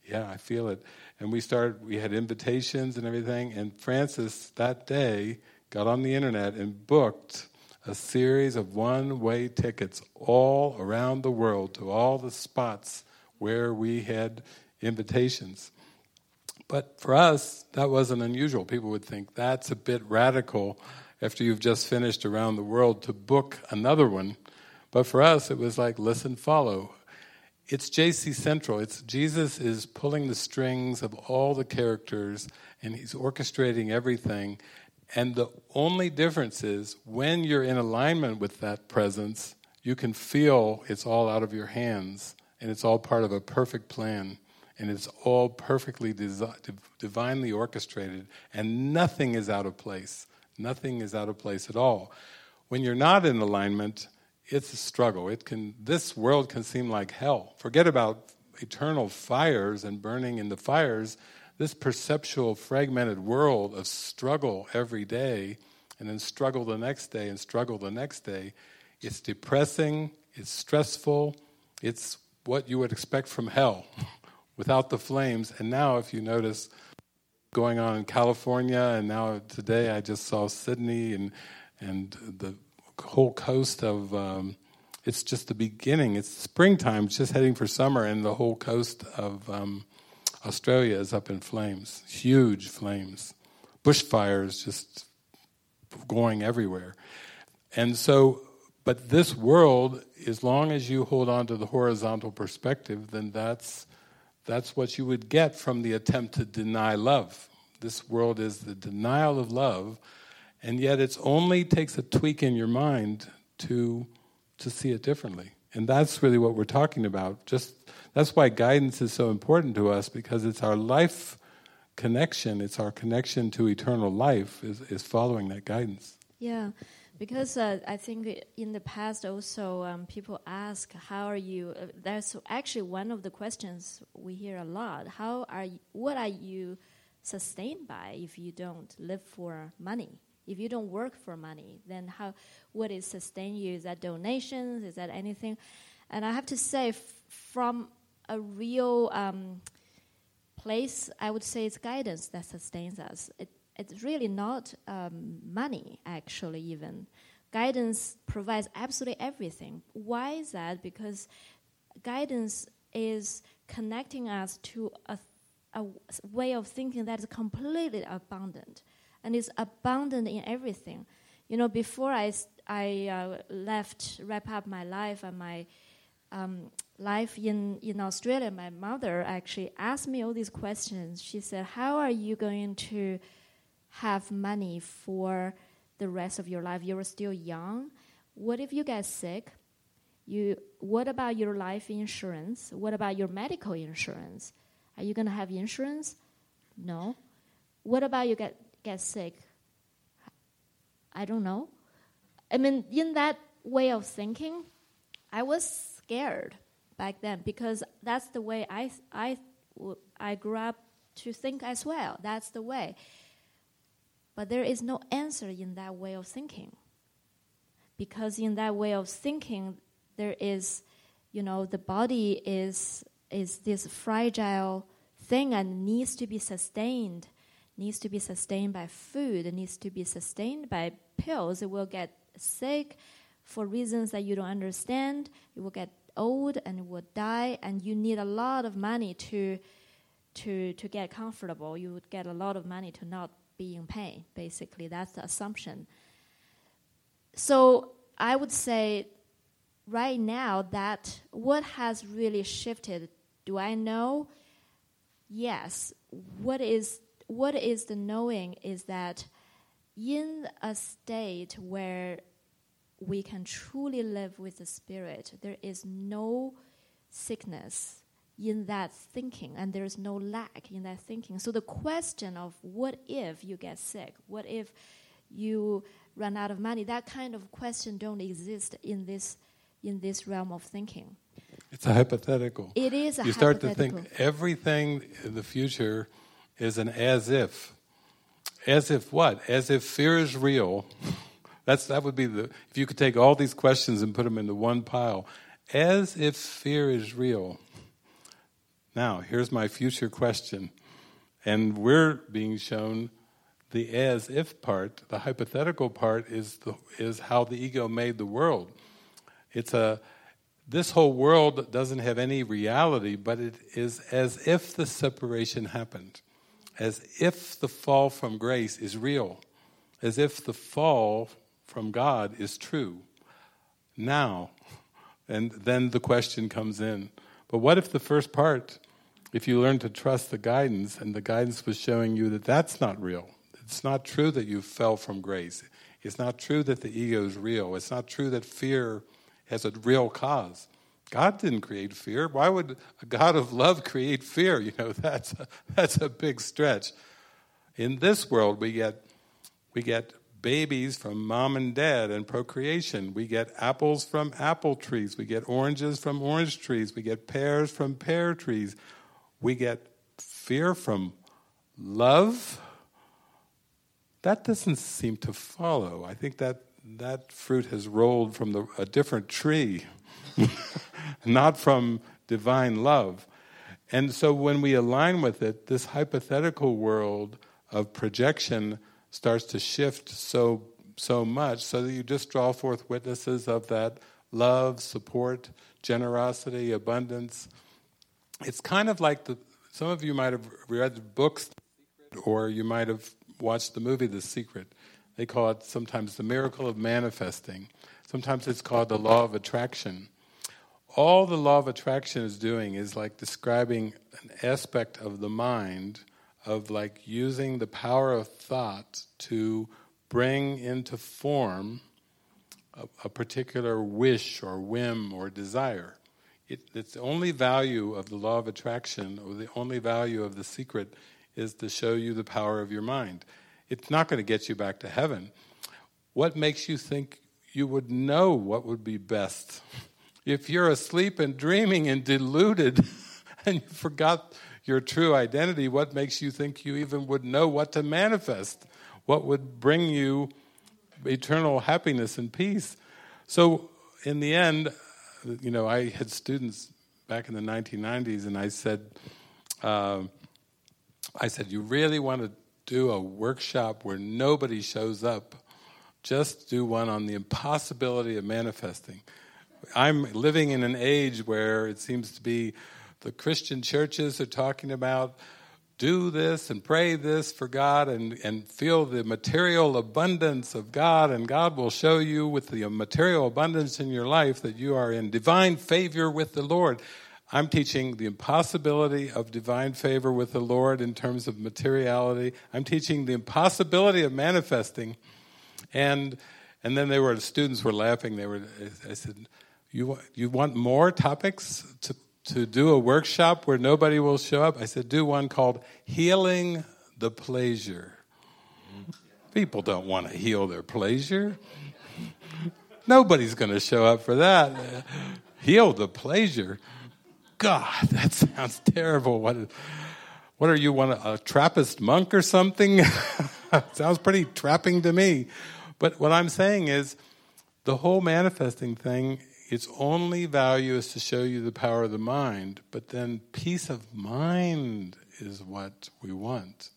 "Yeah, I feel it." And we started. We had invitations and everything. And Frances that day got on the internet and booked a series of one-way tickets all around the world to all the spots where we had invitations. But for us, that wasn't unusual. People would think that's a bit radical after you've just finished around the world to book another one. But for us, it was like listen, follow. It's JC Central. It's Jesus is pulling the strings of all the characters and he's orchestrating everything. And the only difference is when you're in alignment with that presence, you can feel it's all out of your hands and it's all part of a perfect plan and it's all perfectly desi- divinely orchestrated and nothing is out of place. Nothing is out of place at all. When you're not in alignment, it's a struggle. It can, this world can seem like hell. Forget about eternal fires and burning in the fires. This perceptual, fragmented world of struggle every day, and then struggle the next day, and struggle the next day, it's depressing, it's stressful, it's what you would expect from hell without the flames. And now, if you notice, going on in California, and now today I just saw Sydney and and the whole coast of. Um, it's just the beginning. It's springtime. It's just heading for summer, and the whole coast of um, Australia is up in flames. Huge flames, bushfires just going everywhere. And so, but this world, as long as you hold on to the horizontal perspective, then that's that's what you would get from the attempt to deny love. This world is the denial of love and yet it only takes a tweak in your mind to to see it differently and that's really what we're talking about just that's why guidance is so important to us because it's our life connection it's our connection to eternal life is, is following that guidance yeah because uh, I think in the past also um, people ask how are you uh, that's actually one of the questions we hear a lot how are you, what are you sustained by if you don't live for money if you don't work for money, then how what is sustain you? Is that donations? Is that anything? And I have to say, from a real um, place, I would say it's guidance that sustains us. It, it's really not um, money, actually, even. Guidance provides absolutely everything. Why is that? Because guidance is connecting us to a, a way of thinking that is completely abundant and it's abundant in everything. You know, before I, I uh, left, wrap up my life and my um, life in, in Australia, my mother actually asked me all these questions. She said, How are you going to have money for the rest of your life? You're still young. What if you get sick? You, what about your life insurance? What about your medical insurance? Are you going to have insurance? No. What about you get get sick? I don't know. I mean, in that way of thinking, I was scared back then because that's the way I, I, I grew up to think as well. That's the way. But there is no answer in that way of thinking. Because in that way of thinking, there is, you know, the body is, is this fragile thing and needs to be sustained needs to be sustained by food, it needs to be sustained by pills. It will get sick for reasons that you don't understand. It will get old and would die, and you need a lot of money to to to get comfortable. You would get a lot of money to not be in pain. Basically, that's the assumption. So I would say, right now, that what has really shifted? Do I know? Yes. What is what is the knowing is that in a state where we can truly live with the spirit, there is no sickness in that thinking, and there is no lack in that thinking. So the question of what if you get sick, what if you run out of money, that kind of question don't exist in this in this realm of thinking. It's a hypothetical. It is a You start to think everything in the future is an as if. As if what? As if fear is real. That's that would be the if you could take all these questions and put them into one pile. As if fear is real. Now, here's my future question. And we're being shown the as if part, the hypothetical part is the, is how the ego made the world. It's a this whole world doesn't have any reality, but it is as if the separation happened, as if the fall from grace is real, as if the fall from God is true. Now, and then the question comes in. But what if the first part, if you learn to trust the guidance, and the guidance was showing you that that's not real? It's not true that you fell from grace. It's not true that the ego is real. It's not true that fear has a real cause. God didn't create fear. Why would a God of love create fear? You know, that's a, that's a big stretch. In this world, we get we get babies from mom and dad and procreation. We get apples from apple trees. We get oranges from orange trees. We get pears from pear trees. We get fear from love. That doesn't seem to follow. I think that that fruit has rolled from the, a different tree, not from divine love. And so when we align with it, this hypothetical world of projection starts to shift so so much so that you just draw forth witnesses of that love, support, generosity, abundance. It's kind of like the some of you might have read the books or you might have watched the movie The Secret. They call it sometimes the miracle of manifesting. Sometimes it's called the law of attraction. All the law of attraction is doing is like describing an aspect of the mind of like using the power of thought to bring into form a, a particular wish or whim or desire. It, it's the only value of the law of attraction, or the only value of the secret, is to show you the power of your mind. It's not going to get you back to heaven. What makes you think you would know what would be best? If you're asleep and dreaming and deluded and you forgot your true identity, what makes you think you even would know what to manifest? What would bring you eternal happiness and peace? So, in the end, you know, I had students back in the 1990s, and I said, uh, I said, you really want to do a workshop where nobody shows up? Just do one on the impossibility of manifesting. I'm living in an age where it seems to be the Christian churches are talking about do this and pray this for God and, and feel the material abundance of God, and God will show you with the material abundance in your life that you are in divine favor with the Lord. I'm teaching the impossibility of divine favor with the Lord in terms of materiality. I'm teaching the impossibility of manifesting. And and then they were students were laughing. They were I said, "You you want more topics to to do a workshop where nobody will show up?" I said, "Do one called Healing the Pleasure." People don't want to heal their pleasure. Nobody's going to show up for that. Heal the pleasure. God, that sounds terrible. What, what are you, one, a Trappist monk or something? sounds pretty trapping to me. But what I'm saying is, the whole manifesting thing, its only value is to show you the power of the mind, but then peace of mind is what we want.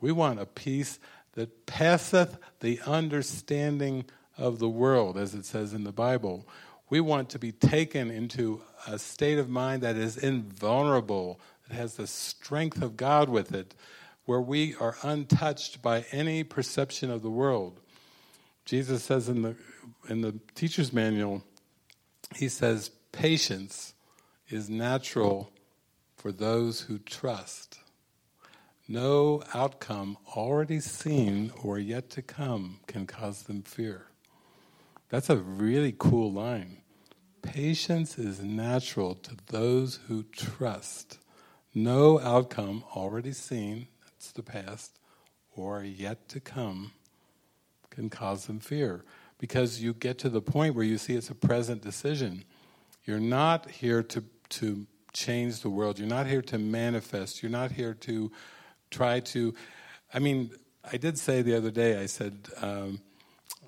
We want a peace that passeth the understanding of the world, as it says in the Bible. We want to be taken into a state of mind that is invulnerable, that has the strength of God with it, where we are untouched by any perception of the world. Jesus says in the in the teacher's manual, he says, patience is natural for those who trust. No outcome already seen or yet to come can cause them fear. That's a really cool line. Patience is natural to those who trust. No outcome already seen, that's the past, or yet to come can cause them fear. Because you get to the point where you see it's a present decision. You're not here to, to change the world. You're not here to manifest. You're not here to try to. I mean, I did say the other day, I said, um,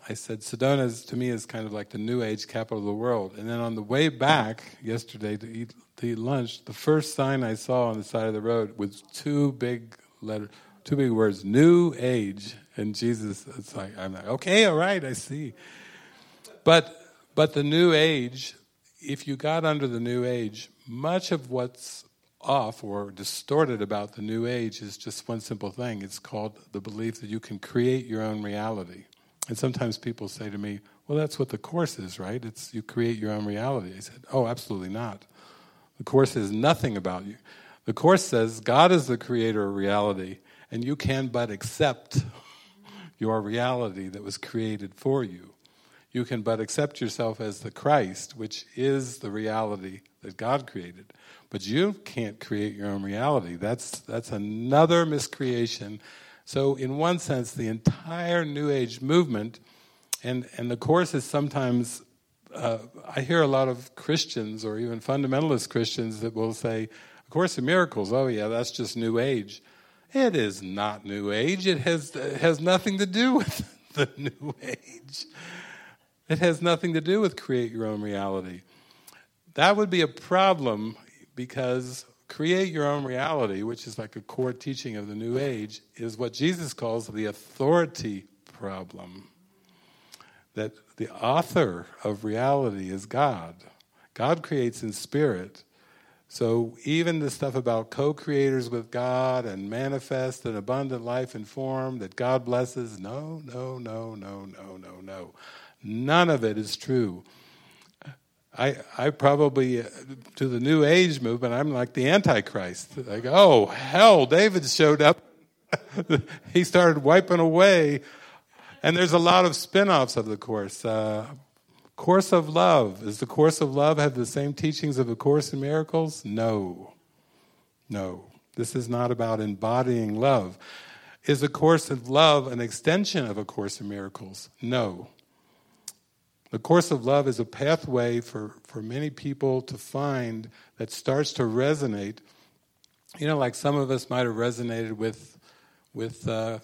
I said, Sedona is, to me is kind of like the new age capital of the world. And then on the way back yesterday to eat, to eat lunch, the first sign I saw on the side of the road was two big letters, two big words, new age. And Jesus, it's like, I'm like, okay, all right, I see. But, but the new age, if you got under the new age, much of what's off or distorted about the new age is just one simple thing. It's called the belief that you can create your own reality. And sometimes people say to me, well, that's what the Course is, right? It's you create your own reality. I said, oh, absolutely not. The Course is nothing about you. The Course says God is the creator of reality, and you can but accept your reality that was created for you. You can but accept yourself as the Christ, which is the reality that God created. But you can't create your own reality. That's, that's another miscreation so, in one sense, the entire New Age movement, and, and the Course is sometimes, uh, I hear a lot of Christians or even fundamentalist Christians that will say, A Course in Miracles, oh yeah, that's just New Age. It is not New Age. It has, it has nothing to do with the New Age. It has nothing to do with create your own reality. That would be a problem because create your own reality, which is like a core teaching of the New Age, is what Jesus calls the authority problem. That the author of reality is God. God creates in spirit. So even the stuff about co-creators with God and manifest an abundant life and form that God blesses, no, no, no, no, no, no, no. None of it is true. I, I probably, uh, to the New Age movement, I'm like the Antichrist. Like, oh, hell, David showed up. he started wiping away. And there's a lot of spin offs of the Course. Uh, Course of Love. Does the Course of Love have the same teachings of the Course in Miracles? No. No. This is not about embodying love. Is a Course of Love an extension of A Course in Miracles? No. The Course of Love is a pathway for, for many people to find that starts to resonate. You know, like some of us might have resonated with, with uh,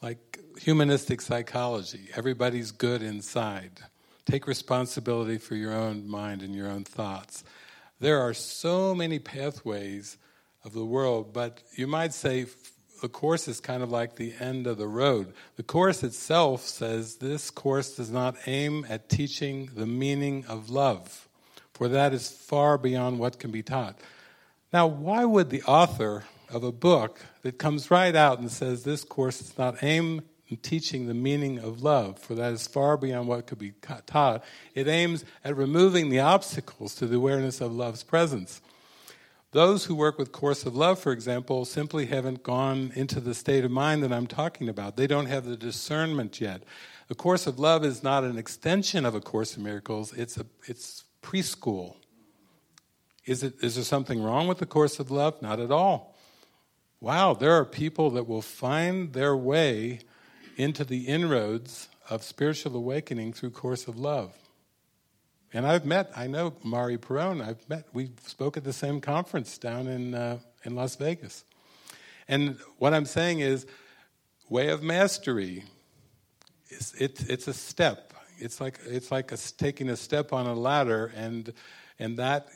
like humanistic psychology. Everybody's good inside. Take responsibility for your own mind and your own thoughts. There are so many pathways of the world, but you might say the Course is kind of like the end of the road. The Course itself says this Course does not aim at teaching the meaning of love, for that is far beyond what can be taught. Now, why would the author of a book that comes right out and says this Course does not aim at teaching the meaning of love, for that is far beyond what could be taught, it aims at removing the obstacles to the awareness of love's presence. Those who work with Course of Love, for example, simply haven't gone into the state of mind that I'm talking about. They don't have the discernment yet. The Course of Love is not an extension of A Course in Miracles, it's, a, it's preschool. Is, it, is there something wrong with the Course of Love? Not at all. Wow, there are people that will find their way into the inroads of spiritual awakening through Course of Love. And I've met, I know Mari Perron, I've met, we spoke at the same conference down in, uh, in Las Vegas. And what I'm saying is, way of mastery, is, it, it's a step. It's like, it's like a, taking a step on a ladder, and, and that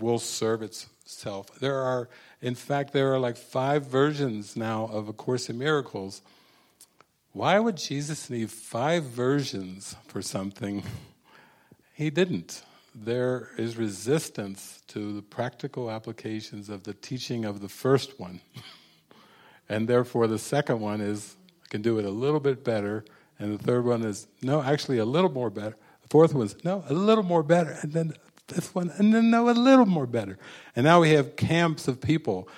will serve itself. There are, in fact, there are like five versions now of A Course in Miracles. Why would Jesus need five versions for something? He didn't. There is resistance to the practical applications of the teaching of the first one. and therefore, the second one is, I can do it a little bit better. And the third one is, no, actually, a little more better. The fourth one is, no, a little more better. And then this one, and then, no, a little more better. And now we have camps of people.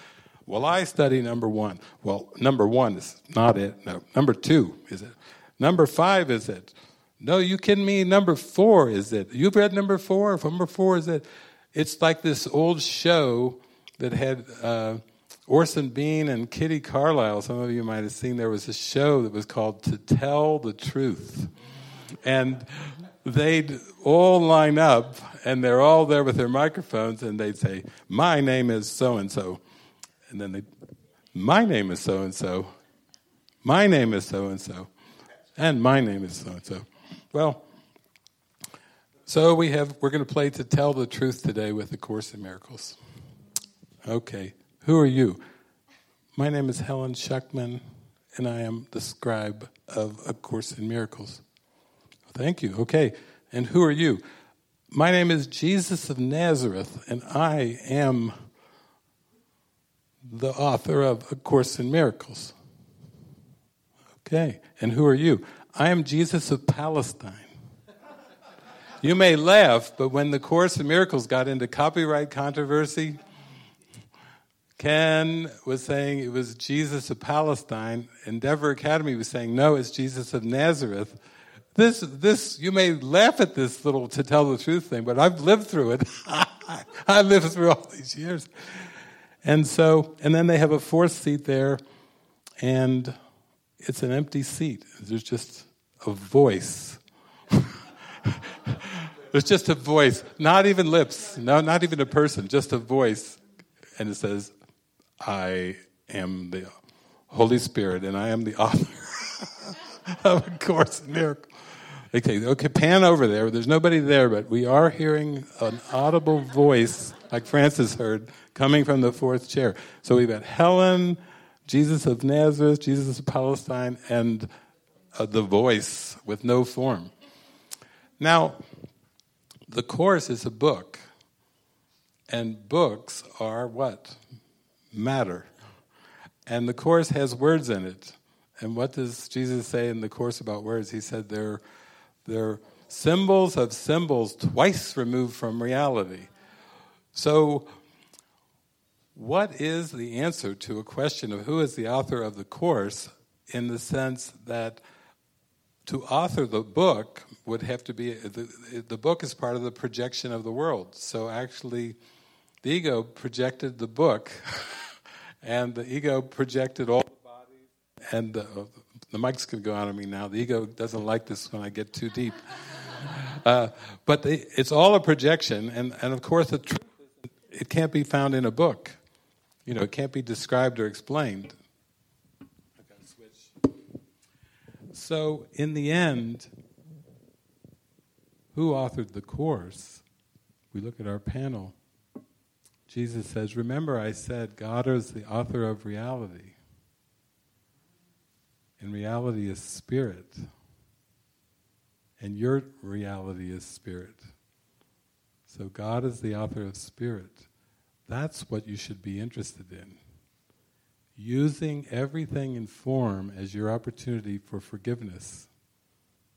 Well, I study number one. Well, number one is not it. No. Number two is it. Number five is it. No, you kidding me? Number four is it. You've read number four? Number four is it. It's like this old show that had uh, Orson Bean and Kitty Carlisle. Some of you might have seen there was a show that was called To Tell the Truth. And they'd all line up and they're all there with their microphones and they'd say, My name is so and so. And then they, My name is so and so. My name is so and so. And my name is so and so. Well, so we have we're going to play to tell the truth today with the Course in Miracles. Okay, who are you? My name is Helen Schucman, and I am the scribe of A Course in Miracles. Thank you. Okay, and who are you? My name is Jesus of Nazareth, and I am the author of A Course in Miracles. Okay, and who are you? I am Jesus of Palestine. You may laugh, but when the Course in Miracles got into copyright controversy, Ken was saying it was Jesus of Palestine. Endeavor Academy was saying, no, it's Jesus of Nazareth. This, this, you may laugh at this little to tell the truth thing, but I've lived through it. I lived through all these years. And so, and then they have a fourth seat there, and it's an empty seat. There's just a voice. There's just a voice, not even lips, no, not even a person, just a voice. And it says, I am the Holy Spirit, and I am the author of A Course in Miracles. Okay, okay, pan over there. There's nobody there, but we are hearing an audible voice, like Frances heard, coming from the fourth chair. So we've got Helen, Jesus of Nazareth, Jesus of Palestine, and uh, the voice with no form. Now, the Course is a book, and books are what? matter. And the Course has words in it. And what does Jesus say in the Course about words? He said they're, they're symbols of symbols twice removed from reality. So, what is the answer to a question of who is the author of the Course in the sense that to author the book would have to be the, the book is part of the projection of the world. So, actually, the ego projected the book, and the ego projected all the bodies. And the, the mic's going to go out on me now. The ego doesn't like this when I get too deep. Uh, but the, it's all a projection, and, and of course, the truth it can't be found in a book. You know, it can't be described or explained. So, in the end, who authored the course? We look at our panel. Jesus says, Remember, I said God is the author of reality. And reality is spirit. And your reality is spirit. So God is the author of spirit. That's what you should be interested in. Using everything in form as your opportunity for forgiveness.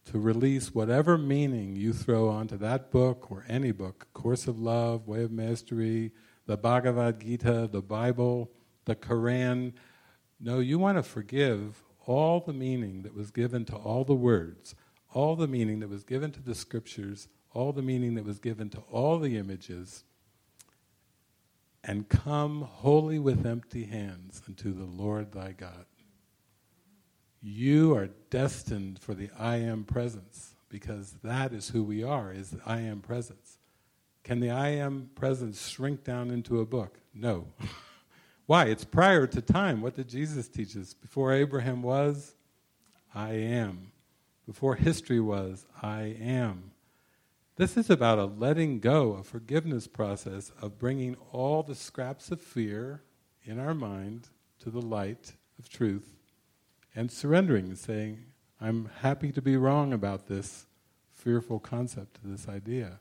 To release whatever meaning you throw onto that book or any book Course of Love, Way of Mastery, the Bhagavad Gita, the Bible, the Koran. No, you want to forgive all the meaning that was given to all the words, all the meaning that was given to the scriptures, all the meaning that was given to all the images, and come wholly with empty hands unto the Lord thy God. You are destined for the I am presence because that is who we are, is I am presence. Can the I am presence shrink down into a book? No. Why? It's prior to time. What did Jesus teach us? Before Abraham was, I am. Before history was, I am. This is about a letting go, a forgiveness process of bringing all the scraps of fear in our mind to the light of truth and surrendering and saying, I'm happy to be wrong about this fearful concept, this idea.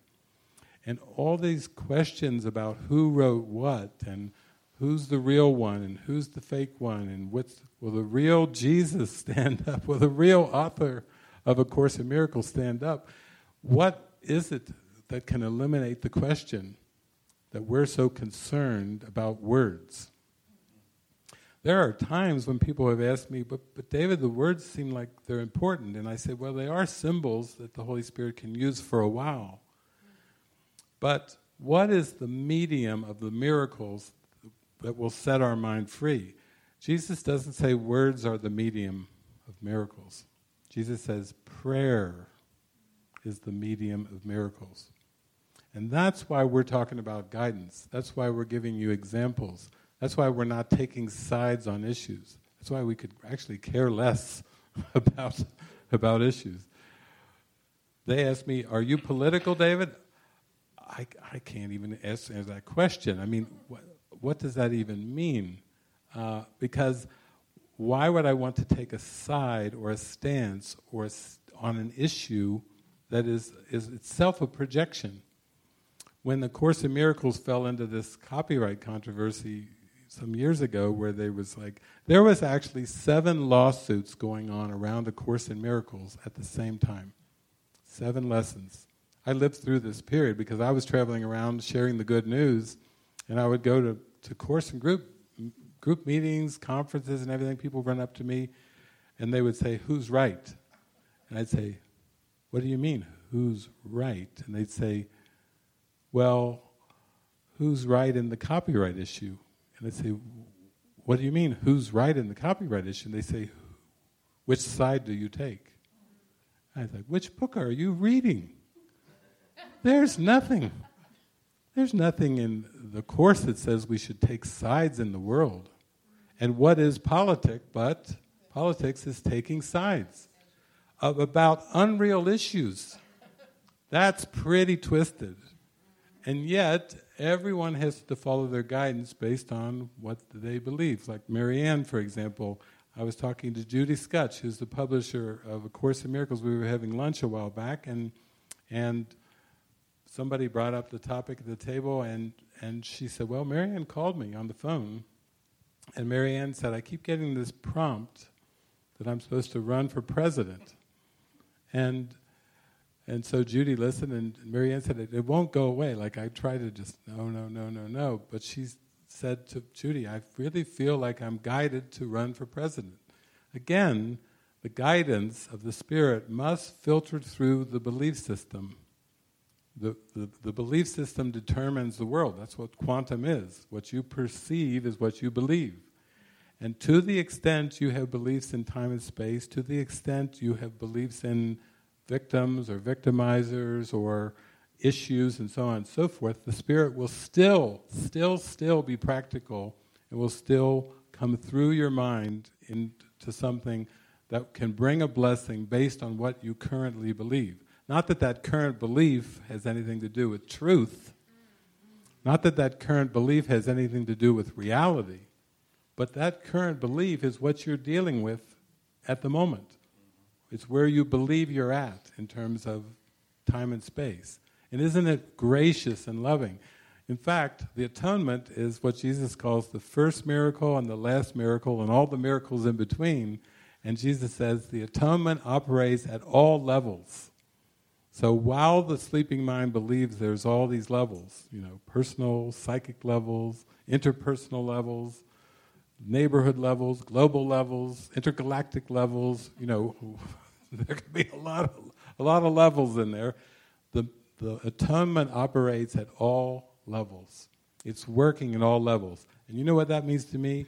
And all these questions about who wrote what and who's the real one and who's the fake one and will the real Jesus stand up? Will the real author of A Course in Miracles stand up? What is it that can eliminate the question that we're so concerned about words? there are times when people have asked me, but, but David, the words seem like they're important. And I said, well, they are symbols that the Holy Spirit can use for a while. But what is the medium of the miracles that will set our mind free? Jesus doesn't say words are the medium of miracles. Jesus says prayer is the medium of miracles. And that's why we're talking about guidance. That's why we're giving you examples. That's why we're not taking sides on issues. That's why we could actually care less about, about issues. They asked me, Are you political, David? I, I can't even answer that question. I mean, what, what does that even mean? Uh, because why would I want to take a side or a stance or a, on an issue that is, is itself a projection? When the Course in Miracles fell into this copyright controversy some years ago, where there was like, there was actually seven lawsuits going on around the Course in Miracles at the same time. Seven lessons. I lived through this period because I was traveling around sharing the good news, and I would go to, to course and group group meetings, conferences, and everything. People run up to me, and they would say, "Who's right?" And I'd say, "What do you mean, who's right?" And they'd say, "Well, who's right in the copyright issue?" And I'd say, "What do you mean, who's right in the copyright issue?" And they say, "Which side do you take?" I was like, "Which book are you reading?" There's nothing. There's nothing in the Course that says we should take sides in the world. And what is politics but politics is taking sides about unreal issues. That's pretty twisted. And yet, everyone has to follow their guidance based on what they believe. Like Marianne, for example, I was talking to Judy Skutch, who's the publisher of A Course in Miracles. We were having lunch a while back, and and somebody brought up the topic at the table, and, and she said, Well, Marianne called me on the phone, and Marianne said, I keep getting this prompt that I'm supposed to run for president. And and so Judy listened, and Marianne said, it, won't go away. Like I try to just, no, no, no, no, no. But she said to Judy, I really feel like I'm guided to run for president. Again, the guidance of the Spirit must filter through the belief system the, the, the, belief system determines the world. That's what quantum is. What you perceive is what you believe. And to the extent you have beliefs in time and space, to the extent you have beliefs in victims or victimizers or issues and so on and so forth, the spirit will still, still, still be practical and will still come through your mind into something that can bring a blessing based on what you currently believe. Not that that current belief has anything to do with truth, not that that current belief has anything to do with reality, but that current belief is what you're dealing with at the moment. It's where you believe you're at in terms of time and space. And isn't it gracious and loving? In fact, the atonement is what Jesus calls the first miracle and the last miracle and all the miracles in between. And Jesus says the atonement operates at all levels. So while the sleeping mind believes there's all these levels, you know, personal, psychic levels, interpersonal levels, neighborhood levels, global levels, intergalactic levels, you know, there could be a lot of, a lot of levels in there. The, the atonement operates at all levels. It's working at all levels. And you know what that means to me?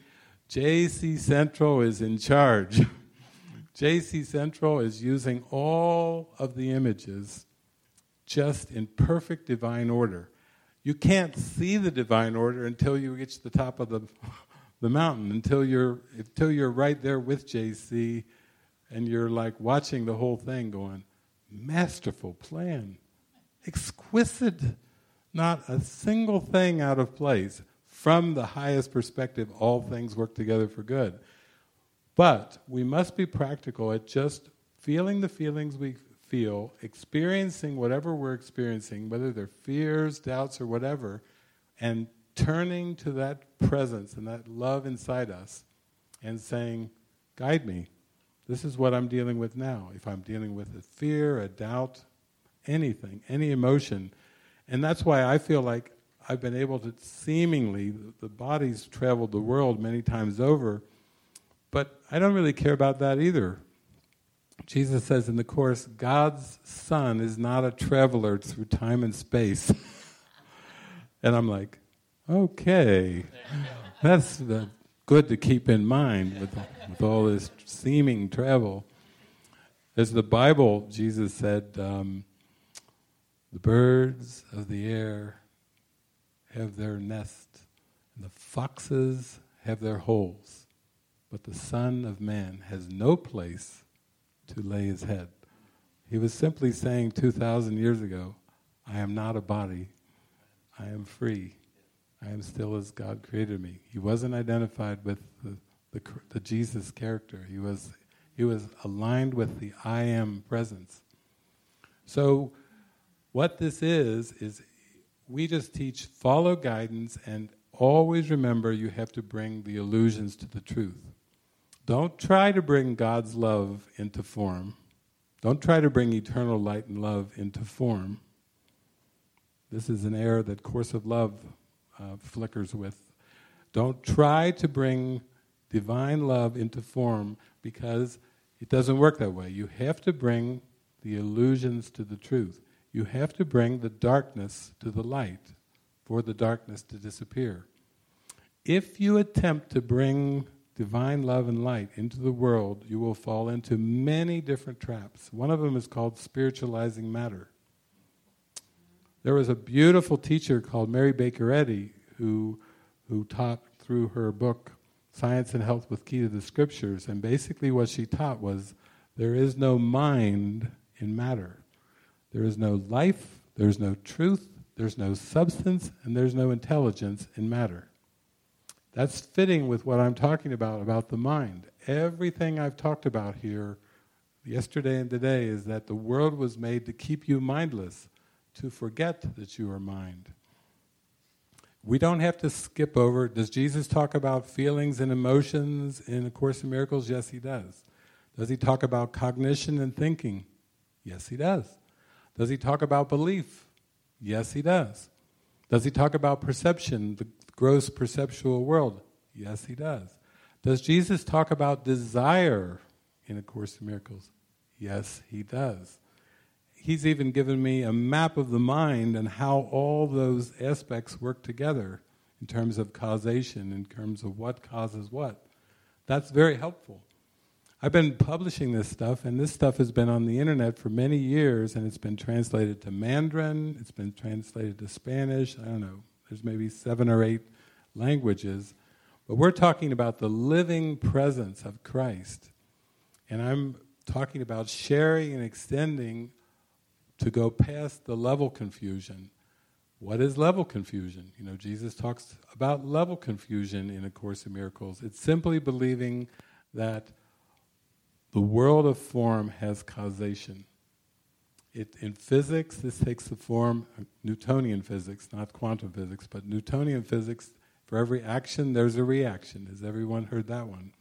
JC Central is in charge. JC Central is using all of the images just in perfect divine order. You can't see the divine order until you reach the top of the, the mountain, until you're, until you're right there with JC and you're like watching the whole thing going, masterful plan, exquisite, not a single thing out of place. From the highest perspective, all things work together for good. But we must be practical at just feeling the feelings we feel, experiencing whatever we're experiencing, whether they're fears, doubts, or whatever, and turning to that presence and that love inside us and saying, Guide me. This is what I'm dealing with now. If I'm dealing with a fear, a doubt, anything, any emotion. And that's why I feel like I've been able to seemingly, the body's traveled the world many times over, but I don't really care about that either. Jesus says in the Course, God's Son is not a traveler through time and space. and I'm like, okay, that's uh, good to keep in mind with, with all this seeming travel. As the Bible, Jesus said, um, the birds of the air have their nest, and the foxes have their holes, but the Son of Man has no place to lay his head. He was simply saying 2,000 years ago, I am not a body, I am free. I am still as God created me. He wasn't identified with the, the, the Jesus character. He was, he was aligned with the I am presence. So, what this is, is we just teach follow guidance and always remember you have to bring the illusions to the truth. Don't try to bring God's love into form. Don't try to bring eternal light and love into form. This is an error that Course of Love uh, flickers with. Don't try to bring divine love into form because it doesn't work that way. You have to bring the illusions to the truth. You have to bring the darkness to the light for the darkness to disappear. If you attempt to bring divine love and light into the world, you will fall into many different traps. One of them is called spiritualizing matter. There was a beautiful teacher called Mary Baker Eddy who, who taught through her book Science and Health with Key to the Scriptures, and basically what she taught was there is no mind in matter. There is no life, there's no truth, there's no substance, and there's no intelligence in matter. That's fitting with what I'm talking about, about the mind. Everything I've talked about here yesterday and today is that the world was made to keep you mindless to forget that you are mind. We don't have to skip over. Does Jesus talk about feelings and emotions in A Course in Miracles? Yes, he does. Does he talk about cognition and thinking? Yes, he does. Does he talk about belief? Yes, he does. Does he talk about perception, the gross perceptual world? Yes, he does. Does Jesus talk about desire in A Course in Miracles? Yes, he does he's even given me a map of the mind and how all those aspects work together in terms of causation, in terms of what causes what. That's very helpful. I've been publishing this stuff, and this stuff has been on the internet for many years, and it's been translated to Mandarin, it's been translated to Spanish, I don't know, there's maybe seven or eight languages. But we're talking about the living presence of Christ. And I'm talking about sharing and extending to go past the level confusion. What is level confusion? You know, Jesus talks about level confusion in A Course in Miracles. It's simply believing that the world of form has causation. It, in physics, this takes the form Newtonian physics, not quantum physics, but Newtonian physics. For every action, there's a reaction. Has everyone heard that one?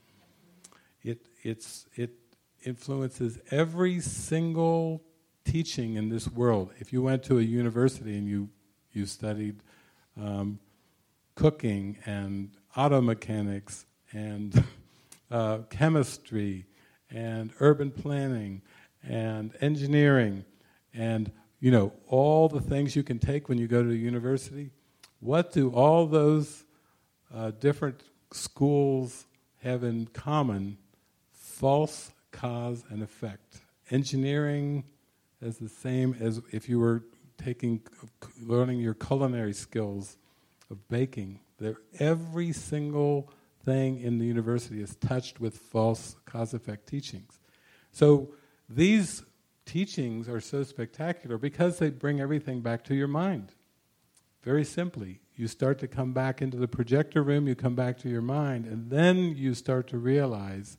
It, it's, it influences every single teaching in this world. If you went to a university and you, you studied um, cooking and auto mechanics and uh, chemistry and urban planning and engineering and you know all the things you can take when you go to a university what do all those uh, different schools have in common false cause and effect engineering is the same as if you were taking, learning your culinary skills of baking. There, every single thing in the university is touched with false cause effect teachings. So these teachings are so spectacular because they bring everything back to your mind. Very simply, you start to come back into the projector room, you come back to your mind, and then you start to realize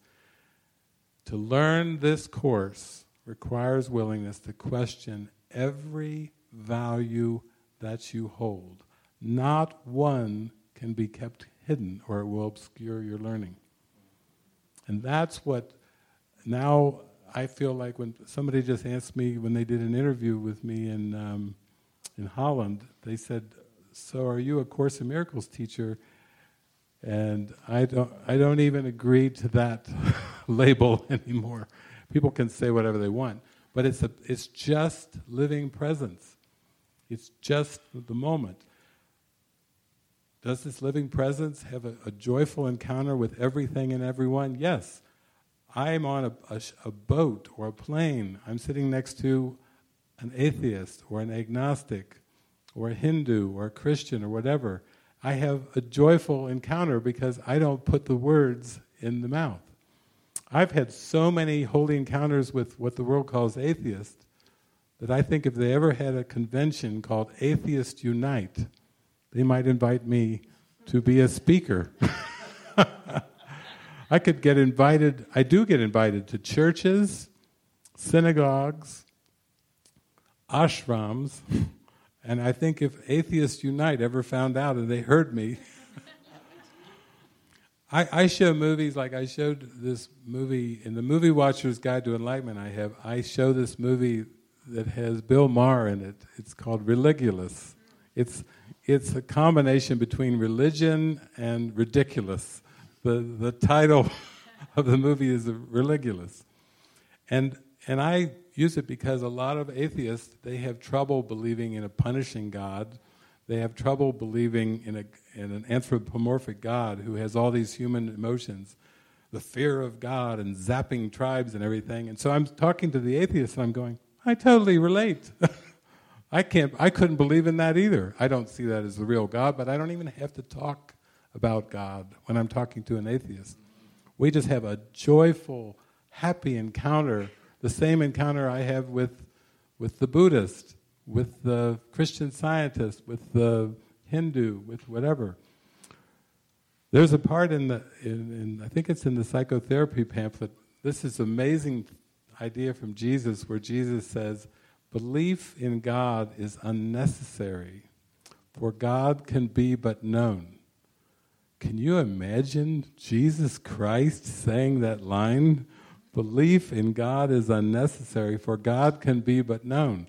to learn this course requires willingness to question every value that you hold. Not one can be kept hidden or it will obscure your learning. And that's what now I feel like when somebody just asked me when they did an interview with me in, um, in Holland, they said so are you a Course in Miracles teacher? And I don't, I don't even agree to that label anymore. People can say whatever they want, but it's, a, it's just living presence. It's just the moment. Does this living presence have a, a joyful encounter with everything and everyone? Yes. I'm on a, a, a boat or a plane. I'm sitting next to an atheist or an agnostic or a Hindu or a Christian or whatever. I have a joyful encounter because I don't put the words in the mouth. I've had so many holy encounters with what the world calls atheists that I think if they ever had a convention called Atheist Unite, they might invite me to be a speaker. I could get invited, I do get invited to churches, synagogues, ashrams, and I think if Atheists Unite ever found out and they heard me, I, I, show movies like I showed this movie in the Movie Watcher's Guide to Enlightenment. I have I show this movie that has Bill Maher in it. It's called Religulous. It's it's a combination between religion and ridiculous. The, the title of the movie is Religulous. And, and I use it because a lot of atheists, they have trouble believing in a punishing God. They have trouble believing in, a, in an anthropomorphic God who has all these human emotions, the fear of God and zapping tribes and everything. And so I'm talking to the atheists and I'm going, I totally relate. I can't I couldn't believe in that either. I don't see that as the real God, but I don't even have to talk about God when I'm talking to an atheist. We just have a joyful, happy encounter, the same encounter I have with with the Buddhist, with the Christian scientist, with the Hindu, with whatever. There's a part in the in, in I think it's in the psychotherapy pamphlet. This is amazing idea from Jesus where Jesus says Belief in God is unnecessary, for God can be but known. Can you imagine Jesus Christ saying that line? Belief in God is unnecessary, for God can be but known.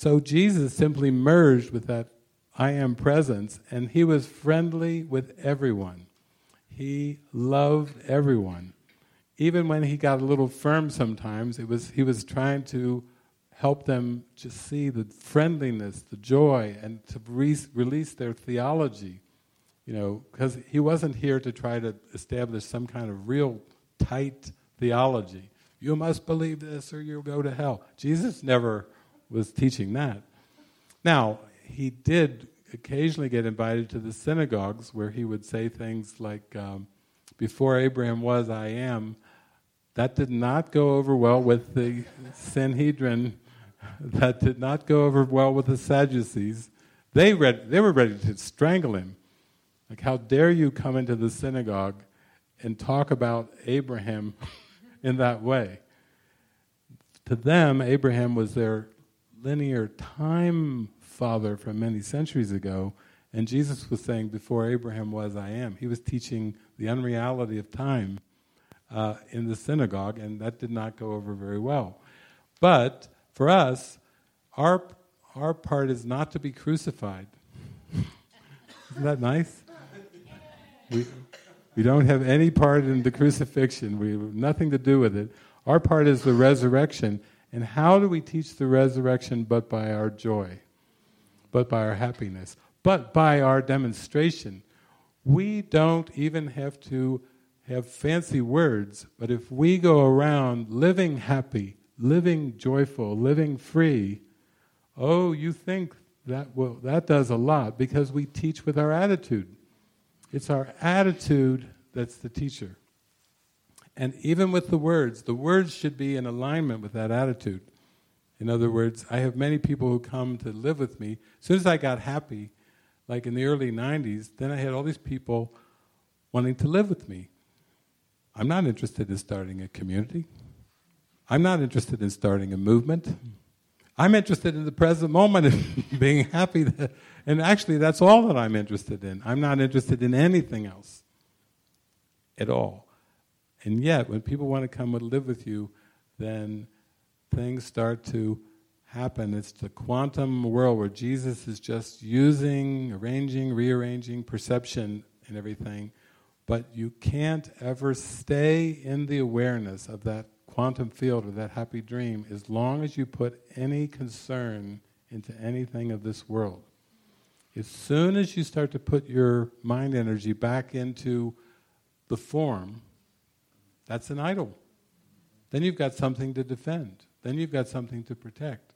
So Jesus simply merged with that I am presence, and he was friendly with everyone. He loved everyone. Even when he got a little firm sometimes, it was he was trying to help them just see the friendliness, the joy, and to re- release their theology. You know, because he wasn't here to try to establish some kind of real tight theology. You must believe this or you'll go to hell. Jesus never was teaching that. Now, he did occasionally get invited to the synagogues where he would say things like, um, Before Abraham was, I am. That did not go over well with the Sanhedrin that did not go over well with the Sadducees. They, read, they were ready to strangle him. Like, how dare you come into the synagogue and talk about Abraham in that way? To them, Abraham was their linear time father from many centuries ago, and Jesus was saying, Before Abraham was, I am. He was teaching the unreality of time uh, in the synagogue, and that did not go over very well. But for us, our, our part is not to be crucified. Isn't that nice? We, we don't have any part in the crucifixion. We have nothing to do with it. Our part is the resurrection. And how do we teach the resurrection but by our joy, but by our happiness, but by our demonstration? We don't even have to have fancy words, but if we go around living happy, living joyful, living free, oh, you think that will that does a lot because we teach with our attitude. It's our attitude that's the teacher. And even with the words, the words should be in alignment with that attitude. In other words, I have many people who come to live with me. As soon as I got happy, like in the early 90s, then I had all these people wanting to live with me. I'm not interested in starting a community. I'm not interested in starting a movement. I'm interested in the present moment and being happy. That, and actually, that's all that I'm interested in. I'm not interested in anything else at all. And yet, when people want to come and live with you, then things start to happen. It's the quantum world where Jesus is just using, arranging, rearranging perception and everything, but you can't ever stay in the awareness of that quantum field or that happy dream as long as you put any concern into anything of this world. As soon as you start to put your mind energy back into the form, that's an idol. Then you've got something to defend. Then you've got something to protect.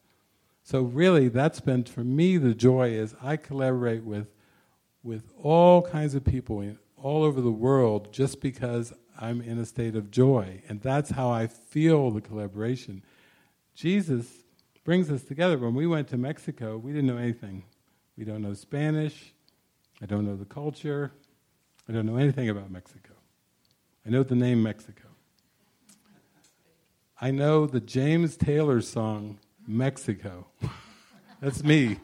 So really, that's been for me the joy is I collaborate with with all kinds of people all over the world just because I'm in a state of joy, and that's how I feel the collaboration. Jesus brings us together. When we went to Mexico, we didn't know anything. We don't know Spanish. I don't know the culture. I don't know anything about Mexico. I know the name Mexico. I know the James Taylor song, Mexico. That's me.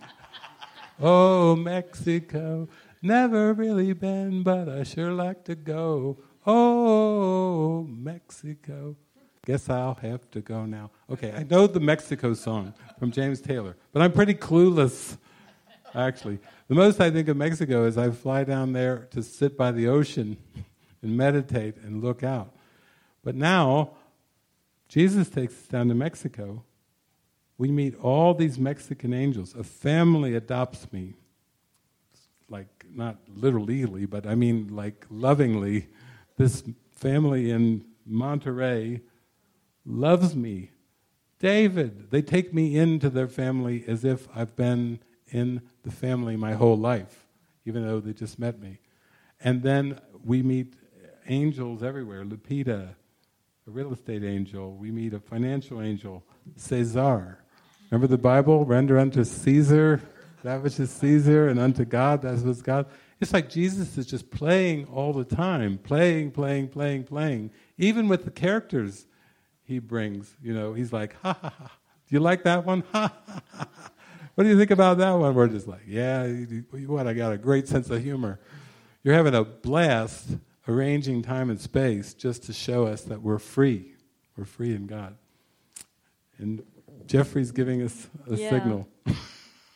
oh, Mexico. Never really been, but I sure like to go. Oh, Mexico. Guess I'll have to go now. Okay, I know the Mexico song from James Taylor, but I'm pretty clueless, actually. The most I think of Mexico is I fly down there to sit by the ocean and meditate and look out. But now, Jesus takes us down to Mexico. We meet all these Mexican angels. A family adopts me. Like, not literally, but I mean, like, lovingly. This family in Monterrey loves me. David, they take me into their family as if I've been in the family my whole life, even though they just met me. And then we meet angels everywhere. Lupita, a real estate angel. We meet a financial angel, Caesar. Remember the Bible? Render unto Caesar that which is Caesar, and unto God that was God. It's like Jesus is just playing all the time, playing, playing, playing, playing. Even with the characters he brings, you know, he's like, ha ha ha. Do you like that one? Ha ha ha. What do you think about that one? We're just like, yeah, what? I got a great sense of humor. You're having a blast arranging time and space just to show us that we're free. We're free in God. And Jeffrey's giving us a yeah. signal.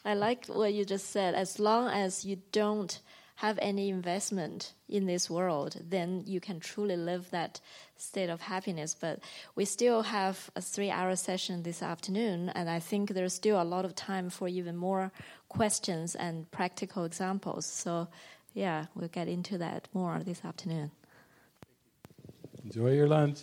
I like what you just said. As long as you don't have any investment in this world, then you can truly live that state of happiness. But we still have a three hour session this afternoon, and I think there's still a lot of time for even more questions and practical examples. So yeah, we'll get into that more this afternoon. Enjoy your lunch.